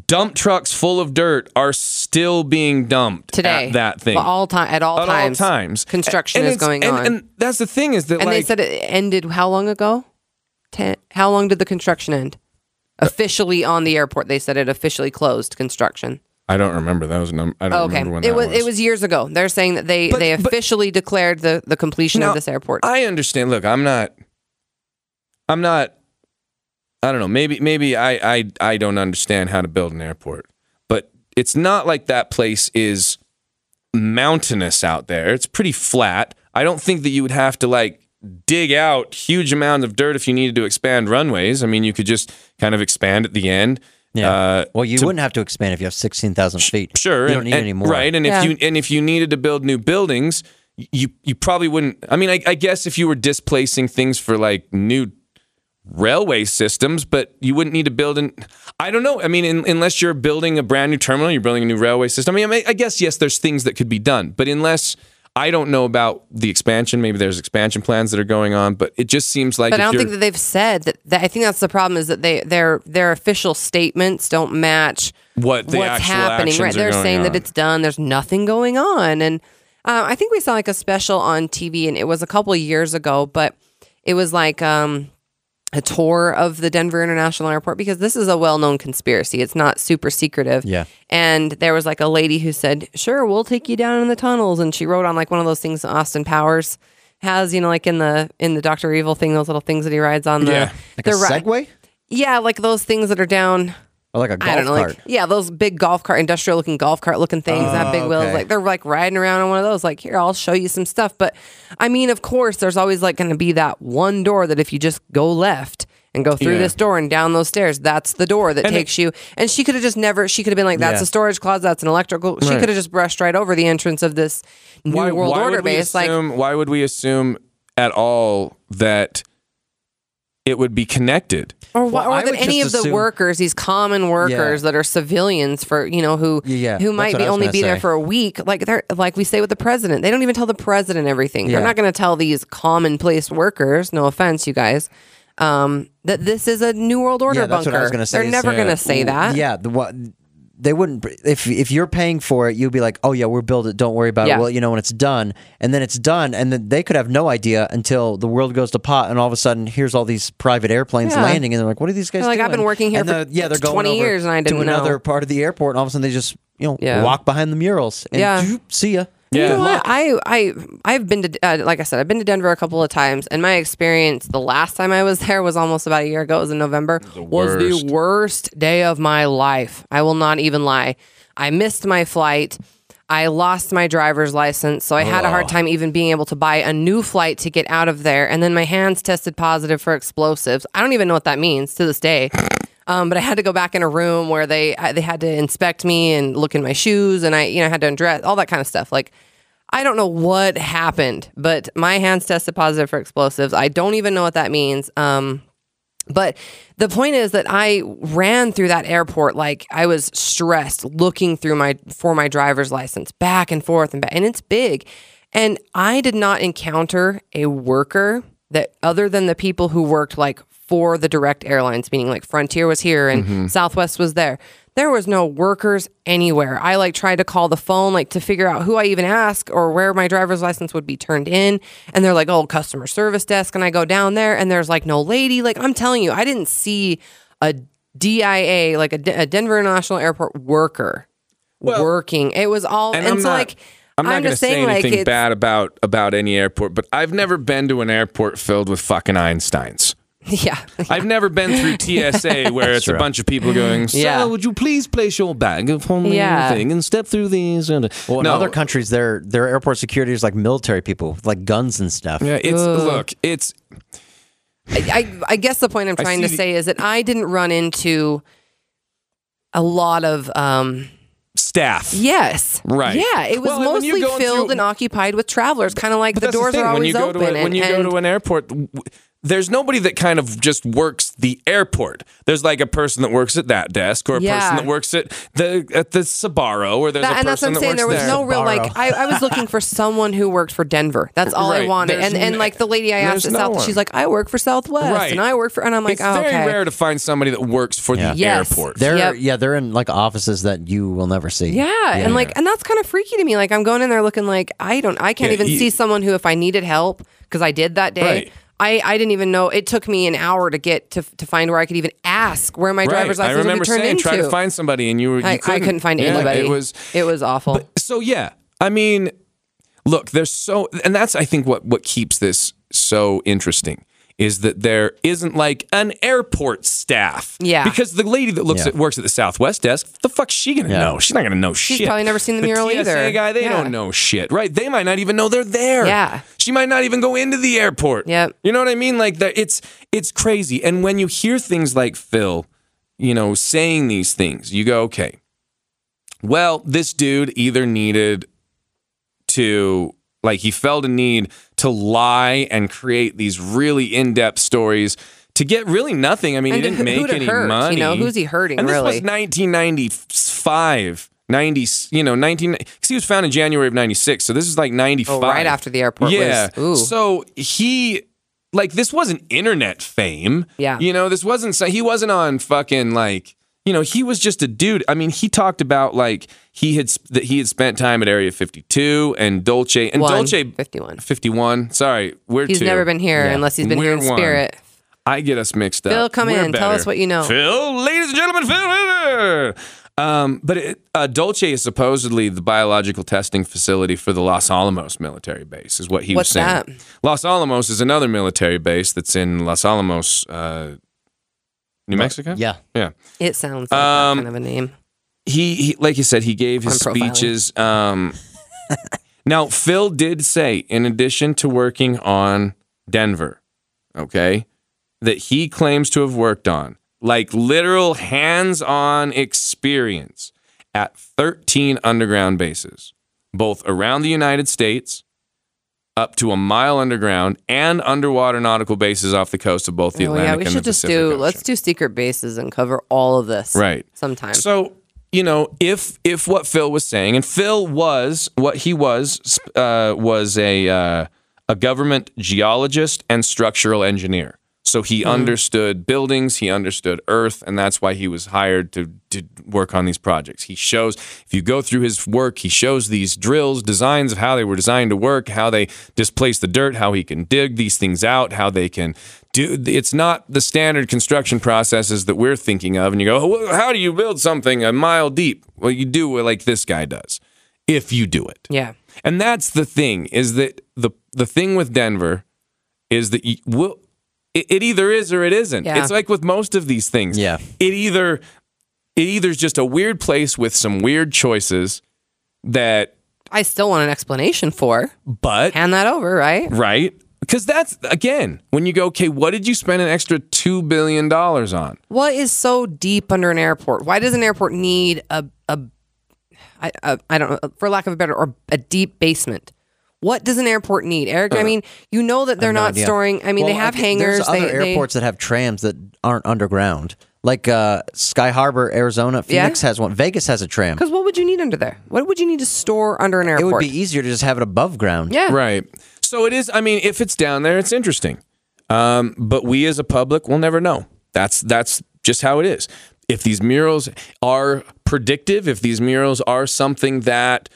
Speaker 2: dump trucks full of dirt are still being dumped
Speaker 3: today
Speaker 2: at that thing
Speaker 3: Well, all time at all
Speaker 2: at
Speaker 3: times
Speaker 2: all times
Speaker 3: construction
Speaker 2: And
Speaker 3: is going
Speaker 2: and,
Speaker 3: on
Speaker 2: and that's the thing is that
Speaker 3: And
Speaker 2: like
Speaker 3: they said it ended how long ago? Ten, how long did the construction end? Officially on the airport, they said it officially closed construction.
Speaker 2: I don't remember that was num- I don't
Speaker 3: Okay,
Speaker 2: remember when
Speaker 3: it
Speaker 2: that
Speaker 3: was,
Speaker 2: was
Speaker 3: it was years ago. They're saying that they
Speaker 2: But-
Speaker 3: they officially declared the the completion
Speaker 2: Now,
Speaker 3: of this airport.
Speaker 2: I understand. Look, I'm not. I'm not. I don't know. Maybe maybe I I I don't understand how to build an airport, but it's not like that place is mountainous out there. It's pretty flat. I don't think that you would have to like dig out huge amounts of dirt if you needed to expand runways. I mean, you could just kind of expand at the end.
Speaker 4: Yeah.
Speaker 2: Uh,
Speaker 4: well, you
Speaker 2: to-
Speaker 4: wouldn't have to expand if you have sixteen thousand feet.
Speaker 2: Sure,
Speaker 4: you don't
Speaker 2: and-
Speaker 4: need
Speaker 2: and-
Speaker 4: any more.
Speaker 2: Right, and if you and if you needed to build new buildings, you you probably wouldn't. I mean, I, I guess if you were displacing things for like new railway systems, but you wouldn't need to build an. I don't know. I mean, in, unless you're building a brand new terminal, you're building a new railway system. I mean, I, mean, I guess yes, there's things that could be done, but unless I don't know about the expansion, maybe there's expansion plans that are going on, but it just seems like.
Speaker 3: but I don't think that they've said that, that. I think that's the problem is that they their their official statements don't match
Speaker 2: What the
Speaker 3: what's happening. Right, they're saying
Speaker 2: on.
Speaker 3: that it's done. There's nothing going on, and uh, I think we saw like a special on TV, and it was a couple of years ago, but it was like um, a tour of the Denver International Airport because this is a well-known conspiracy. It's not super secretive.
Speaker 4: Yeah.
Speaker 3: And there was like a lady who said, "Sure, we'll take you down in the tunnels," and she wrote on like one of those things Austin Powers has, you know, like in the in the Doctor Evil thing, those little things that he rides on the
Speaker 2: Yeah.
Speaker 4: Like
Speaker 3: the
Speaker 4: a
Speaker 3: ri-
Speaker 4: Segway
Speaker 3: Yeah, like those things that are down.
Speaker 4: Or like a golf
Speaker 3: I don't know,
Speaker 4: cart.
Speaker 3: like yeah, those big golf cart, industrial looking golf cart looking things, that big wheels, like they're like riding around on one of those. Like here, I'll show you some stuff. But I mean, of course, there's always like going to be that one door that if you just go left and go through
Speaker 2: Yeah.
Speaker 3: this door and down those stairs, that's the door that
Speaker 2: And
Speaker 3: takes you. And she could have just never. She could have been like, "That's
Speaker 4: Yeah.
Speaker 3: a storage closet. That's an electrical." She
Speaker 2: Right.
Speaker 3: could have just brushed right over the entrance of this new
Speaker 2: why,
Speaker 3: world
Speaker 2: why
Speaker 3: order base. Like
Speaker 2: why would we assume at all that it would be connected?
Speaker 3: Or, wh-
Speaker 4: Well,
Speaker 3: or that any of the
Speaker 4: assume-
Speaker 3: workers, these common workers
Speaker 4: Yeah.
Speaker 3: that are civilians for you know who
Speaker 4: Yeah,
Speaker 3: who might be only
Speaker 4: gonna
Speaker 3: be there for a week, like they're like we say with the president, they don't even tell the president everything. They're not going to tell these commonplace workers. No offense, you guys. Um, that this is a new world order
Speaker 4: Yeah, that's
Speaker 3: bunker.
Speaker 4: what I was gonna say
Speaker 3: They're never
Speaker 2: Yeah.
Speaker 3: going to say that.
Speaker 4: Yeah, the what they wouldn't if if you're paying for it, you'd be like, "Oh yeah, we'll build it. Don't worry about
Speaker 3: Yeah.
Speaker 4: it." Well, you know when it's done, and then it's done, and then they could have no idea until the world goes to pot, and all of a sudden, here's all these private airplanes
Speaker 3: Yeah.
Speaker 4: landing, and they're like, "What are these guys
Speaker 3: They're like,
Speaker 4: doing?"
Speaker 3: "I've been working here
Speaker 4: and
Speaker 3: for
Speaker 4: the- yeah, they're going
Speaker 3: 20 years and I
Speaker 4: to
Speaker 3: didn't
Speaker 4: another
Speaker 3: know.
Speaker 4: part of the airport, and all of a sudden they just you know
Speaker 3: Yeah.
Speaker 4: walk behind the murals, and
Speaker 3: Yeah.
Speaker 4: see ya.
Speaker 3: You
Speaker 2: Yeah.
Speaker 3: know what? I I I've been to uh, like I said, I've been to Denver a couple of times, and my experience the last time I was there was almost about a year ago. It was in November. Was the
Speaker 2: worst.
Speaker 3: worst day of my life. I will not even lie. I missed my flight. I lost my driver's license, so I had a hard time even being able to buy a new flight to get out of there. And then my hands tested positive for explosives. I don't even know what that means to this day. Um, but I had to go back in a room where they they had to inspect me and look in my shoes, and I you know had to undress all that kind of stuff. Like I don't know what happened, but my hands tested positive for explosives. I don't even know what that means. Um, but the point is that I ran through that airport like I was stressed, looking through my for my driver's license, back and forth and back, and it's big. And I did not encounter a worker that other than the people who worked like for the direct airlines, meaning like Frontier was here and mm-hmm. Southwest was there. There was no workers anywhere. I like tried to call the phone like to figure out who I even ask or where my driver's license would be turned in. And they're like, oh, customer service desk. And I go down there and there's like no lady. Like I'm telling you, I didn't see a DIA, like a, D- a Denver International Airport worker working. It was all, and,
Speaker 2: And I'm
Speaker 3: so
Speaker 2: not-
Speaker 3: like,
Speaker 2: I'm not going to
Speaker 3: just
Speaker 2: say
Speaker 3: saying like
Speaker 2: anything bad about about any airport, but I've never been to an airport filled with fucking Einsteins.
Speaker 3: yeah.
Speaker 2: I've never been through TSA where it's a bunch of people going, "Sir,
Speaker 3: Yeah.
Speaker 2: would you please place your bag upon the
Speaker 3: Yeah.
Speaker 2: thing and step through these?" And
Speaker 4: Well, in other countries, their their airport security is like military people with like guns and stuff.
Speaker 2: yeah, it's look, it's
Speaker 3: I, I guess the point I'm trying to
Speaker 2: the-
Speaker 3: say is that I didn't run into a lot of um,
Speaker 2: staff.
Speaker 3: Yes.
Speaker 2: Right.
Speaker 3: Yeah, it was
Speaker 2: Well, and when you're
Speaker 3: mostly filled
Speaker 2: through-
Speaker 3: and occupied with travelers, kind of like the doors
Speaker 2: thing.
Speaker 3: are
Speaker 2: when
Speaker 3: always
Speaker 2: you go
Speaker 3: open.
Speaker 2: To a, when you go to an airport, w- there's nobody that kind of just works the airport. There's like a person that works at that desk, or a
Speaker 3: Yeah.
Speaker 2: person that works at the at the Sbarro, or there's a person
Speaker 3: that,
Speaker 2: a
Speaker 3: and that's what I'm
Speaker 2: that
Speaker 3: saying.
Speaker 2: works
Speaker 3: There was
Speaker 2: there.
Speaker 3: no real like. I, I was looking for someone who worked for Denver. That's all I wanted.
Speaker 2: There's
Speaker 3: And and like the lady I asked at
Speaker 2: no
Speaker 3: South,
Speaker 2: one.
Speaker 3: she's like, I work for Southwest,
Speaker 2: Right.
Speaker 3: and I work for, and I'm like,
Speaker 2: it's
Speaker 3: oh,
Speaker 2: very
Speaker 3: okay.
Speaker 2: rare to find somebody that works for
Speaker 4: Yeah.
Speaker 2: the
Speaker 3: Yes.
Speaker 2: airport.
Speaker 4: They're
Speaker 3: Yep.
Speaker 4: yeah, they're in like offices that you will never see.
Speaker 3: Yeah, and like, and that's kind of freaky to me. Like, I'm going in there looking like I don't, I can't
Speaker 2: Yeah,
Speaker 3: even
Speaker 2: you-
Speaker 3: see someone who, if I needed help, because I did that day,
Speaker 2: Right.
Speaker 3: I, I didn't even know. It took me an hour to get to to find where I could even ask where my driver's
Speaker 2: right. I
Speaker 3: license would
Speaker 2: remember
Speaker 3: be turned
Speaker 2: saying
Speaker 3: into.
Speaker 2: try to find somebody, and you were you
Speaker 3: I, I
Speaker 2: couldn't.
Speaker 3: couldn't find
Speaker 2: Yeah,
Speaker 3: anybody.
Speaker 2: It was
Speaker 3: it was awful.
Speaker 2: so yeah i mean look there's so and that's i think what what keeps this so interesting is that there isn't like an airport staff
Speaker 3: Yeah.
Speaker 2: because the lady that looks
Speaker 4: Yeah.
Speaker 2: at works at the southwest desk the fuck's she gonna
Speaker 4: Yeah.
Speaker 2: know she's not gonna know shit She
Speaker 3: probably never seen the mural
Speaker 2: TSA
Speaker 3: either.
Speaker 2: guy they
Speaker 3: Yeah.
Speaker 2: don't know shit right they might not even know they're there
Speaker 3: Yeah.
Speaker 2: she might not even go into the airport
Speaker 3: Yep.
Speaker 2: you know what i mean like that it's it's crazy and when you hear things like phil you know saying these things you go okay well, this dude either needed to like he felt a need to lie and create these really in-depth stories to get really nothing. I mean,
Speaker 3: And
Speaker 2: he didn't make any
Speaker 3: hurt, you
Speaker 2: money.
Speaker 3: know? Who's he hurting,
Speaker 2: And this
Speaker 3: really?
Speaker 2: was 1995, 90, you know, 19 cuz he was found in January of 96. So this is like 95.
Speaker 3: Oh, right after the airport
Speaker 2: Yeah.
Speaker 3: was- ooh.
Speaker 2: So he like this wasn't internet fame.
Speaker 3: Yeah.
Speaker 2: You know, this wasn't so he wasn't on fucking like you know, he was just a dude. I mean, he talked about like he had sp- that he had spent time at Area 52 and Dulce and
Speaker 3: One,
Speaker 2: Dulce
Speaker 3: 51.
Speaker 2: 51. Sorry, we're
Speaker 3: He's
Speaker 2: two.
Speaker 3: never been here
Speaker 4: Yeah.
Speaker 3: unless he's been here in
Speaker 2: one.
Speaker 3: spirit.
Speaker 2: I get us mixed up.
Speaker 3: Phil, come
Speaker 2: We're
Speaker 3: in. Tell us what you know.
Speaker 2: Phil, ladies and gentlemen, Phil. Um, but it, uh, Dulce is supposedly the biological testing facility for the Los Alamos military base, is what he
Speaker 3: What's
Speaker 2: was saying.
Speaker 3: that?
Speaker 2: Los Alamos is another military base that's in Los Alamos, uh, New Mexico.
Speaker 4: Yeah.
Speaker 2: yeah.
Speaker 3: It sounds like
Speaker 2: Um,
Speaker 3: that kind of a name.
Speaker 2: He, he like you said, he gave his
Speaker 3: I'm
Speaker 2: speeches. Um, now, Phil did say, in addition to working on Denver, okay, that he claims to have worked on, like literal hands on experience at 13 underground bases, both around the United States, up to a mile underground, and underwater nautical bases off the coast of both the
Speaker 3: Oh
Speaker 2: Atlantic
Speaker 3: yeah, we
Speaker 2: and
Speaker 3: should
Speaker 2: the
Speaker 3: just
Speaker 2: Pacific
Speaker 3: do.
Speaker 2: Ocean.
Speaker 3: Let's do secret bases and cover all of this.
Speaker 2: Right.
Speaker 3: Sometime.
Speaker 2: So you know, if if what Phil was saying, and Phil was what he was uh, was a uh, a government geologist and structural engineer. So he hmm. understood buildings, he understood Earth, and that's why he was hired to to work on these projects. He shows if you go through his work, he shows these drills, designs of how they were designed to work, how they displace the dirt, how he can dig these things out, how they can do. It's not the standard construction processes that we're thinking of. And you go, oh, well, how do you build something a mile deep? Well, you do it like this guy does, if you do it.
Speaker 3: yeah.
Speaker 2: And that's the thing is that the the thing with Denver is that you will it, it either is or it isn't.
Speaker 3: Yeah.
Speaker 2: It's like with most of these things.
Speaker 4: Yeah.
Speaker 2: It either it either is just a weird place with some weird choices that
Speaker 3: I still want an explanation for.
Speaker 2: but
Speaker 3: Hand that over, right?
Speaker 2: right? Because that's again, when you go, okay, what did you spend an extra two billion dollars on?
Speaker 3: What is so deep under an airport? Why does an airport need a a I, a, I don't know, for lack of a better, or a deep basement? What does an airport need, Eric? I mean, you know that they're
Speaker 4: no
Speaker 3: not
Speaker 4: idea.
Speaker 3: storing. I mean, they have
Speaker 4: I think
Speaker 3: hangars.
Speaker 4: There's other
Speaker 3: they, they-
Speaker 4: airports that have trams that aren't underground, like uh, Sky Harbor, Arizona. Phoenix has one. Vegas has a tram.
Speaker 3: Because what would you need under there? What would you need to store under an airport?
Speaker 4: It would be easier to just have it above ground.
Speaker 3: yeah.
Speaker 2: Right. So it is. I mean, if it's down there, it's interesting. Um, but we as a public will never know. That's that's just how it is. If these murals are predictive, if these murals are something that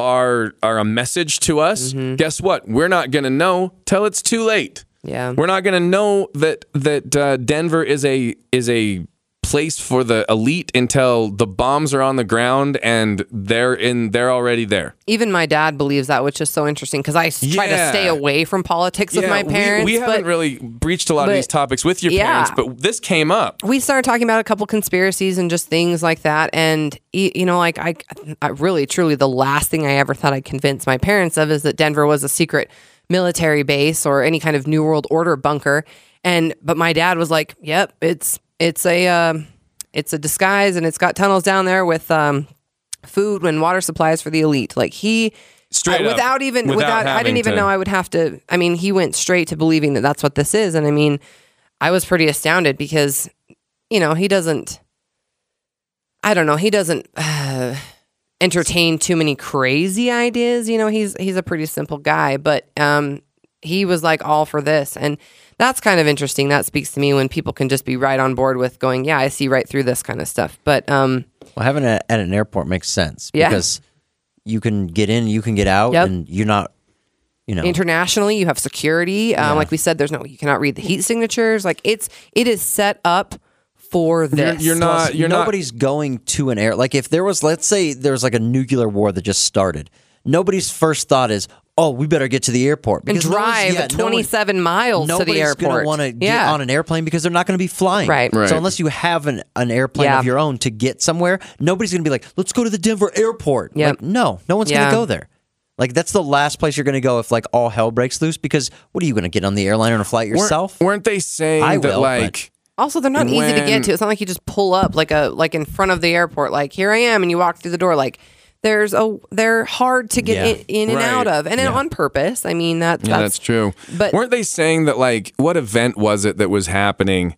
Speaker 2: are are a message to us, guess what? We're not going to know till it's too late.
Speaker 3: Yeah.
Speaker 2: We're not going to know that that uh, Denver is a is a place for the elite until the bombs are on the ground and they're in they're already there.
Speaker 3: Even my dad believes that, which is so interesting because I s- try to
Speaker 2: Yeah.
Speaker 3: stay away from politics with my
Speaker 2: we-
Speaker 3: parents.
Speaker 2: We, haven't
Speaker 3: but
Speaker 2: really breached a lot of
Speaker 3: but-
Speaker 2: these topics with your
Speaker 3: Yeah.
Speaker 2: parents, but this came up.
Speaker 3: we started talking about a couple conspiracies and just things like that. And y- you know, like I, I really, truly, the last thing I ever thought I'd convince my parents of is that Denver was a secret military base or any kind of New World Order bunker. And but my dad was like, "Yep, it's it's a um, it's a disguise, and it's got tunnels down there with um, food and water supplies for the elite. Like he
Speaker 2: Straight up,
Speaker 3: without even
Speaker 2: without
Speaker 3: without, I didn't even
Speaker 2: to-
Speaker 3: know I would have to. I mean, he went straight to believing that that's what this is, and I mean, I was pretty astounded because you know he doesn't. I don't know. He doesn't uh, entertain too many crazy ideas. You know, he's he's a pretty simple guy, but um, he was like all for this, and that's kind of interesting. That speaks to me when people can just be right on board with going, "Yeah, I see right through this kind of stuff." But um,
Speaker 4: Well, having it at an airport makes sense
Speaker 3: Yeah.
Speaker 4: because you can get in, you can get out,
Speaker 3: Yep.
Speaker 4: and you're not, you know,
Speaker 3: internationally you have security um, like we said there's no you cannot read the heat signatures like it's it is set up for this
Speaker 2: you're not-
Speaker 4: Plus,
Speaker 2: you're not-
Speaker 4: nobody's going to an air. Like if there was, let's say, there was like a nuclear war that just started. Nobody's first thought is, "Oh, we better get to the airport
Speaker 3: and
Speaker 4: because no one's-
Speaker 3: drive
Speaker 4: yeah, no one-
Speaker 3: 27 miles to the
Speaker 4: Nobody's
Speaker 3: airport
Speaker 4: gonna want to get
Speaker 3: yeah
Speaker 4: on an airplane because they're not going to be flying.
Speaker 3: Right.
Speaker 2: Right.
Speaker 4: So unless you have an, an airplane
Speaker 3: Yeah.
Speaker 4: of your own to get somewhere, nobody's going to be like, "Let's go to the Denver airport."
Speaker 3: Yep.
Speaker 4: Like, no, no one's going to go there. Like that's the last place you're going to go if like all hell breaks loose. Because what are you going to get on the airliner and fly it
Speaker 2: Weren't-
Speaker 4: yourself?
Speaker 2: Weren't, they saying
Speaker 4: I
Speaker 2: that
Speaker 4: will,
Speaker 2: like
Speaker 3: also they're not easy to get to it's not like you just pull up like a like in front of the airport like here i am and you walk through the door like there's a they're hard to get
Speaker 4: Yeah.
Speaker 3: in, in and
Speaker 2: Right.
Speaker 3: out of and
Speaker 4: Yeah.
Speaker 3: on purpose i mean that's
Speaker 2: Yeah, that's, true.
Speaker 3: but-
Speaker 2: weren't they saying that like what event was it that was happening?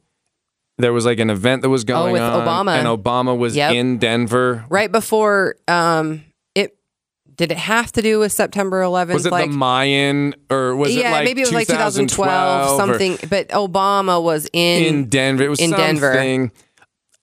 Speaker 2: There was like an event that was going
Speaker 3: Oh, with
Speaker 2: on,
Speaker 3: Obama.
Speaker 2: and Obama was
Speaker 3: Yep.
Speaker 2: in Denver.
Speaker 3: right before um it did it have to do with september 11th
Speaker 2: Was it
Speaker 3: like
Speaker 2: the Mayan or was
Speaker 3: yeah
Speaker 2: it like
Speaker 3: maybe it was like 2012
Speaker 2: 2012 or
Speaker 3: something but obama was in
Speaker 2: in Denver? It was
Speaker 3: in Denver.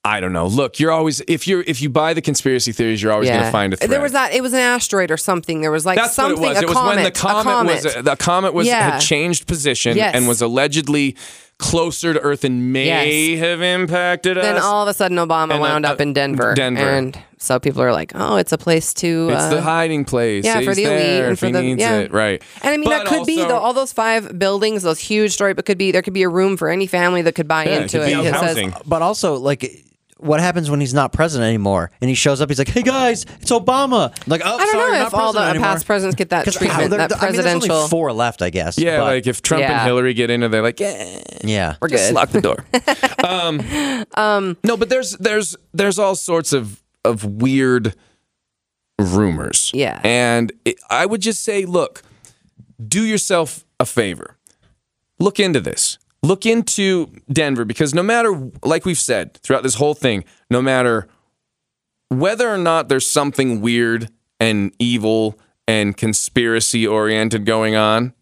Speaker 2: Something. I don't know. Look, you're always if you're if you buy the conspiracy theories, you're always going to find a thread.
Speaker 3: There was that. It was an asteroid or something. There was like
Speaker 2: That's
Speaker 3: something.
Speaker 2: what it was.
Speaker 3: A
Speaker 2: it was
Speaker 3: comet,
Speaker 2: when the
Speaker 3: a
Speaker 2: comet, was
Speaker 3: comet.
Speaker 2: the comet was
Speaker 3: Yeah.
Speaker 2: had changed position
Speaker 3: Yes.
Speaker 2: and was allegedly closer to Earth and may
Speaker 3: Yes.
Speaker 2: have impacted us.
Speaker 3: Then all of a sudden, Obama
Speaker 2: And, uh,
Speaker 3: wound up
Speaker 2: uh,
Speaker 3: in Denver.
Speaker 2: Denver.
Speaker 3: and so people are like, "Oh, it's a place to."
Speaker 2: It's
Speaker 3: uh,
Speaker 2: the hiding place.
Speaker 3: yeah, for
Speaker 2: He's
Speaker 3: the elite and for the-
Speaker 2: needs
Speaker 3: yeah.
Speaker 2: it. Right.
Speaker 3: And I mean, that
Speaker 2: But
Speaker 3: could be
Speaker 2: also-
Speaker 3: though, all those five buildings, those huge story, but could be there could be a room for any family that could buy
Speaker 2: Yeah,
Speaker 3: into
Speaker 2: could
Speaker 3: it. It says-
Speaker 2: housing.
Speaker 4: But also, like, what happens when he's not president anymore and he shows up? He's like, "Hey guys, it's Obama." Like, oh,
Speaker 3: I don't
Speaker 4: sorry,
Speaker 3: know
Speaker 4: you're
Speaker 3: if all the
Speaker 4: president anymore.
Speaker 3: past presidents get that
Speaker 4: 'Cause how-
Speaker 3: treatment,
Speaker 4: there-
Speaker 3: that
Speaker 4: I mean, there's
Speaker 3: presidential.
Speaker 4: only four left, I guess.
Speaker 2: Yeah,
Speaker 4: but-
Speaker 2: like if Trump and
Speaker 3: Yeah.
Speaker 2: Hillary get into, they're like, yeah,
Speaker 4: yeah,
Speaker 3: We're
Speaker 2: just
Speaker 3: good.
Speaker 2: lock the door. Um, um, um, no, but there's there's there's all sorts of of weird rumors.
Speaker 3: Yeah.
Speaker 2: and it, I would just say, look, do yourself a favor. Look into this. Look into Denver because no matter, like we've said throughout this whole thing, no matter whether or not there's something weird and evil and conspiracy oriented going on,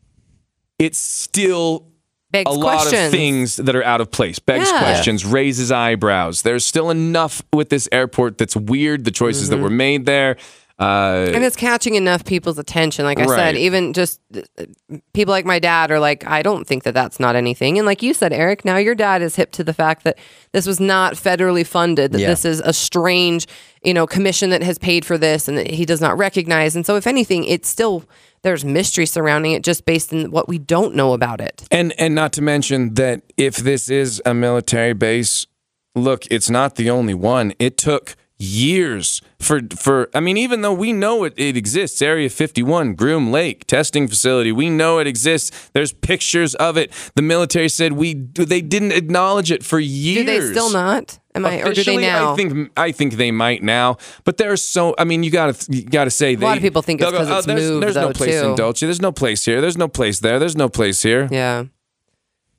Speaker 2: it's still
Speaker 3: Begs
Speaker 2: a lot of things that are out of place, begs
Speaker 3: Yeah.
Speaker 2: questions, raises eyebrows. There's still enough with this airport that's weird, the choices that mm-hmm. were made there. Uh,
Speaker 3: and it's catching enough people's attention. Like I
Speaker 2: Right.
Speaker 3: said, even just uh, people like my dad are like, I don't think that that's not anything. And like you said, Eric, now your dad is hip to the fact that this was not federally funded. That
Speaker 4: Yeah.
Speaker 3: this is a strange, you know, commission that has paid for this, and that he does not recognize. And so, if anything, it's still there's mystery surrounding it, just based on what we don't know about it.
Speaker 2: And and not to mention that if this is a military base, look, it's not the only one. It took years for for I mean, even though we know it, it exists, Area 51, Groom Lake testing facility, we know it exists. There's pictures of it. The military said we they didn't acknowledge it for years Do
Speaker 3: they still not? Am I, or do they now?
Speaker 2: I think I think they might now, but there's so. I mean, you gotta you gotta say
Speaker 3: A lot of people think it's
Speaker 2: they'll go,
Speaker 3: 'cause it's oh,
Speaker 2: there's,
Speaker 3: moved,
Speaker 2: There's no place
Speaker 3: too."
Speaker 2: in Dulce. There's no place here. There's no place there. There's no place here.
Speaker 3: yeah.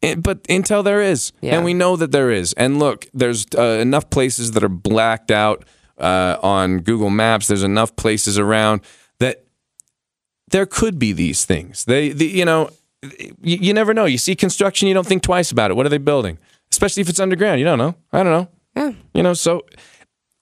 Speaker 2: It- but Intel there is,
Speaker 3: Yeah.
Speaker 2: and we know that there is. And look, there's uh, enough places that are blacked out uh, on Google Maps. There's enough places around that there could be these things. They, the, you know, you, you never know. You see construction, you don't think twice about it. What are they building? Especially if it's underground. You don't know. I don't know.
Speaker 3: Yeah.
Speaker 2: You know, so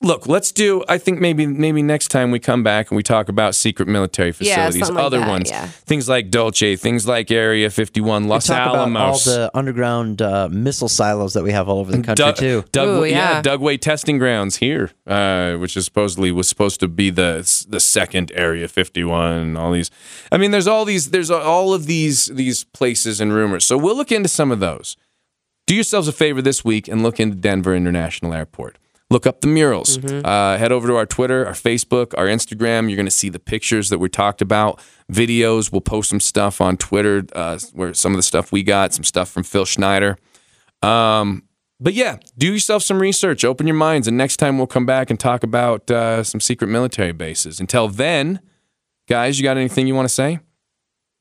Speaker 2: look, let's do. I think maybe maybe next time we come back and we talk about secret military
Speaker 3: Yeah,
Speaker 2: facilities,
Speaker 3: something like
Speaker 2: other
Speaker 3: that,
Speaker 2: ones,
Speaker 3: yeah.
Speaker 2: things like Dulce, things like Area 51, Los
Speaker 4: Talk about all the underground uh, missile silos that we have all over the country
Speaker 2: Doug,
Speaker 4: too.
Speaker 2: Doug,
Speaker 3: Ooh,
Speaker 2: yeah.
Speaker 3: yeah.
Speaker 2: Dugway testing grounds here, uh, which is supposedly was supposed to be the the second Area 51. and All these, I mean, there's all these, there's all of these these places and rumors. So we'll look into some of those. Do yourselves a favor this week and look into Denver International Airport. Look up the murals. Uh, head over to our Twitter, our Facebook, our Instagram. You're going to see the pictures that we talked about, videos. We'll post some stuff on Twitter, uh, where some of the stuff we got, some stuff from Phil Schneider. Um, but yeah, do yourself some research, open your minds, and next time we'll come back and talk about uh, some secret military bases. Until then, guys, you got anything you want to say?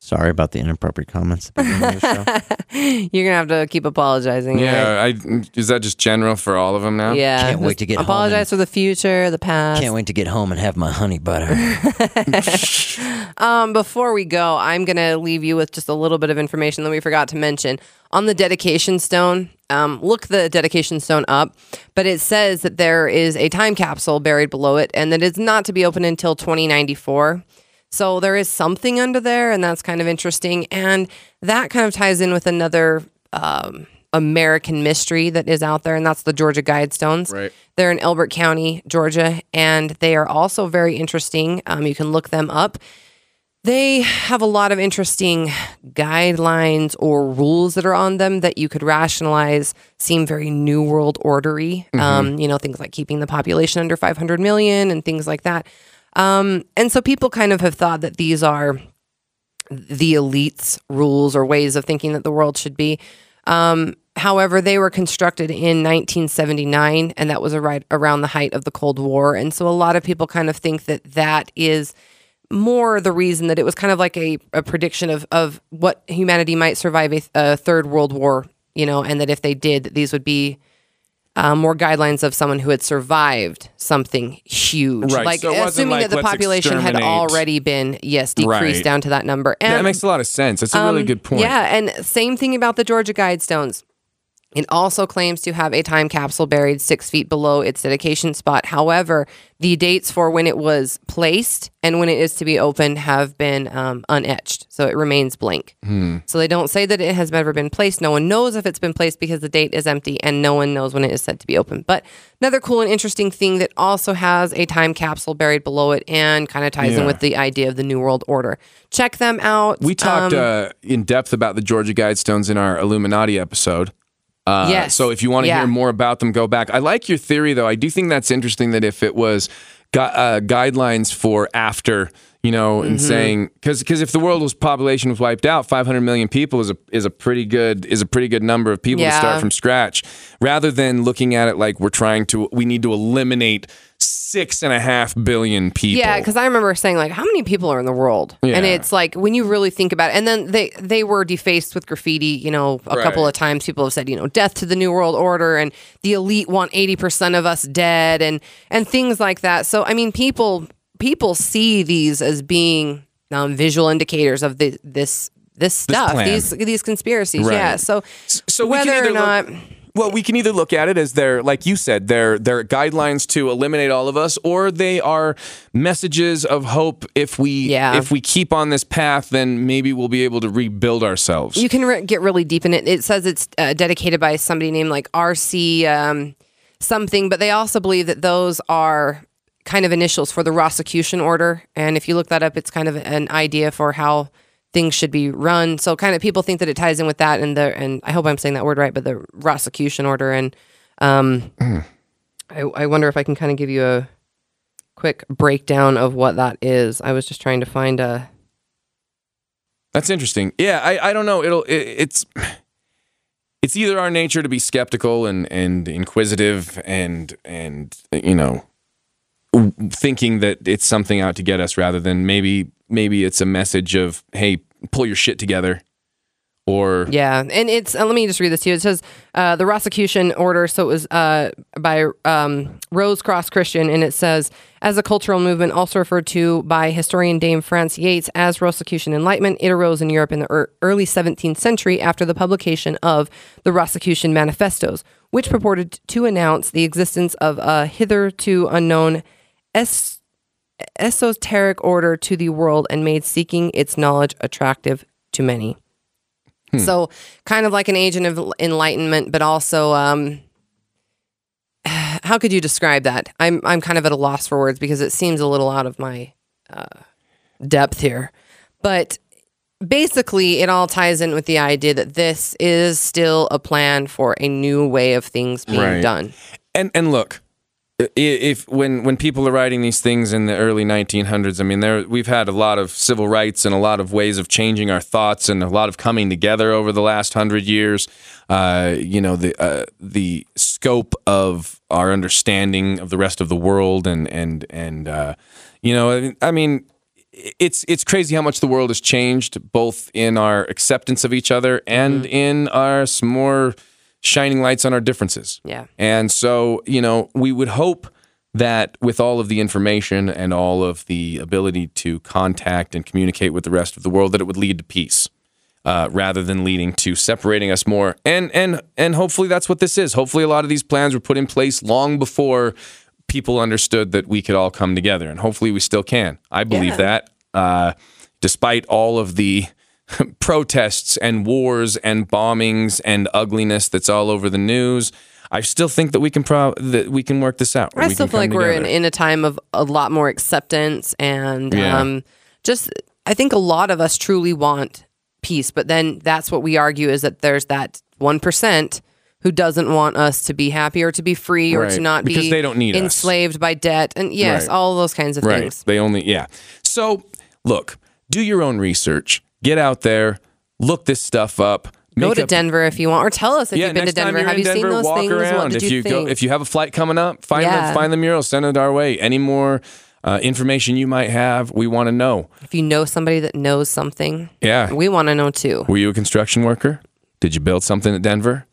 Speaker 4: Sorry about the inappropriate comments. at the beginning of the show.
Speaker 3: You're gonna have to keep apologizing. right?
Speaker 2: Yeah, I, is that just general for all of them now?
Speaker 3: Yeah.
Speaker 4: Can't wait to get home
Speaker 3: apologize for the future, the past.
Speaker 4: Can't wait to get home and have my honey butter.
Speaker 3: Um, before we go, I'm going to leave you with just a little bit of information that we forgot to mention. On the dedication stone, um, look the dedication stone up, but it says that there is a time capsule buried below it and that it's not to be opened until 2094. So there is something under there, and that's kind of interesting. And that kind of ties in with another um, American mystery that is out there, and that's the Georgia Guidestones.
Speaker 2: Right.
Speaker 3: They're in Elbert County, Georgia, and they are also very interesting. Um, you can look them up. They have a lot of interesting guidelines or rules that are on them that you could rationalize seem very new world ordery. Um, you know, things like keeping the population under 500 million and things like that. Um, and so people kind of have thought that these are the elites' rules or ways of thinking that the world should be. Um, however, they were constructed in 1979, and that was right around the height of the Cold War. And so a lot of people kind of think that that is more the reason that it was kind of like a, a prediction of, of what humanity might survive a, a third world war, you know, and that if they did, these would be uh, more guidelines of someone who had survived something huge.
Speaker 2: Right,
Speaker 3: Like
Speaker 2: so
Speaker 3: assuming
Speaker 2: like,
Speaker 3: that the population had already been, yes, decreased
Speaker 2: Right.
Speaker 3: down to that number. And
Speaker 2: that makes a lot of sense. That's a really
Speaker 3: um,
Speaker 2: good point.
Speaker 3: Yeah, and same thing about the Georgia Guidestones. It also claims to have a time capsule buried six feet below its dedication spot. However, the dates for when it was placed and when it is to be opened have been um, unetched, so it remains blank.
Speaker 2: Hmm.
Speaker 3: So they don't say that it has ever been placed. No one knows if it's been placed because the date is empty, and no one knows when it is said to be open. But another cool and interesting thing that also has a time capsule buried below it and kind of ties in with the idea of the New World Order. Check them out.
Speaker 2: We talked
Speaker 3: Um,
Speaker 2: uh, in depth about the Georgia Guidestones in our Illuminati episode. Uh,
Speaker 3: Yes.
Speaker 2: So if you want to
Speaker 3: Yeah.
Speaker 2: hear more about them, go back. I like your theory, though. I do think that's interesting that if it was gu- uh, guidelines for after, you know, and
Speaker 3: Mm-hmm.
Speaker 2: saying because because if the world's population was wiped out, 500 million people is a is a pretty good is a pretty good number of people to start from scratch, rather than looking at it like we're trying to we need to eliminate six and a half billion people.
Speaker 3: Yeah, because I remember saying like, how many people are in the world? And it's like when you really think about it, and then they they were defaced with graffiti. You know, a couple of times people have said, you know, death to the new world order, and the elite want eighty percent of us dead, and and things like that. So I mean, people people see these as being um, visual indicators of the, this this stuff,
Speaker 2: plan.
Speaker 3: these these conspiracies.
Speaker 2: Right.
Speaker 3: Yeah. So
Speaker 2: So
Speaker 3: whether or not.
Speaker 2: look- well, we can either look at it as they're, like you said, they're they're guidelines to eliminate all of us, or they are messages of hope. If we
Speaker 3: Yeah.
Speaker 2: if we keep on this path, then maybe we'll be able to rebuild ourselves.
Speaker 3: You can re- get really deep in it. It says it's uh, dedicated by somebody named like RC um, something, but they also believe that those are kind of initials for the Rosicrucian order. And if you look that up, it's kind of an idea for how things should be run. So kind of people think that it ties in with that and the and I hope I'm saying that word right, but the Rosicrucian order and um, I, I wonder if I can kind of give you a quick breakdown of what that is. I was just trying to find a
Speaker 2: That's interesting. Yeah, I, I don't know. It'll it, it's it's either our nature to be skeptical and and inquisitive and and you know thinking that it's something out to get us rather than maybe maybe it's a message of hey pull your shit together or
Speaker 3: Yeah, and it's uh, let me just read this to you. It says uh, the Rosicrucian order. So it was uh, by um, Rose Cross Christian, and it says as a cultural movement, also referred to by historian Dame Frances Yates as Rosicrucian Enlightenment. It arose in Europe in the ear- early 17th century after the publication of the Rosicrucian Manifestos, which purported to announce the existence of a hitherto unknown es- esoteric order to the world and made seeking its knowledge attractive to many. So, kind of like an agent of enlightenment, but also, um, how could you describe that? I'm I'm kind of at a loss for words because it seems a little out of my uh, depth here. But basically, it all ties in with the idea that this is still a plan for a new way of things being
Speaker 2: Right.
Speaker 3: done.
Speaker 2: and and look if when when people are writing these things in the early 1900s, I mean, there we've had a lot of civil rights and a lot of ways of changing our thoughts and a lot of coming together over the last hundred years. Uh, you know, the uh, the scope of our understanding of the rest of the world and and and uh, you know, I mean, it's it's crazy how much the world has changed, both in our acceptance of each other and in our more shining lights on our differences.
Speaker 3: Yeah.
Speaker 2: And so, you know, we would hope that with all of the information and all of the ability to contact and communicate with the rest of the world, that it would lead to peace. Uh, rather than leading to separating us more, and and and hopefully that's what this is. Hopefully, a lot of these plans were put in place long before people understood that we could all come together, and hopefully we still can. I believe
Speaker 3: Yeah.
Speaker 2: that, uh, despite all of the protests and wars and bombings and ugliness that's all over the news, I still think that we can pro- that we can work this out.
Speaker 3: I still feel like
Speaker 2: come
Speaker 3: we're in, in a time of a lot more acceptance and
Speaker 2: Yeah.
Speaker 3: um, just I think a lot of us truly want peace, but then that's what we argue is that there's that one percent who doesn't want us to be happy or to be free or to not
Speaker 2: Because
Speaker 3: be
Speaker 2: they don't need us.
Speaker 3: enslaved by debt and yes,
Speaker 2: Right.
Speaker 3: all those kinds of
Speaker 2: Right.
Speaker 3: things.
Speaker 2: They only yeah. So look, do your own research. Get out there, look this stuff up.
Speaker 3: Go to
Speaker 2: up-
Speaker 3: Denver if you want, or tell us if
Speaker 2: yeah,
Speaker 3: you've been to Denver. Have you seen
Speaker 2: Denver,
Speaker 3: those
Speaker 2: walk
Speaker 3: things?
Speaker 2: around.
Speaker 3: What did
Speaker 2: if
Speaker 3: you,
Speaker 2: go,
Speaker 3: think?
Speaker 2: if you have a flight coming up, find
Speaker 3: Yeah.
Speaker 2: the find the mural, send it our way. Any more uh, information you might have, we want to know.
Speaker 3: if you know somebody that knows something,
Speaker 2: Yeah.
Speaker 3: we want to know too.
Speaker 2: Were you a construction worker? Did you build something at Denver?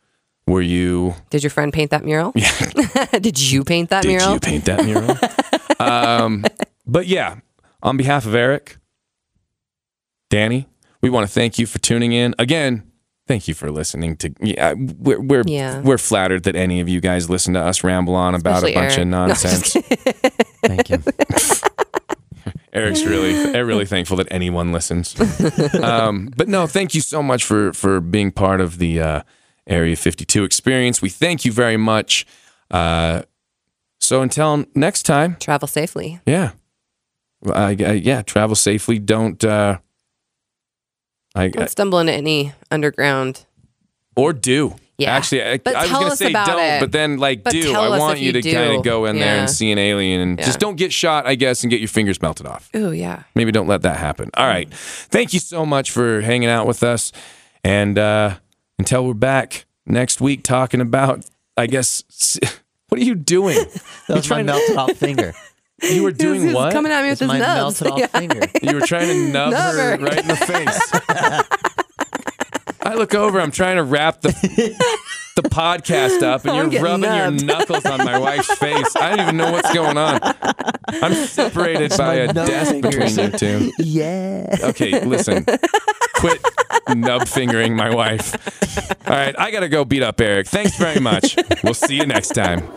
Speaker 2: Were you
Speaker 3: Did your friend paint that mural? did you paint that
Speaker 2: Did
Speaker 3: mural?
Speaker 2: Did you paint that mural? um, but yeah, on behalf of Eric, Danny, we want to thank you for tuning in again. Thank you for listening to. Yeah, we're we're,
Speaker 3: Yeah.
Speaker 2: we're flattered that any of you guys listen to us ramble on about
Speaker 3: Especially
Speaker 2: a bunch
Speaker 3: Eric.
Speaker 2: of
Speaker 3: No,
Speaker 2: nonsense.
Speaker 4: Thank you.
Speaker 2: Eric's really they're really thankful that anyone listens. um, but no, thank you so much for for being part of the uh, Area 52 experience. We thank you very much. Uh, so until next time.
Speaker 3: Travel safely.
Speaker 2: Yeah. I, I- yeah, travel safely. Don't uh I, I
Speaker 3: Don't stumble into any underground.
Speaker 2: or do.
Speaker 3: Yeah.
Speaker 2: Actually, I,
Speaker 3: But
Speaker 2: I was
Speaker 3: tell
Speaker 2: gonna
Speaker 3: us
Speaker 2: say
Speaker 3: about
Speaker 2: don't,
Speaker 3: it.
Speaker 2: but then like
Speaker 3: But
Speaker 2: do.
Speaker 3: tell
Speaker 2: I
Speaker 3: us
Speaker 2: want
Speaker 3: if
Speaker 2: you
Speaker 3: you
Speaker 2: to kind of go in there
Speaker 3: Yeah.
Speaker 2: and see an alien and
Speaker 3: Yeah.
Speaker 2: just don't get shot, I guess, and get your fingers melted off.
Speaker 3: Ooh, yeah.
Speaker 2: Maybe don't let that happen. All right. Thank you so much for hanging out with us. And uh until we're back next week talking about I guess s- what are you doing?
Speaker 4: That was my melted off finger.
Speaker 2: You were doing
Speaker 3: He's
Speaker 2: what?
Speaker 3: coming at me with his
Speaker 4: my
Speaker 3: nubs.
Speaker 4: melted off
Speaker 3: Yeah.
Speaker 4: finger.
Speaker 2: You were trying to nub,
Speaker 3: Nub
Speaker 2: her
Speaker 3: her.
Speaker 2: right in the face. I look over, I'm trying to wrap the the podcast up, and
Speaker 3: I'm
Speaker 2: you're rubbing
Speaker 3: nubbed.
Speaker 2: your knuckles on my wife's face. I don't even know what's going on. I'm separated by a desk
Speaker 4: fingers.
Speaker 2: between you two.
Speaker 4: Yeah.
Speaker 2: Okay, listen. Quit nub fingering my wife. All right, I gotta go beat up Eric. Thanks very much. We'll see you next time.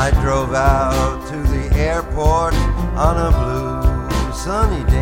Speaker 5: I drove out to the airport on a blue sunny day.